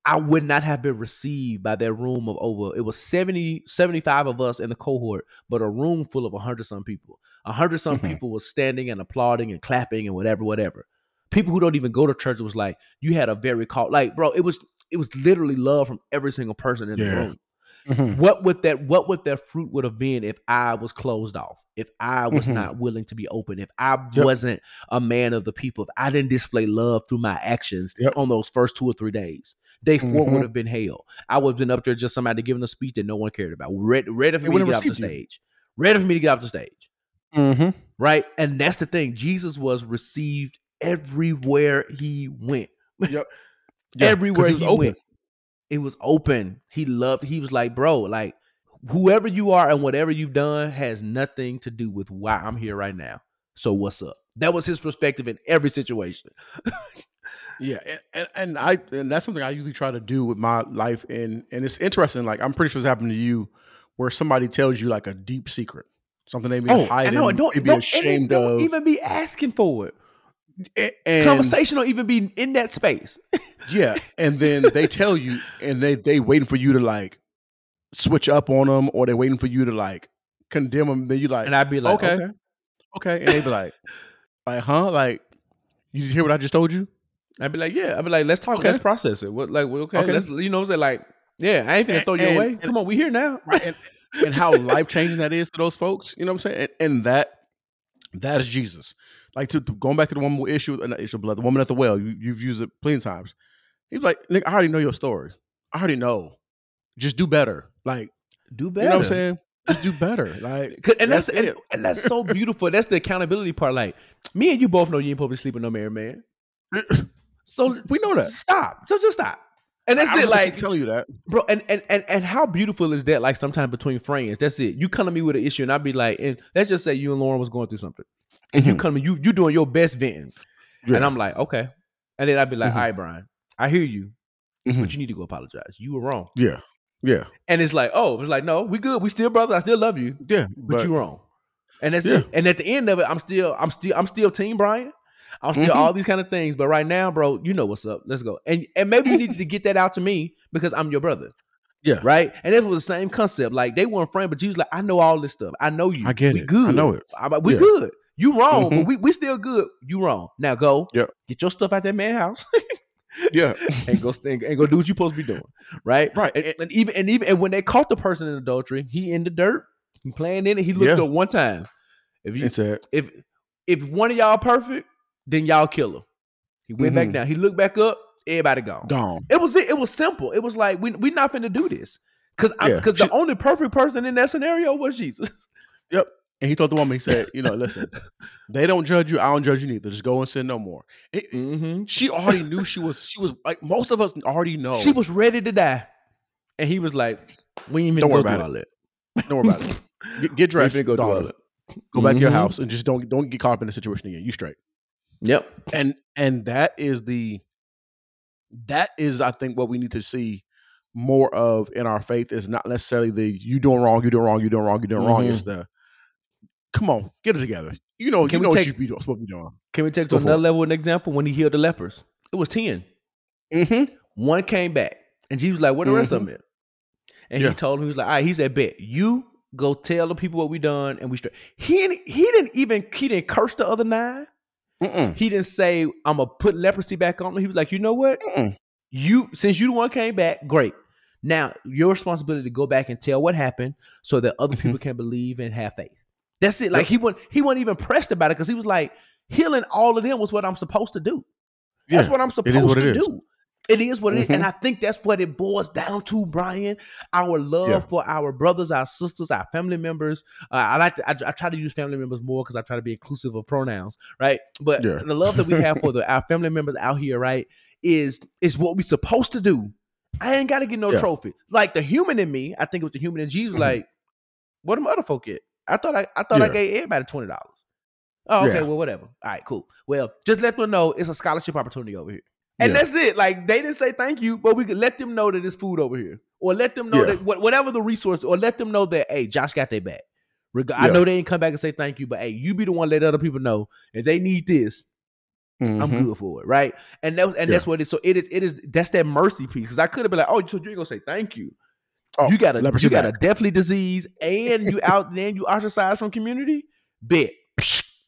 I would not have been received by that room of over. It was 70, 75 of us in the cohort, but a room full of hundred some people. A hundred some Mhm. people was standing and applauding and clapping and whatever, whatever. People who don't even go to church was like, you had a very call, like, bro. It was it was literally love from every single person in the Yeah. room. Mhm. What would that what would that fruit would have been if I was closed off? If I was Mhm. not willing to be open, if I Yep. wasn't a man of the people, if I didn't display love through my actions Yep. on those first two or three days. Day 4 Mhm. would have been hell. I would have been up there just somebody giving a speech that no one cared about. Ready, ready for me to get off the you. stage. Ready for me to get off the stage. Mm-hmm. Right. And that's the thing. Jesus was received everywhere he went. Yep. everywhere he was he open. went. It was open. He loved, he was like, bro, like whoever you are and whatever you've done has nothing to do with why I'm here right now. So what's up? That was his perspective in every situation. Yeah, and, and, and I and that's something I usually try to do with my life, and and it's interesting. Like I'm pretty sure it's happened to you, where somebody tells you like a deep secret, something they've been Oh, I hiding, know. Don't, don't, and ashamed don't of. even be asking for it. and, Conversation don't even be in that space. Yeah, and then they tell you, and they they waiting for you to like switch up on them, or they're waiting for you to like condemn them. Then you like, And I'd be like, Okay. okay. okay, and they'd be like, like, huh, like, you hear what I just told you? I'd be like, yeah. I'd be like, let's talk. Okay. Let's process it. What, like, okay, Okay. let's, you know, say like, yeah, I ain't gonna throw you and- away. and- Come on, we here now. right and, and how life changing that is to those folks you know what i'm saying and, and that that is jesus like to, to- going back to the woman with issue not issue of blood the woman at the well you, you've used it plenty of times he's like Nick, i already know your story i already know just do better like Do better. you know what i'm saying just do better Like And that's, That's and, and that's so beautiful. That's the accountability part. Like me and you both know you ain't supposed to no married man. So we know that stop. So just stop. And that's I it. Like, tell you that bro, and, and and and how beautiful is that? Like sometimes between friends, that's it. You come to me with an issue, and I'd be like, and let's just say you and Lauren was going through something, and you Mhm. come to you you doing your best venting, Yeah. and I'm like, okay, and then I'd be like, Mhm. all right, Bryan, I hear you, Mhm. but you need to go apologize. You were wrong, yeah yeah and it's like, oh, it's like, no, we good, we still brothers. I still love you, yeah but, you wrong. And that's Yeah. it. And at the end of it, I'm still, I'm still, I'm still Team Bryan. I'm still Mhm. all these kind of things. But right now, bro, you know what's up. Let's go. And and maybe you needed to get that out to me because I'm your brother. Yeah. Right. And it was the same concept. Like they weren't friends, but you was like, I know all this stuff. I know you. I get we it. Good. I know it. I'm we Yeah. good. You wrong, but Mhm. we, we still good. You wrong. Now go. Yep. Get your stuff out that man house yeah and go and, and go do what you supposed to be doing. Right. Right. And, and even and even and when they caught the person in adultery, he in the dirt. He playing in it. He looked Yeah. up one time. If you said if if one of y'all perfect, then y'all kill him. He went back Mhm. down. He looked back up. Everybody gone. gone It was it. It was simple. It was like we we not finna do this because Yeah. because the She- only perfect person in that scenario was Jesus. Yep. And he told the woman, he said, you know, listen, they don't judge you. I don't judge you neither. Just go and sin no more. It- Mm-hmm. she already knew she was, she was like, most of us already know. She was ready to die, and he was like, "We ain't even Don't go worry about all that. don't worry about it. Get, get dressed, go through all daughter. that." Go back to your Mhm. house and just don't, don't get caught up in the situation again. You straight. Yep. And, and that is the, that is, I think what we need to see more of in our faith is not necessarily the, you doing wrong, you doing wrong, you doing wrong, you doing wrong. Mhm. It's the, come on, get it together. You know, Can you we know what take- you be doing, supposed to be doing. Can we take to another level? An example when he healed the lepers, it was ten. Mm-hmm. One came back, and Jesus was like, "Where the rest of them at?" And Yeah. he told him, he was like, "All right." He said, "Bet you go tell the people what we done, and we straight." He didn't, he didn't even he didn't curse the other nine. Mm-mm. He didn't say, "I'm gonna put leprosy back on." Him. He was like, "You know what? Mm-mm. You since you the one came back, great. Now your responsibility to go back and tell what happened, so that other Mhm. people can believe and have faith." That's it. Like Yep. he wasn't he wasn't even pressed about it because he was like, "Healing all of them was what I'm supposed to do." Yeah. That's what I'm supposed what to it is. do. It is what it is. Mhm. And I think that's what it boils down to, Bryan. Our love Yeah. for our brothers, our sisters, our family members. Uh, I like to, I, I try to use family members more because I try to be inclusive of pronouns, right? But Yeah. the love that we have for the, our family members out here, right, is is what we're supposed to do. I ain't got to get no Yeah. trophy. Like the human in me, I think it was the human in Jesus. Mhm. Like, what them other folk get? I thought I, I thought I gave everybody twenty dollars. Oh, okay, well, whatever. All right, cool. Well, just let them know it's a scholarship opportunity over here. And Yeah. that's it. Like they didn't say thank you, but we could let them know that it's food over here, or let them know Yeah. that whatever the resource, or let them know that hey, Josh got their back. Reg- I know they didn't come back and say thank you, but hey, you be the one let other people know if they need this. I'm Mhm. good for it, right? And that was, and that's what it is. So it is. It is. That's that mercy piece. Because I could have been like, oh, so you ain't gonna say thank you. Oh, you got a you got a back. deathly disease, and you out then you ostracized from community. Bet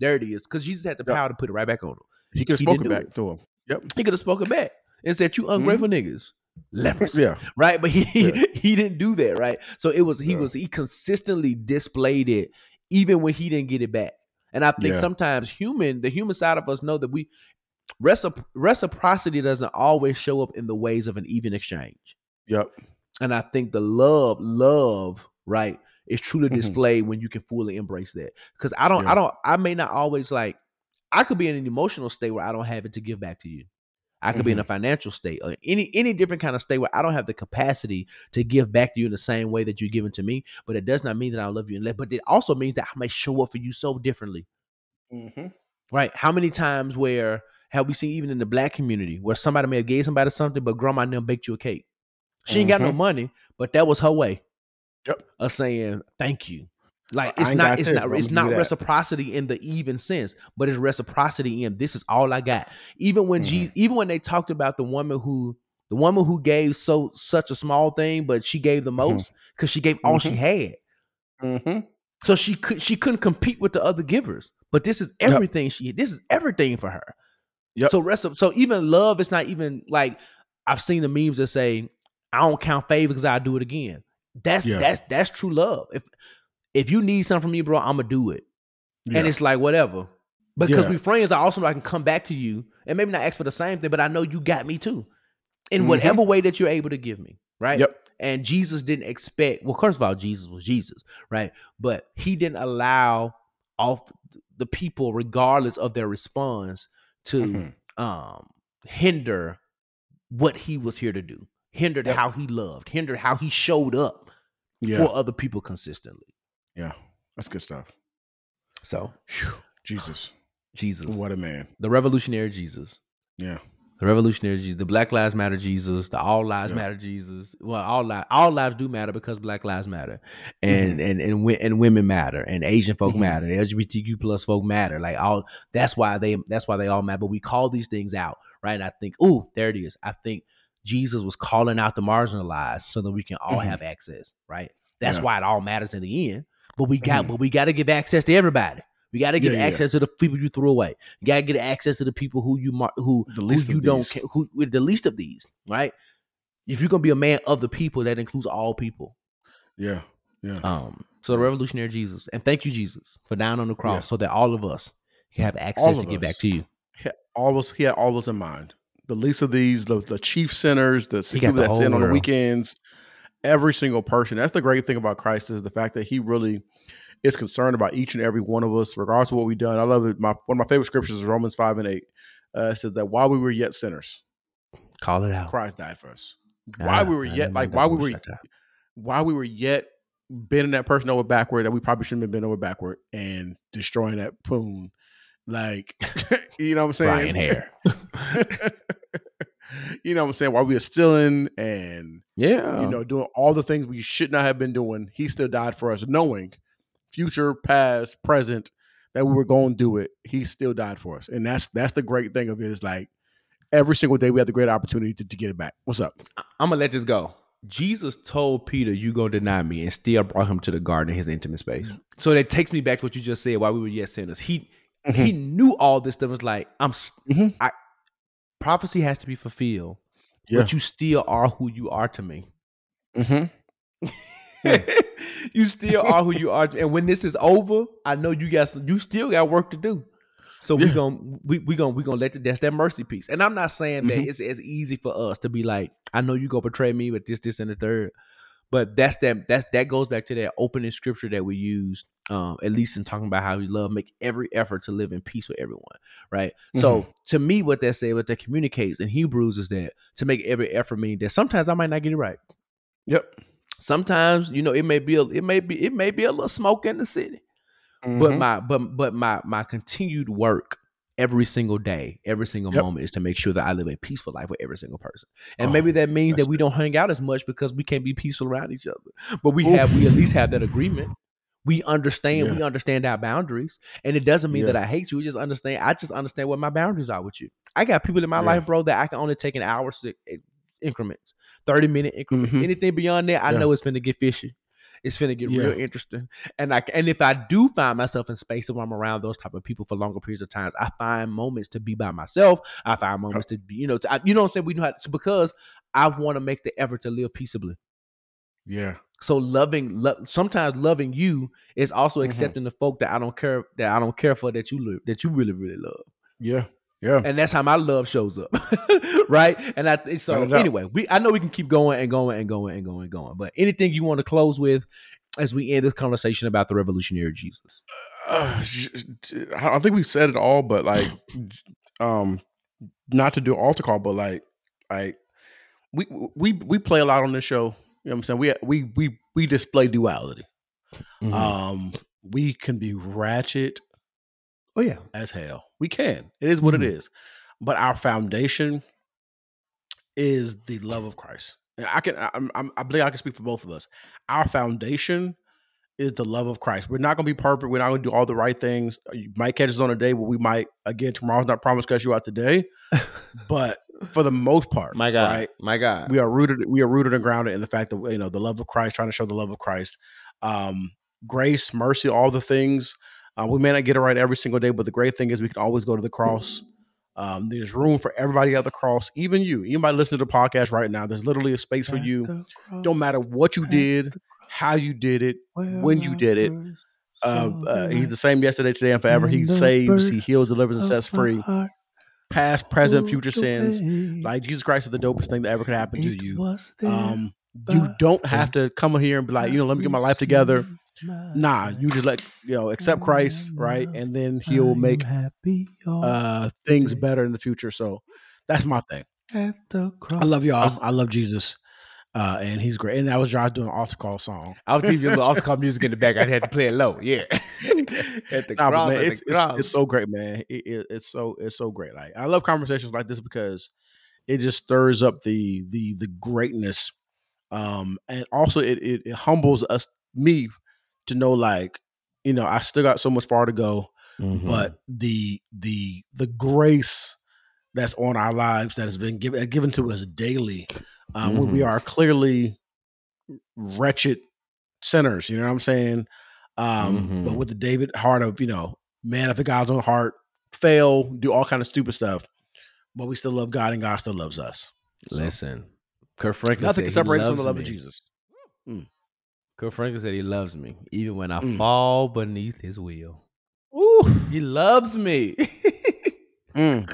there it is. Because Jesus had the power to put it right back on him. He could have spoken back it. to him. Yep. He could have spoken back and said, "You ungrateful niggas, leprosy." Yeah. right? But he Yeah. he didn't do that, right? So it was he Yeah. was he consistently displayed it even when he didn't get it back. And I think Yeah. sometimes human, the human side of us know that we recipro- reciprocity doesn't always show up in the ways of an even exchange. Yep. And I think the love, love, right, is truly Mhm. displayed when you can fully embrace that. Because I don't, Yeah. I don't, I may not always like. I could be in an emotional state where I don't have it to give back to you. I could be in a financial state or any any different kind of state where I don't have the capacity to give back to you in the same way that you're giving to me. But it does not mean that I love you and let. But it also means that I may show up for you so differently Mm-hmm. right? How many times where have we seen even in the black community where somebody may have gave somebody something, but grandma never baked you a cake. She ain't got no Mhm. money, but that was her way Yep. of saying thank you. Like it's not, it's this, not, it's I'ma not reciprocity in the even sense, but it's reciprocity in this is all I got. Even when Mhm. Jesus, even when they talked about the woman who, the woman who gave so such a small thing, but she gave the Mhm. most because she gave all she Mhm. had. Mm-hmm. So she could she couldn't compete with the other givers. But this is Yep. everything she this is everything for her. Yep. So rest of, so even love is not even like I've seen the memes that say I don't count favor because I do it again. That's Yeah. that's that's true love. If if you need something from me, bro, I'm gonna do it. Yeah. And it's like whatever. Because Yeah. we friends, I also know I can come back to you and maybe not ask for the same thing, but I know you got me too. In Mhm. whatever way that you're able to give me. Right. Yep. And Jesus didn't expect, well, first of all, Jesus was Jesus, right? But he didn't allow off the people, regardless of their response, to Mhm. um hinder what he was here to do, hindered Yep. how he loved, hindered how he showed up Yeah. for other people consistently. Yeah. That's good stuff. So Phew. Jesus. Jesus, What a man. the revolutionary Jesus. Yeah. The revolutionary Jesus, the Black Lives Matter Jesus, the All Lives Yeah. Matter Jesus. Well, all lives, all lives do matter because Black Lives matter, and Mm-hmm. and and and women matter, and Asian folk Mhm. matter, and LGBTQ plus folk matter. Like all, that's why they that's why they all matter. But we call these things out, right? And I think, oh, there it is. I think Jesus was calling out the marginalized so that we can all Mhm. have access, right? That's Yeah. why it all matters in the end. But we got, Mhm. but we got to give access to everybody. We got to get Yeah, yeah. access to the people you threw away. You got to get access to the people who you mar- who The least who you don't ca- who with the least of these, right? If you're gonna be a man of the people, that includes all people. Yeah. Yeah. Um, so the revolutionary Jesus, and thank you, Jesus, for dying on the cross, Yeah. so that all of us can have access to get back to you. He had always he had always in mind. The least of these, the, the chief sinners, the people that's in on the weekends, every single person. That's the great thing about Christ is the fact that he really is concerned about each and every one of us, regardless of what we've done. I love it. My one of my favorite scriptures is Romans five and eight. Uh, it says that while we were yet sinners, Call it out. Christ died for us. Ah, While we were I yet, like while we were, while we were yet bending that person over backward that we probably shouldn't have been over backward and destroying that poon. Like, you know what I'm saying? Bryan Hare. you know what I'm saying? While we were stealing and Yeah, you know doing all the things we should not have been doing, he still died for us, knowing future, past, present that we were going to do it. He still died for us, and that's that's the great thing of it. Is like every single day we have the great opportunity to, to get it back. What's up? I'm gonna let this go. Jesus told Peter, "You gonna deny me," and still brought him to the garden, in his intimate space. So that takes me back to what you just said. While we were yet sinners, he he knew all this stuff. Was like, I'm. Mhm. I prophecy has to be fulfilled, Yeah. but you still are who you are to me. Mm-hmm. you still are who you are, and when this is over, I know you got some, you still got work to do. So we Yeah. gonna we we gonna we gonna let the, that's that mercy piece. And I'm not saying that Mhm. it's as easy for us to be like, I know you gonna betray me with this, this, and the third. But that's that that's that goes back to that opening scripture that we used, um, at least in talking about how we love, make every effort to live in peace with everyone, right? So to me, what that say, what that communicates in Hebrews is that to make every effort mean that sometimes I might not get it right. Yep. Sometimes, you know, it may be a, it may be it may be a little smoke in the city but Mhm. my but but my my continued work every single day every single Yep. moment is to make sure that i live a peaceful life with every single person and Oh, maybe that means that we don't hang out as much because we can't be peaceful around each other but we Oof. have we at least have that agreement we understand we understand our boundaries and it doesn't mean Yeah. that i hate you we just understand i just understand what my boundaries are with you i got people in my Yeah. life bro that i can only take an hour increments 30 minute increments Mhm. anything beyond that i Yeah. know it's going to get fishy it's gonna get Yeah. real interesting and I and if I do find myself in spaces where I'm around those type of people for longer periods of times, I find moments to be by myself. I find moments to be, you know, to, I, you know what I'm saying. We know how to, because I want to make the effort to live peaceably. Yeah. So loving, lo- sometimes loving you is also Mhm. accepting the folk that I don't care that I don't care for that you live, that you really really love. Yeah. Yeah. and that's how my love shows up, right? And I so a anyway, we I know we can keep going and going and going and going and going, but anything you want to close with as we end this conversation about the revolutionary Jesus? uh, I think we've said it all, but like, um, not to do altar call, but like, like we we we play a lot on this show. You know what I'm saying? We we we we display duality. Mm-hmm. Um, we can be ratchet oh yeah, as hell. We can. It is what it is. But our foundation is the love of Christ. And I can. I, I'm, I believe I can speak for both of us. Our foundation is the love of Christ. We're not going to be perfect. We're not going to do all the right things. You might catch us on a day where we might again tomorrow's not promised cuss you out today, but for the most part, my God, right, my God, we are rooted. We are rooted and grounded in the fact that you know the love of Christ, trying to show the love of Christ, um, grace, mercy, all the things. Uh, we may not get it right every single day, but the great thing is we can always go to the cross. Um, there's room for everybody at the cross, even you. Anybody listening to the podcast right now, there's literally a space for you. Don't matter what you did, how you did it, when you did it. Uh, uh, he's the same yesterday, today, and forever. He saves, he heals, delivers, and sets free. Past, present, future sins. Like Jesus Christ is the dopest thing that ever could happen to you. Um, you don't have to come here and be like, you know, let me get my life together. Nah, you just let you know, accept Christ, right? And then he'll make uh things better in the future. So that's my thing. at the cross. I love y'all. I love Jesus. Uh, and he's great. And that was Josh doing an altar call song. I was leaving a little off music in the back. I had to play it low. Yeah, at the Nah, cross. man, at the it's, it's, so great, man. It, it, it's so it's so great. Like I love conversations like this because it just stirs up the the the greatness, um, and also it it, it humbles us me to know like you know I still got so much far to go, Mhm. but the the the grace that's on our lives that has been given given to us daily, um, when we are clearly wretched sinners. You know what I'm saying? Um, But Mhm. with the David heart of you know, man after God's own heart, fail, do all kind of stupid stuff, but we still love God and God still loves us. So, Listen, Kirk Franklin nothing said can he separate us from loves the love me. of Jesus. Kirk Franklin said he loves me even when I Mm. fall beneath his will. Ooh. He loves me. Mm.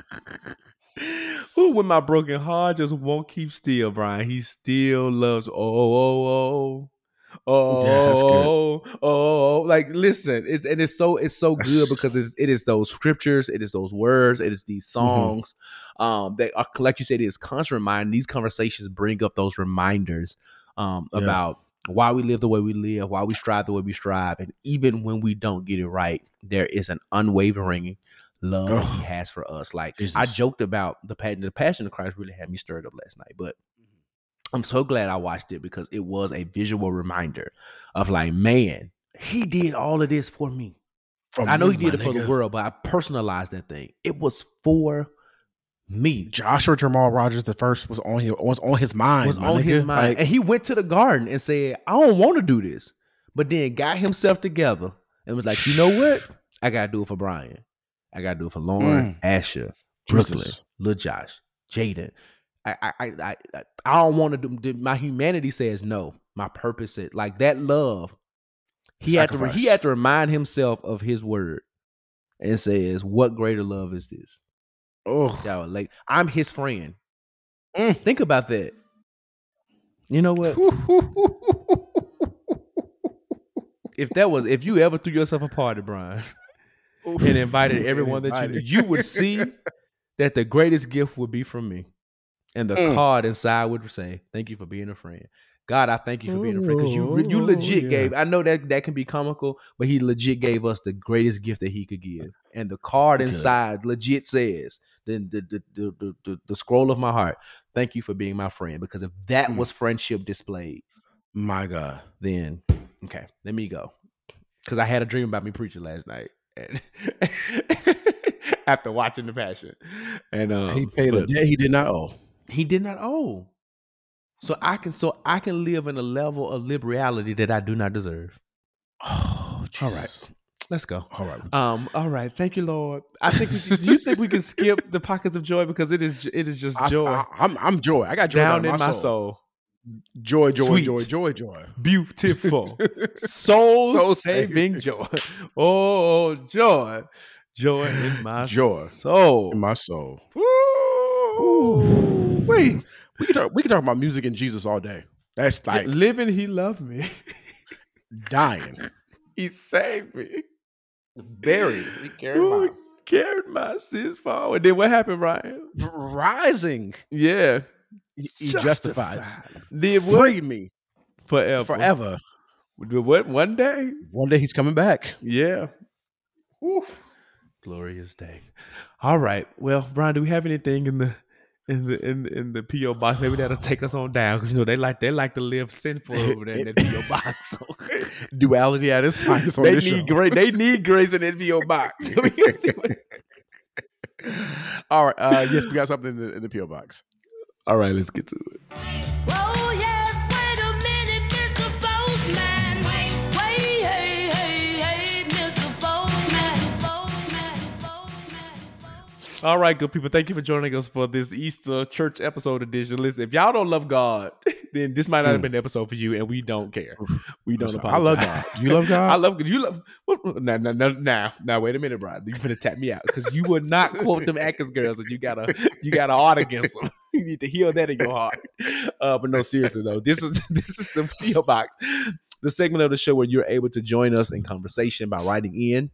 Ooh, with my broken heart just won't keep still, Bryan. He still loves. Oh, oh, oh. Oh, Yeah, oh, oh, oh, like listen, it's and it's so it's so good because it's, it is those scriptures, it is those words, it is these Mm-hmm. songs, um, that are like you said, it is constant remind. These conversations bring up those reminders, um, Yeah. about why we live the way we live, why we strive the way we strive, and even when we don't get it right, there is an unwavering love Ugh. he has for us. Like I joked about the passion, the passion of Christ really had me stirred up last night, but mm-hmm. I'm so glad I watched it because it was a visual reminder of like, man, he did all of this for me. From I know me, he did it for the world, but I personalized that thing. It was for me. Joshua Jamal Rogers the first was on here was on his mind. was on his mind. Like, and he went to the garden and said, I don't want to do this. But then got himself together and was like, you know what? I gotta do it for Bryan. I gotta do it for Lauren, Asher, Brooklyn, Jesus. Lil Josh, Jaden. I I I I, I- don't want to do my humanity says no. My purpose is like that love. He had to he had to remind himself of his word and says, What greater love is this? oh, Y'all like I'm his friend. Mm. Think about that. You know what? if that was if you ever threw yourself a party, Bryan, and invited everyone that you knew, you would see that the greatest gift would be from me. And the Mm. card inside would say, Thank you for being a friend. God, I thank you for being a friend. Because you you legit yeah. gave, I know that that can be comical, but he legit gave us the greatest gift that he could give. And the card Good. inside legit says, the the, the, the, the, the, the scroll of my heart, thank you for being my friend. Because if that Mm. was friendship displayed, my God. then okay, let me go. Because I had a dream about me preaching last night. After watching the passion. And um he paid a debt he did not owe. he did not owe. So I can so I can live in a level of liberality that I do not deserve. Oh, All right. Let's go. All right. Um, all right. Thank you, Lord. I think we do you think we can skip the pockets of joy because it is it is just joy I, am I'm joy. I got joy down in in my, my soul. soul. Joy, joy, Sweet. joy, joy, joy. Beautiful. soul Soul saving joy. Oh, joy. Joy in my Joy soul. in my soul. Ooh. Wait. We can talk, we can talk about music and Jesus all day. That's like living, he loved me. dying. he saved me. Buried. We carry Ooh, carried my sins forward. Then what happened, Ryan? rising. Yeah. He, he justified. Did what? Freed me Forever. forever. What? One day? One day he's coming back. Yeah. Glorious day. All right. Well, Bryan, do we have anything in the in the in the, in the PO box? Maybe that'll take us on down because you know they like they like to live sinful over there in that PO box. So Duality at its finest they need grace. They need grace in that PO box. We can see what- All right. Uh, yes, we got something in the, in the PO box. All right, let's get to it. Oh yes, minute, Wait, wait, hey, hey, hey, Mr. Postman. Postman, Postman. All right, good people. Thank you for joining us for this Easter church episode edition. Listen, if y'all don't love God, then this might not have mm. been the episode for you, and we don't care. We don't apologize. I love God. You love God? I love God. you. Love what- now, now, now, now, now. Wait a minute, Bryan. You're gonna tap me out because you would not quote them Atkins girls, and you got a you got a art against them. You need to heal that in your heart. Uh, but no, seriously though, this is this is the feel box, the segment of the show where you're able to join us in conversation by writing in.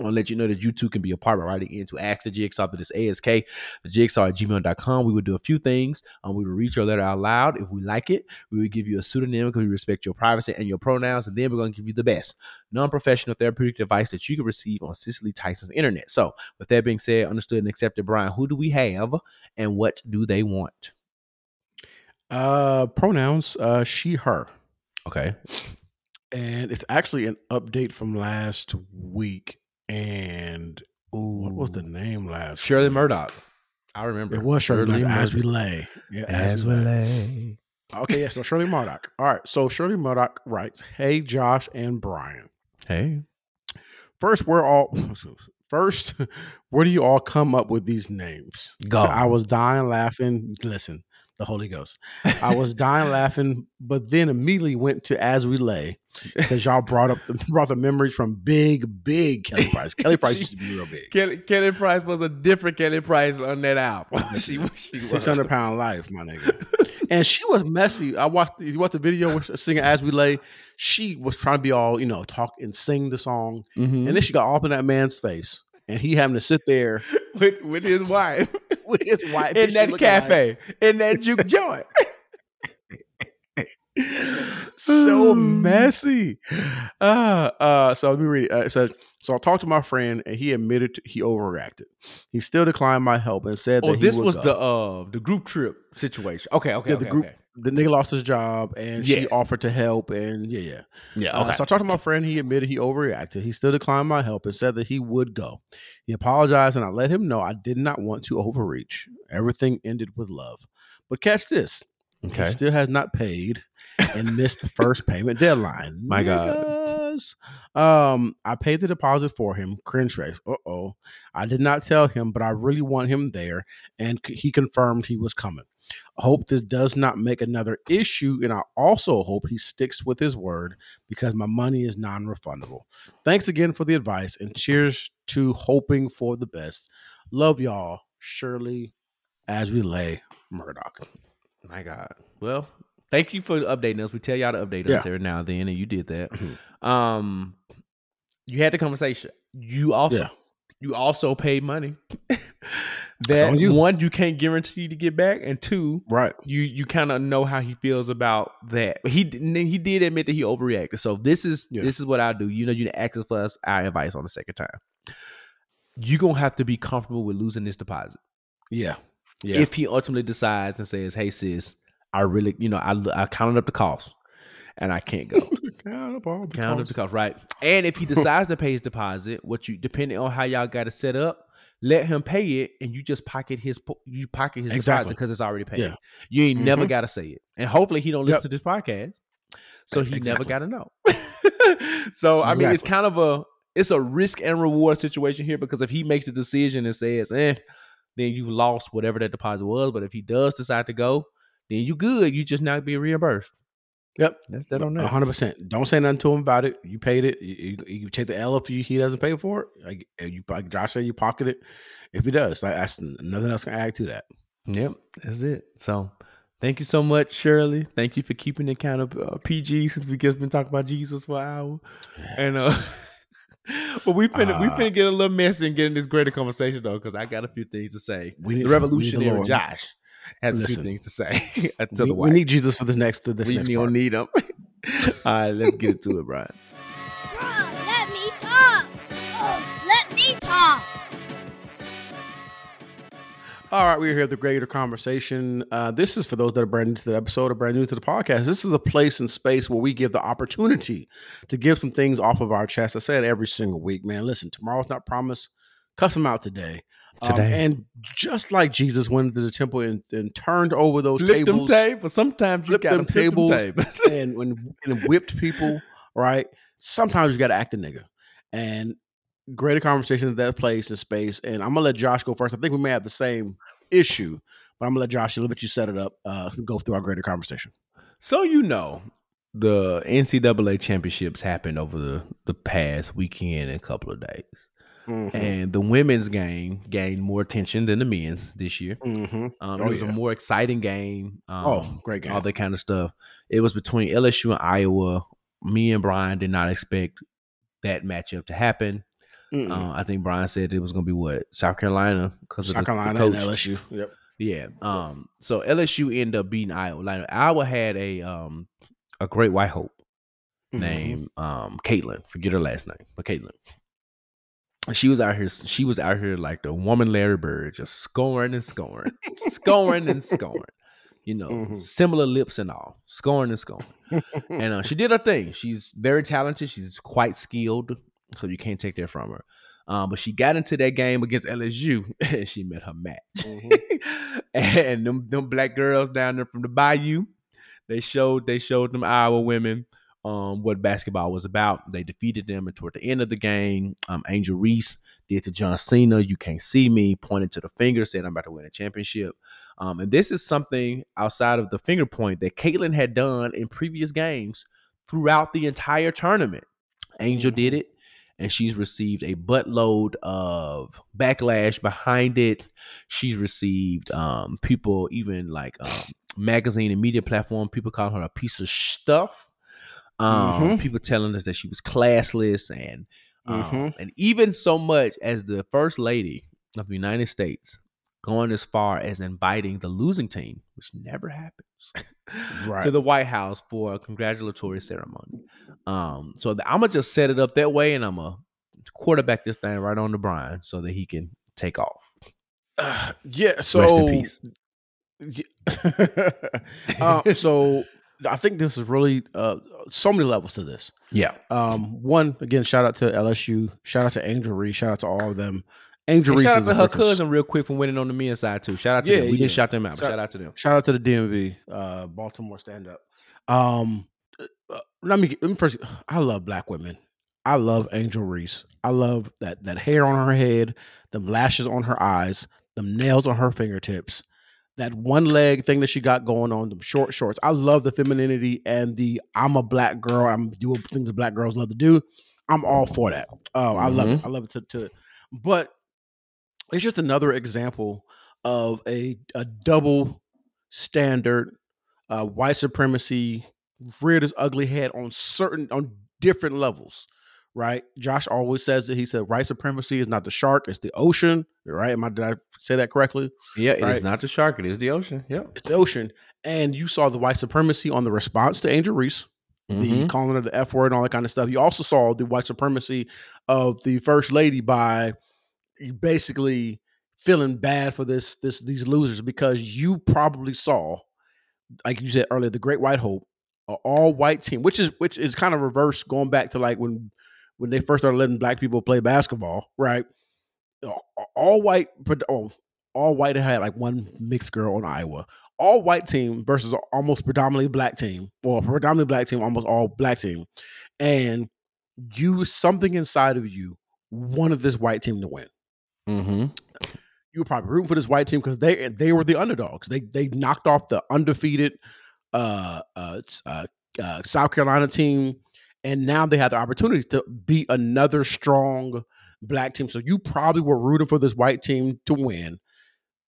I want to let you know that you too can be a part by writing into ask the jigsaw to this ASK, the jigsaw at gmail.com. We would do a few things. Um, we would read your letter out loud. If we like it, we would give you a pseudonym because we respect your privacy and your pronouns. And then we're going to give you the best non professional therapeutic advice that you can receive on Cicely Tyson's internet. So, with that being said, understood and accepted, Bryan, who do we have and what do they want? Uh, pronouns, uh, she, her. Okay. And it's actually an update from last week. And what was the name last Shirley week? Murdock. I remember. It was Shirley, Murdock, as we lay. Yeah, As we lay. Okay, yeah. So Shirley Murdock. All right. So Shirley Murdock writes, "Hey Josh and Bryan. Hey. First, we're all first. Where do you all come up with these names? God. I was dying laughing. Listen, the Holy Ghost. I was dying laughing, but then immediately went to As We Lay because y'all brought up the brought the memories from big, big Kelly Price. Kelly Price used to be real big. Kelly, Kelly Price was a different Kelly Price on that album. she, she was. Six hundred pound life, my nigga. And she was messy. I watched. You watched the video with singing as we lay. She was trying to be all you know, talk and sing the song, Mhm. and then she got all up in that man's face, and he having to sit there with, with his wife with his wife in that looking like- cafe, in that juke joint. so messy. Uh, uh, so let me read. it. Uh, it says, so I talked to my friend, and he admitted to- he overreacted. He still declined my help and said, Oh, that he this was go. the uh the group trip situation. Okay, okay, Yeah, okay, the group. okay. The nigga lost his job, and she offered to help, and yeah, yeah. Yeah, Uh, so I talked to my friend. He admitted he overreacted. He still declined my help and said that he would go. He apologized, and I let him know I did not want to overreach. Everything ended with love. But catch this: okay. he still has not paid and missed the first payment deadline. My God. Um, I paid the deposit for him. Cringe face. Uh oh. I did not tell him, but I really want him there, and he confirmed he was coming. Hope this does not make another issue, and I also hope he sticks with his word because my money is non-refundable. Thanks again for the advice, and cheers to hoping for the best. Love y'all, Shirley. As we lay Murdock. My God. Well, thank you for updating us. We tell y'all to update us Yeah. every now and then, and you did that. Um, you had the conversation. You also Yeah. you also paid money. That on one you can't guarantee to get back, and two Right. you you kind of know how he feels about that. He he did admit that he overreacted. So this is Yeah. this is what I do. You know, you didn't ask us for us our advice on the second time. You gonna have to be comfortable with losing this deposit Yeah. Yeah. if he ultimately decides and says, "Hey sis, I really you know I I counted up the cost and I can't go." Count up all the Count up the cost, right? And if he decides to pay his deposit, what you depending on how y'all got it set up, let him pay it, and you just pocket his you pocket his deposit because it's already paid. Yeah. You ain't never Mhm. got to say it, and hopefully he don't listen Yep. to this podcast, so he never got to know. so I mean, it's kind of a it's a risk and reward situation here because if he makes a decision and says, "eh," then you've lost whatever that deposit was. But if he does decide to go, then you good. You just not be reimbursed. Yep. That's that on that. hundred percent. Don't say nothing to him about it. You paid it. You, you, you take the L if you, he doesn't pay for it. Like you, like Josh said, you pocket it. If he does, like that's nothing else can add to that. Yep, that's it. So, thank you so much, Shirley. Thank you for keeping it kind of uh, PG since we just been talking about Jesus for an hour. And uh, but we finna we Uh, finna get a little messy and get in this greater conversation though, because I got a few things to say. We need- the we the revolutionary Lord. Josh has a Listen. few things to say uh, to we, the we white. need Jesus for this next. To this we next don't part. need him. All right, let's get into it, Bryan. Bruh, let me talk. Oh, let me talk. All right, we're here at the Greater Conversation. Uh, this is for those that are brand new to the episode or brand new to the podcast. This is a place and space where we give the opportunity to give some things off of our chest. I say it every single week, man. Listen, tomorrow's not promised. Cuss them out today. Um, and just like Jesus went into the temple and, and turned over those tables, tables. Sometimes you got them to them tables, tables. and when and whipped people, right? Sometimes you got to act a nigga. And greater conversations at that place and space. And I'm gonna let Josh go first. I think we may have the same issue, but I'm gonna let Josh a little bit you set it up. Uh, go through our greater conversation. So you know, the NCAA championships happened over the the past weekend and couple of days, Mm-hmm. and the women's game gained more attention than the men's this year. Mm-hmm. Um, Oh, it was yeah. a more exciting game. Um, Oh, great game. all that kind of stuff. It was between LSU and Iowa. Me and Bryan did not expect that matchup to happen. Uh, I think Bryan said it was going to be what South Carolina because of South the, the Carolina coach. and LSU. Yep. Yeah. Um. So LSU ended up beating Iowa. Like Iowa had a um a great white hope Mm-hmm. named um Caitlin. Forget her last name, but Caitlin. She was out here. She was out here like the woman Larry Bird, just scoring and scoring, scoring and scoring. You know, Mhm. similar lips and all, scoring and scoring. and uh, she did her thing. She's very talented. She's quite skilled, so you can't take that from her. Um, but she got into that game against LSU and she met her match. and them them black girls down there from the Bayou, they showed they showed them Iowa women um what basketball was about. They defeated them, and toward the end of the game, um, Angel Reese did to John Cena, "You can't see me," pointed to the finger, said, "I'm about to win a championship." Um, and this is something outside of the finger point that Caitlin had done in previous games throughout the entire tournament. Angel did it, and she's received a buttload of backlash behind it. She's received um, people, even like um, magazine and media platform, people calling her a piece of stuff. Um, Mhm. People telling us that she was classless, and um, Mhm. and even so much as the first lady of the United States going as far as inviting the losing team, which never happens, Right. to the White House for a congratulatory ceremony. Um, so the, I'm gonna just set it up that way, and I'm gonna quarterback this thing right on to Bryan so that he can take off. Uh, yeah. So Rest in peace. Yeah. uh, so I think this is really uh, so many levels to this. Yeah, Um, one again, shout out to LSU, shout out to Angel Reese, shout out to all of them. Angel Reese shout out to her cousin real quick for winning on the men's side too. Shout out to Yeah, them. We yeah. didn't shout them out, but Shout- shout out to them. Shout out to the DMV, uh, Baltimore stand up. Um, uh, let me let me first. I love black women. I love Angel Reese. I love that that hair on her head, them lashes on her eyes, them nails on her fingertips, that one leg thing that she got going on, them short shorts. I love the femininity and the I'm a black girl. I'm doing things that black girls love to do. I'm all for that. Oh, I love it. I love it to, to but it's just another example of a a double standard uh, white supremacy reared its ugly head on certain on different levels right josh always says that he said white supremacy is not the shark it's the ocean right am i did i say that correctly Yeah, it is Right. not the shark; it is the ocean. Yeah, it's the ocean and you saw the white supremacy on the response to angel reese the Mhm. calling of the f word and all that kind of stuff you also saw the white supremacy of the first lady by basically feeling bad for this this these losers because you probably saw like you said earlier the great white hope all white team which is which is kind of reverse going back to like when when they first started letting black people play basketball right all white oh, all white had like one mixed girl on iowa all white team versus almost predominantly black team or predominantly black team almost all black team and you something inside of you wanted this white team to win Mm-hmm. you were probably rooting for this white team because they they were the underdogs. They they knocked off the undefeated uh uh, uh uh, South Carolina team, and now they have the opportunity to be another strong black team. So you probably were rooting for this white team to win.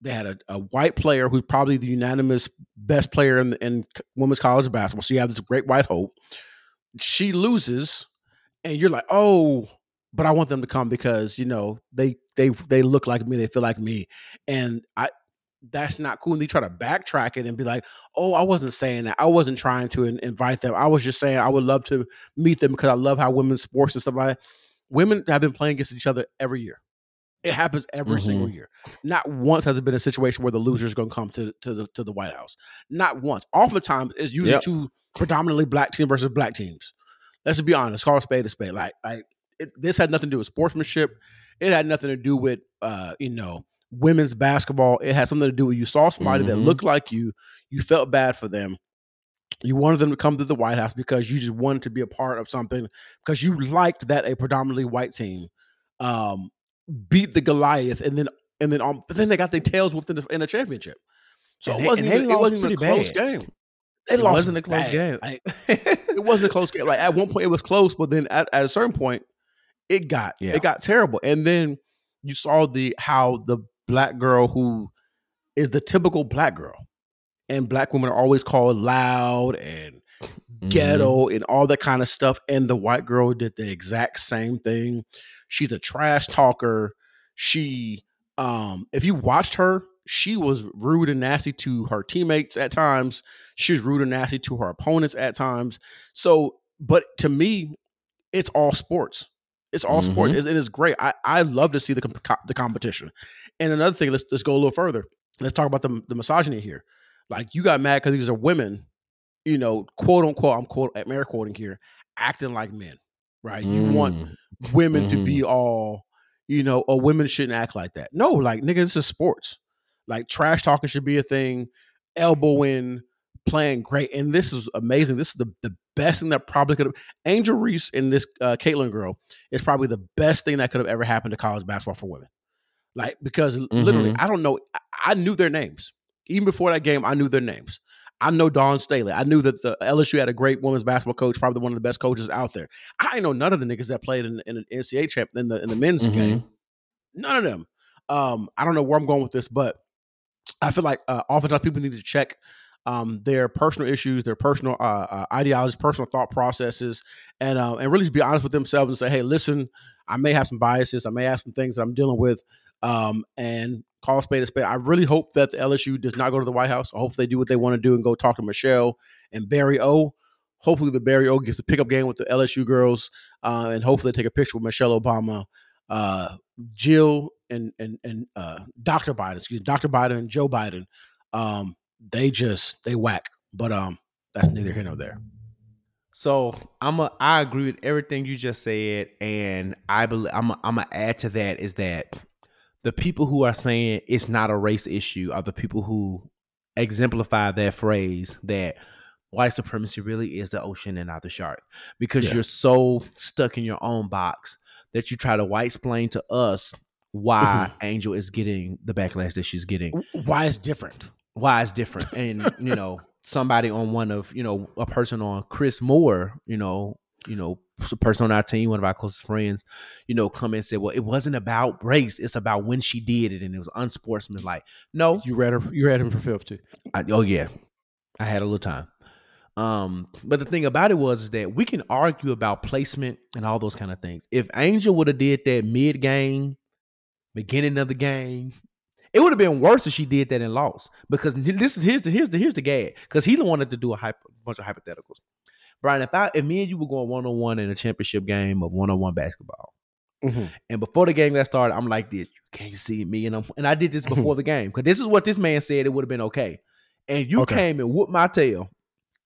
They had a, a white player who's probably the unanimous best player in, in women's college basketball. So you have this great white hope. She loses, and you're like, oh, but I want them to come because you know they they they look like me, they feel like me, and I that's not cool. And they try to backtrack it and be like, oh, I wasn't saying that. I wasn't trying to in- invite them. I was just saying I would love to meet them because I love how women's sports and stuff like that. Women have been playing against each other every year. It happens every single year. Not once has it been a situation where the loser is going to come to to the to the White House. Not once. Oftentimes, it's usually Yep. two predominantly black teams versus black teams. Let's be honest. Call a spade a spade. Like like it, this had nothing to do with sportsmanship. It had nothing to do with uh you know women's basketball. It had something to do with you saw somebody that Mhm. looked like you. You felt bad for them. You wanted them to come to the White House because you just wanted to be a part of something because you liked that a predominantly white team um, beat the Goliath and then and then um, but then they got their tails whooped in the, in the championship. So And it wasn't they even, it wasn't even a close bad. game. They It wasn't a close bad. game. Like, it wasn't a close game. Like at one point it was close, but then at, at a certain point it got Yeah. it got terrible. And then you saw the how the black girl who is the typical black girl, and black women are always called loud and Mm-hmm. ghetto and all that kind of stuff. And the white girl did the exact same thing. She's a trash talker. She, um, if you watched her, she was rude and nasty to her teammates at times. She was rude and nasty to her opponents at times. So, but to me, it's all sports. It's all sports, Mhm. It's- and it's great. I, I love to see the com- the competition. And another thing, let's let's go a little further. Let's talk about the the misogyny here. Like you got mad because these are women, you know, quote unquote. I'm quote I'm air quoting here, acting like men, right? You want Mm. women to be all, you know, or women shouldn't act like that. No, like nigga, this is sports. Like trash talking should be a thing, elbowing, playing great. And this is amazing. This is the, the best thing that probably could have Angel Reese and this uh Caitlin girl is probably the best thing that could have ever happened to college basketball for women. Like, because literally, I don't know, I, I knew their names. Even before that game, I knew their names. I know Dawn Staley. I knew that the LSU had a great women's basketball coach, probably one of the best coaches out there. I know none of the niggas that played in, in the NCAA champ in the in the men's Mhm. game. None of them. Um, I don't know where I'm going with this, but I feel like uh, oftentimes people need to check um, their personal issues, their personal uh, uh, ideologies, personal thought processes, and uh, and really just be honest with themselves and say, "Hey, listen, I may have some biases, I may have some things that I'm dealing with, um, and call a spade a spade." I really hope that the LSU does not go to the White House. I hope they do what they want to do and go talk to Michelle and Barry O. Hopefully, the Barry O gets a pickup game with the LSU girls, uh, and hopefully, take a picture with Michelle Obama, uh, Jill, and and and uh, Dr. Biden. Excuse me, Dr. Biden and Joe Biden. Um, they just they whack, but um, that's neither here nor there. So I'm a I agree with everything you just said, and I believe I'm a, I'm gonna add to that is that the people who are saying it's not a race issue are the people who exemplify that phrase that white supremacy really is the ocean and not the shark because Yeah. you're so stuck in your own box that you try to white explain to us why Angel is getting the backlash that she's getting Why it's different? Why it's different. And you know somebody on one of you know a person on chris moore you know you know a person on our team one of our closest friends you know come and said well it wasn't about race. It's about when she did it and it was unsportsmanlike. No. You read her. You read him for filth too. I, oh yeah. I had a little time. Um but the thing about it was is that we can argue about placement and all those kind of things. If angel would have did that mid game beginning of the game it would have been worse if she did that and lost because this is here's the here's the here's the gag because he wanted to do a hypo, bunch of hypotheticals bryan if i if me and you were going one-on-one in a championship game of one-on-one basketball Mhm. and before the game got started, I'm like this. You can't see me, and I'm and I did this before the game because this is what this man said. It would have been okay, and you Okay. came and whooped my tail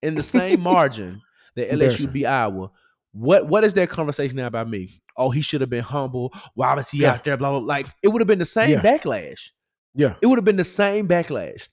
in the same margin that LSU beat Iowa. What what is that conversation now about me? Oh, he should have been humble. Why was he Yeah. out there? Blah blah. Like it would have been the same Yeah. backlash. Yeah. It would have been the same backlash.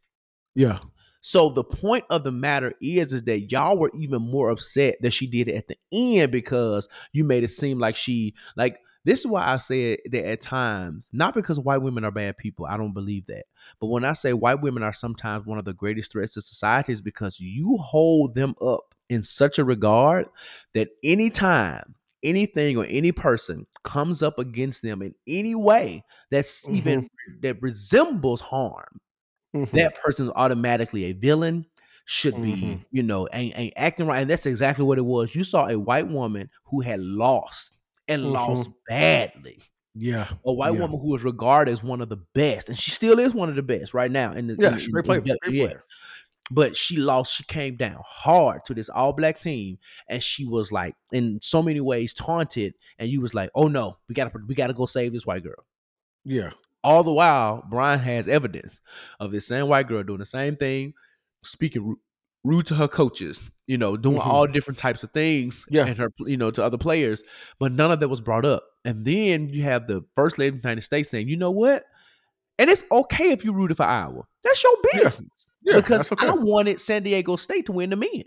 Yeah. So the point of the matter is, is that y'all were even more upset that she did it at the end because you made it seem like she like. This is why I said that at times, not because white women are bad people, I don't believe that. But when I say white women are sometimes one of the greatest threats to society, is because you hold them up in such a regard that anytime anything or any person comes up against them in any way that's even that resembles harm, Mhm. that person's automatically a villain. Should be, Mhm. you know, ain't, ain't acting right, and that's exactly what it was. You saw a white woman who had lost and lost badly yeah, a white Yeah. woman who is regarded as one of the best, and she still is one of the best right now. In the Yeah, in- great in- player, great yeah. player. But she lost. She came down hard to this all black team, and she was like, in so many ways, taunted. And you was like, "Oh no, we gotta we gotta go save this white girl." yeah, All the while, Bryan has evidence of this same white girl doing the same thing, speaking ru- rude to her coaches, you know, doing Mhm. all different types of things, Yeah. and her, you know, to other players, but none of that was brought up. And then you have the first lady of the United States saying, "You know what?" And it's okay if you rooted for Iowa. That's your business. yeah. Because okay. I wanted San Diego State to win the men.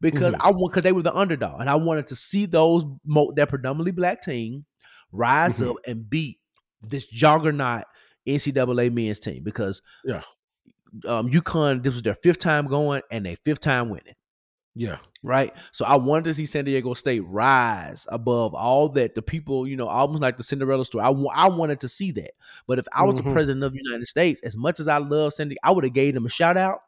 Because Mhm. I want because they were the underdog, and I wanted to see those mo- that predominantly black team rise Mhm. up and beat this juggernaut NCAA men's team. Because Yeah. um, UConn this was their fifth time going and they fifth time winning yeah, right? So I wanted to see San Diego State rise above all that. The people, you know, almost like the Cinderella story. I, I wanted to see that. But if I was Mhm. the president of the United States, as much as I love San Diego, I would have gave them a shout out,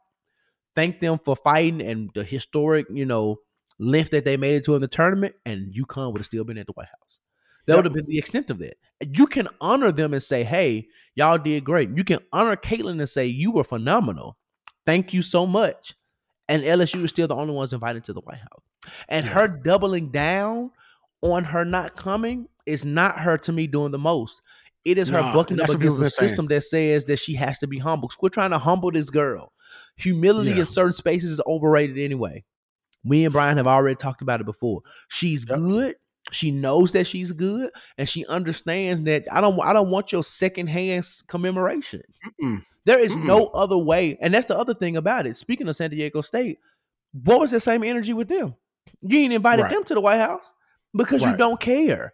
thank them for fighting and the historic, you know, lift that they made it to in the tournament, and UConn would have still been at the White House. That Yep. would have been the extent of that. You can honor them and say, "Hey, y'all did great." You can honor Caitlin and say, "You were phenomenal. Thank you so much." And LSU is still the only ones invited to the White House. And Yeah. her doubling down on her not coming is not her to me doing the most. It is her bucking up against a system that says that she has to be humble. Quit trying to humble this girl. Humility Yeah. in certain spaces is overrated anyway. Me and Bryan have already talked about it before. She's Yep. good. She knows that she's good, and she understands that I don't. I don't want your secondhand commemoration. Mm-mm. There is no other way, and that's the other thing about it. Speaking of San Diego State, what was the same energy with them? You ain't invited Right. them to the White House because you don't care.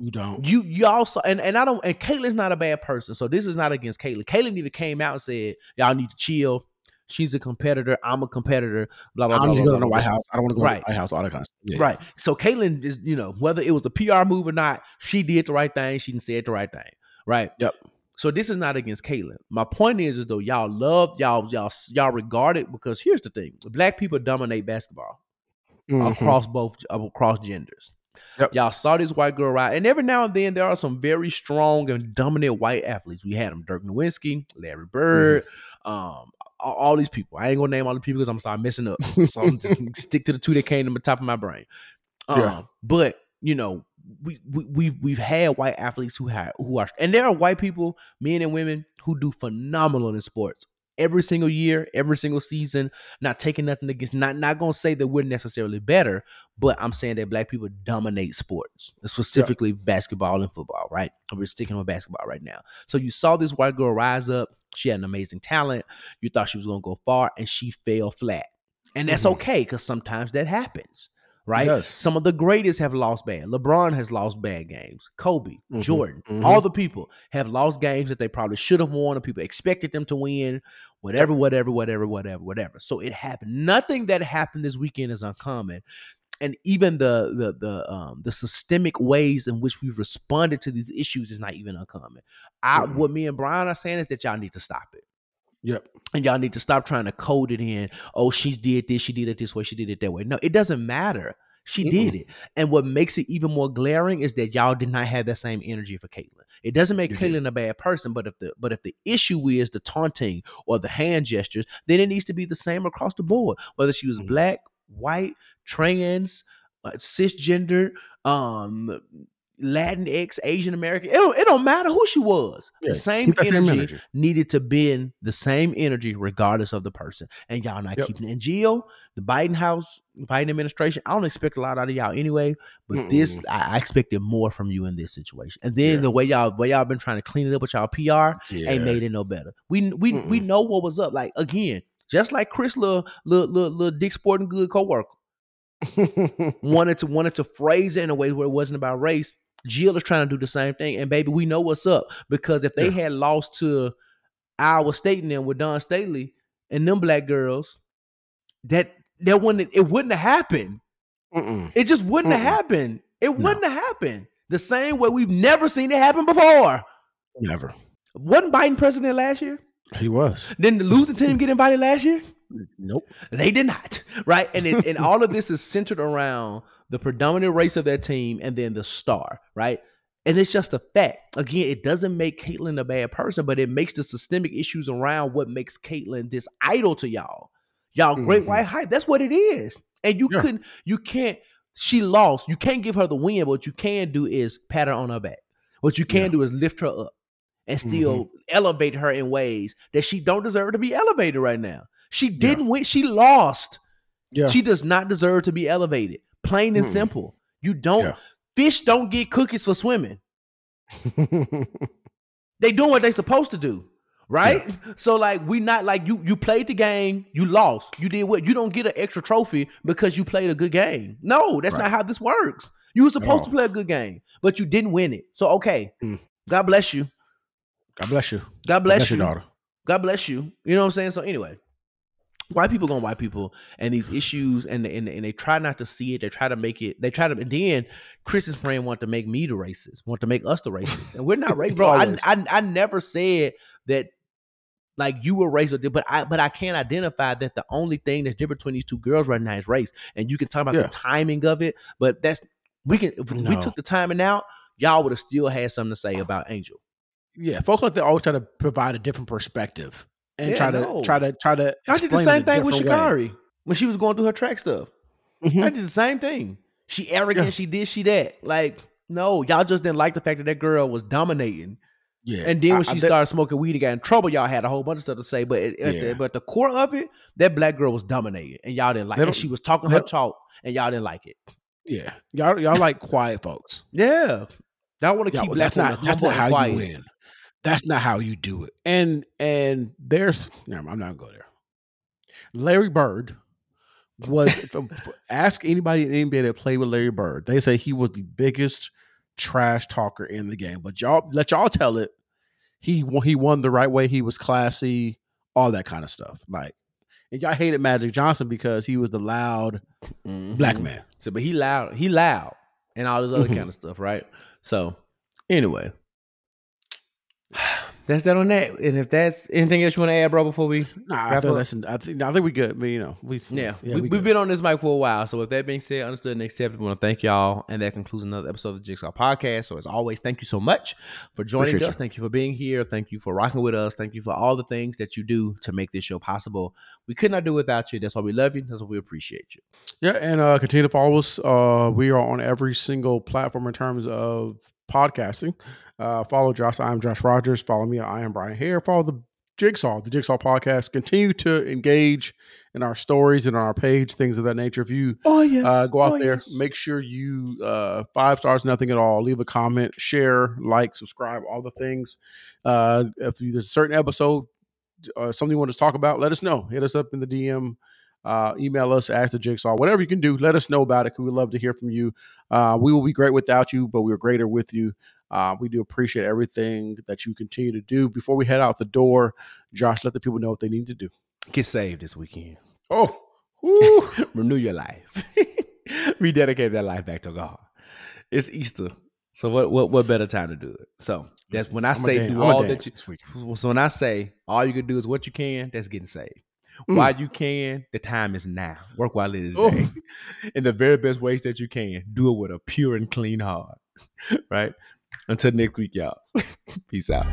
you don't. You you also and, and I don't and Caitlin's not a bad person, so this is not against Caitlin. Caitlin even came out and said, "Y'all need to chill. She's a competitor. I'm a competitor. Blah blah I'm blah. just blah, going to the blah, White. House. I don't want to go Right. to the White House. All that kind of stuff. Yeah, Right. So Caitlin is, you know, whether it was a PR move or not, she did the right thing. She didn't say the right thing. Right. Yep. So this is not against Caitlin. My point is, is though y'all love y'all y'all y'all regard it because here's the thing: black people dominate basketball Mhm. across both across genders. Yep. Y'all saw this white girl ride, and every now and then there are some very strong and dominant white athletes. We had them: Dirk Nowitzki, Larry Bird, um, all, these people. I ain't gonna name all the people because I'm gonna start messing up. So I'm just stick to the two that came to the top of my brain. Um, Yeah. but you know, we we we've, we've had white athletes who have who are, and there are white people, men and women, who do phenomenal in sports every single year, every single season. Not taking nothing against, not not gonna say that we're necessarily better, but I'm saying that black people dominate sports, specifically basketball and football. Right? We're sticking with basketball right now. So you saw this white girl rise up. She had an amazing talent. You thought she was gonna go far, and she fell flat. And that's Mhm. okay because sometimes that happens right? Yes. Some of the greatest have lost bad. LeBron has lost bad games. Kobe, Mhm, Jordan, mhm. all the people have lost games that they probably should have won, or people expected them to win. Whatever, whatever, whatever, whatever, whatever. So it happened. Nothing that happened this weekend is uncommon. And even the the the um the systemic ways in which we've responded to these issues is not even uncommon. I Mhm. what me and Bryan are saying is that y'all need to stop it. Yep. And y'all need to stop trying to code it in. Oh, she did this, she did it this way, she did it that way. No, it doesn't matter. She did it. And what makes it even more glaring is that y'all did not have that same energy for Caitlyn. It doesn't make You Caitlyn a bad person, but if the but if the issue is the taunting or the hand gestures, then it needs to be the same across the board. Whether she was Mhm. black, white, trans, uh, cisgender, um, Latinx, Asian American. It don't, it don't matter who she was. Yeah, The same that same energy, energy. needed to bend the same energy regardless of the person. And y'all not Yep. keeping it. And Jill, the Biden house, Biden administration, I don't expect a lot out of y'all anyway. But this, I, I expected more from you in this situation. And then Yeah. the way y'all way y'all been trying to clean it up with y'all PR Yeah. ain't made it no better. We we we Mm-mm. know what was up. Like again, just like Chris little little little, little Dick Sporting Good co-worker wanted to wanted to phrase it in a way where it wasn't about race. Jill is trying to do the same thing, and baby, we know what's up because if they Yeah. had lost to Iowa State and them with Dawn Staley and them black girls, that that wouldn't it wouldn't have happened. Mm-mm. It just wouldn't have Mm-mm. happened. It wouldn't have happened. The same way we've never seen it happen before. Never. Wasn't Biden president last year? He was. Didn't the losing team get invited last year? Nope. They did not, right? And it, and all of this is centered around the predominant race of their team and then the star, right? And it's just a fact. Again, it doesn't make Caitlyn a bad person, but it makes the systemic issues around what makes Caitlyn this idol to y'all. Y'all great Mhm. white hype. That's what it is. And you Yeah. couldn't, you can't. She lost. You can't give her the win. But what you can do is pat her on her back. What you can Yeah. do is lift her up and still elevate her in ways that she don't deserve to be elevated right now. She didn't win. She lost. Yeah. She does not deserve to be elevated. Plain and simple. You don't. Yeah. Fish don't get cookies for swimming. They doing what they supposed to do, right? So like we not like you. You played the game. You lost. You did what? You don't get an extra trophy because you played a good game. No, that's Right. not how this works. You were supposed to play a good game, but you didn't win it. So okay, Mm. God bless you. God bless you. God bless, your you. daughter. God bless you. You know what I'm saying? So anyway, white people gonna white people and these issues and and, and they try not to see it. They try to make it. They try to. And then Chris's friend want to make me the racist. Want to make us the racist, and we're not racist, bro. I, I I never said that. Like you were racist, but I but I can't identify that the only thing that's different between these two girls right now is race. And you can talk about Yeah. the timing of it, but that's we can if we took the timing out, y'all would have still had something to say about Angel. Yeah, folks like that always try to provide a different perspective and Yeah, try to no. try to try to. I did the same thing with different way. Sha'Carri when she was going through her track stuff. Mhm. I did the same thing. She arrogant. Yeah. She did. She that. Like no, y'all just didn't like the fact that that girl was dominating. Yeah, And then when I- I she bet- started smoking weed and got in trouble, y'all had a whole bunch of stuff to say. But it, the, but the core of it, that black girl was dominating, and y'all didn't like. It. She was talking her talk, and y'all didn't like it. yeah, y'all y'all like quiet folks. Yeah, y'all want to keep black that's not that's humble not and how quiet. you win. That's not how you do it. And and there's I'm not gonna go there. Larry Bird was ask anybody in NBA that played with Larry Bird. They say he was the biggest trash talker in the game. But y'all let y'all tell it. He won- he won the right way. He was classy, all that kind of stuff. Like, and y'all hated Magic Johnson because he was the loud black Mhm. man. So, but he loud, he loud, and all this other Mhm. kind of stuff, right? So, anyway, that's that on that. And if that's anything else you want to add, bro, before we, Nah, I feel up. that's. I think I think we good. But you know, we yeah, we, we we've been on this mic for a while. So, with that being said, understood and accepted, we want to thank y'all, and that concludes another episode of the Jigsaw Podcast. So, as always, thank you so much for joining Appreciate us. you. Thank you for being here. Thank you for rocking with us. Thank you for all the things that you do to make this show possible. We could not do without you. That's why we love you. That's why we appreciate you. Yeah, and uh, continue to follow us. Uh, we are on every single platform in terms of podcasting. Uh, follow Josh. I'm Josh Rogers. Follow me. I am Bryan Hare. Follow the Jigsaw, the Jigsaw Podcast. Continue to engage in our stories and on our page, things of that nature. If you Oh yes, uh, go out there, make sure you uh, five stars, nothing at all. Leave a comment, share, like, subscribe, all the things. Uh, if there's a certain episode, uh, something you want to talk about, let us know. Hit us up in the DM. Uh, email us, ask the jigsaw, whatever you can do. Let us know about it because we love to hear from you. Uh, we will be great without you, but we're greater with you. Uh, we do appreciate everything that you continue to do. Before we head out the door, Josh, let the people know what they need to do. Get saved this weekend. Oh. Renew your life. Rededicate that life back to God. It's Easter. So what what what better time to do it? So that's when I I'm say do all that you so when I say all you can do is what you can, that's getting saved. Mm. While you can, the time is now. Work while it is Oh. day. In the very best ways that you can. Do it with a pure and clean heart. right? Until next week, y'all. Peace out.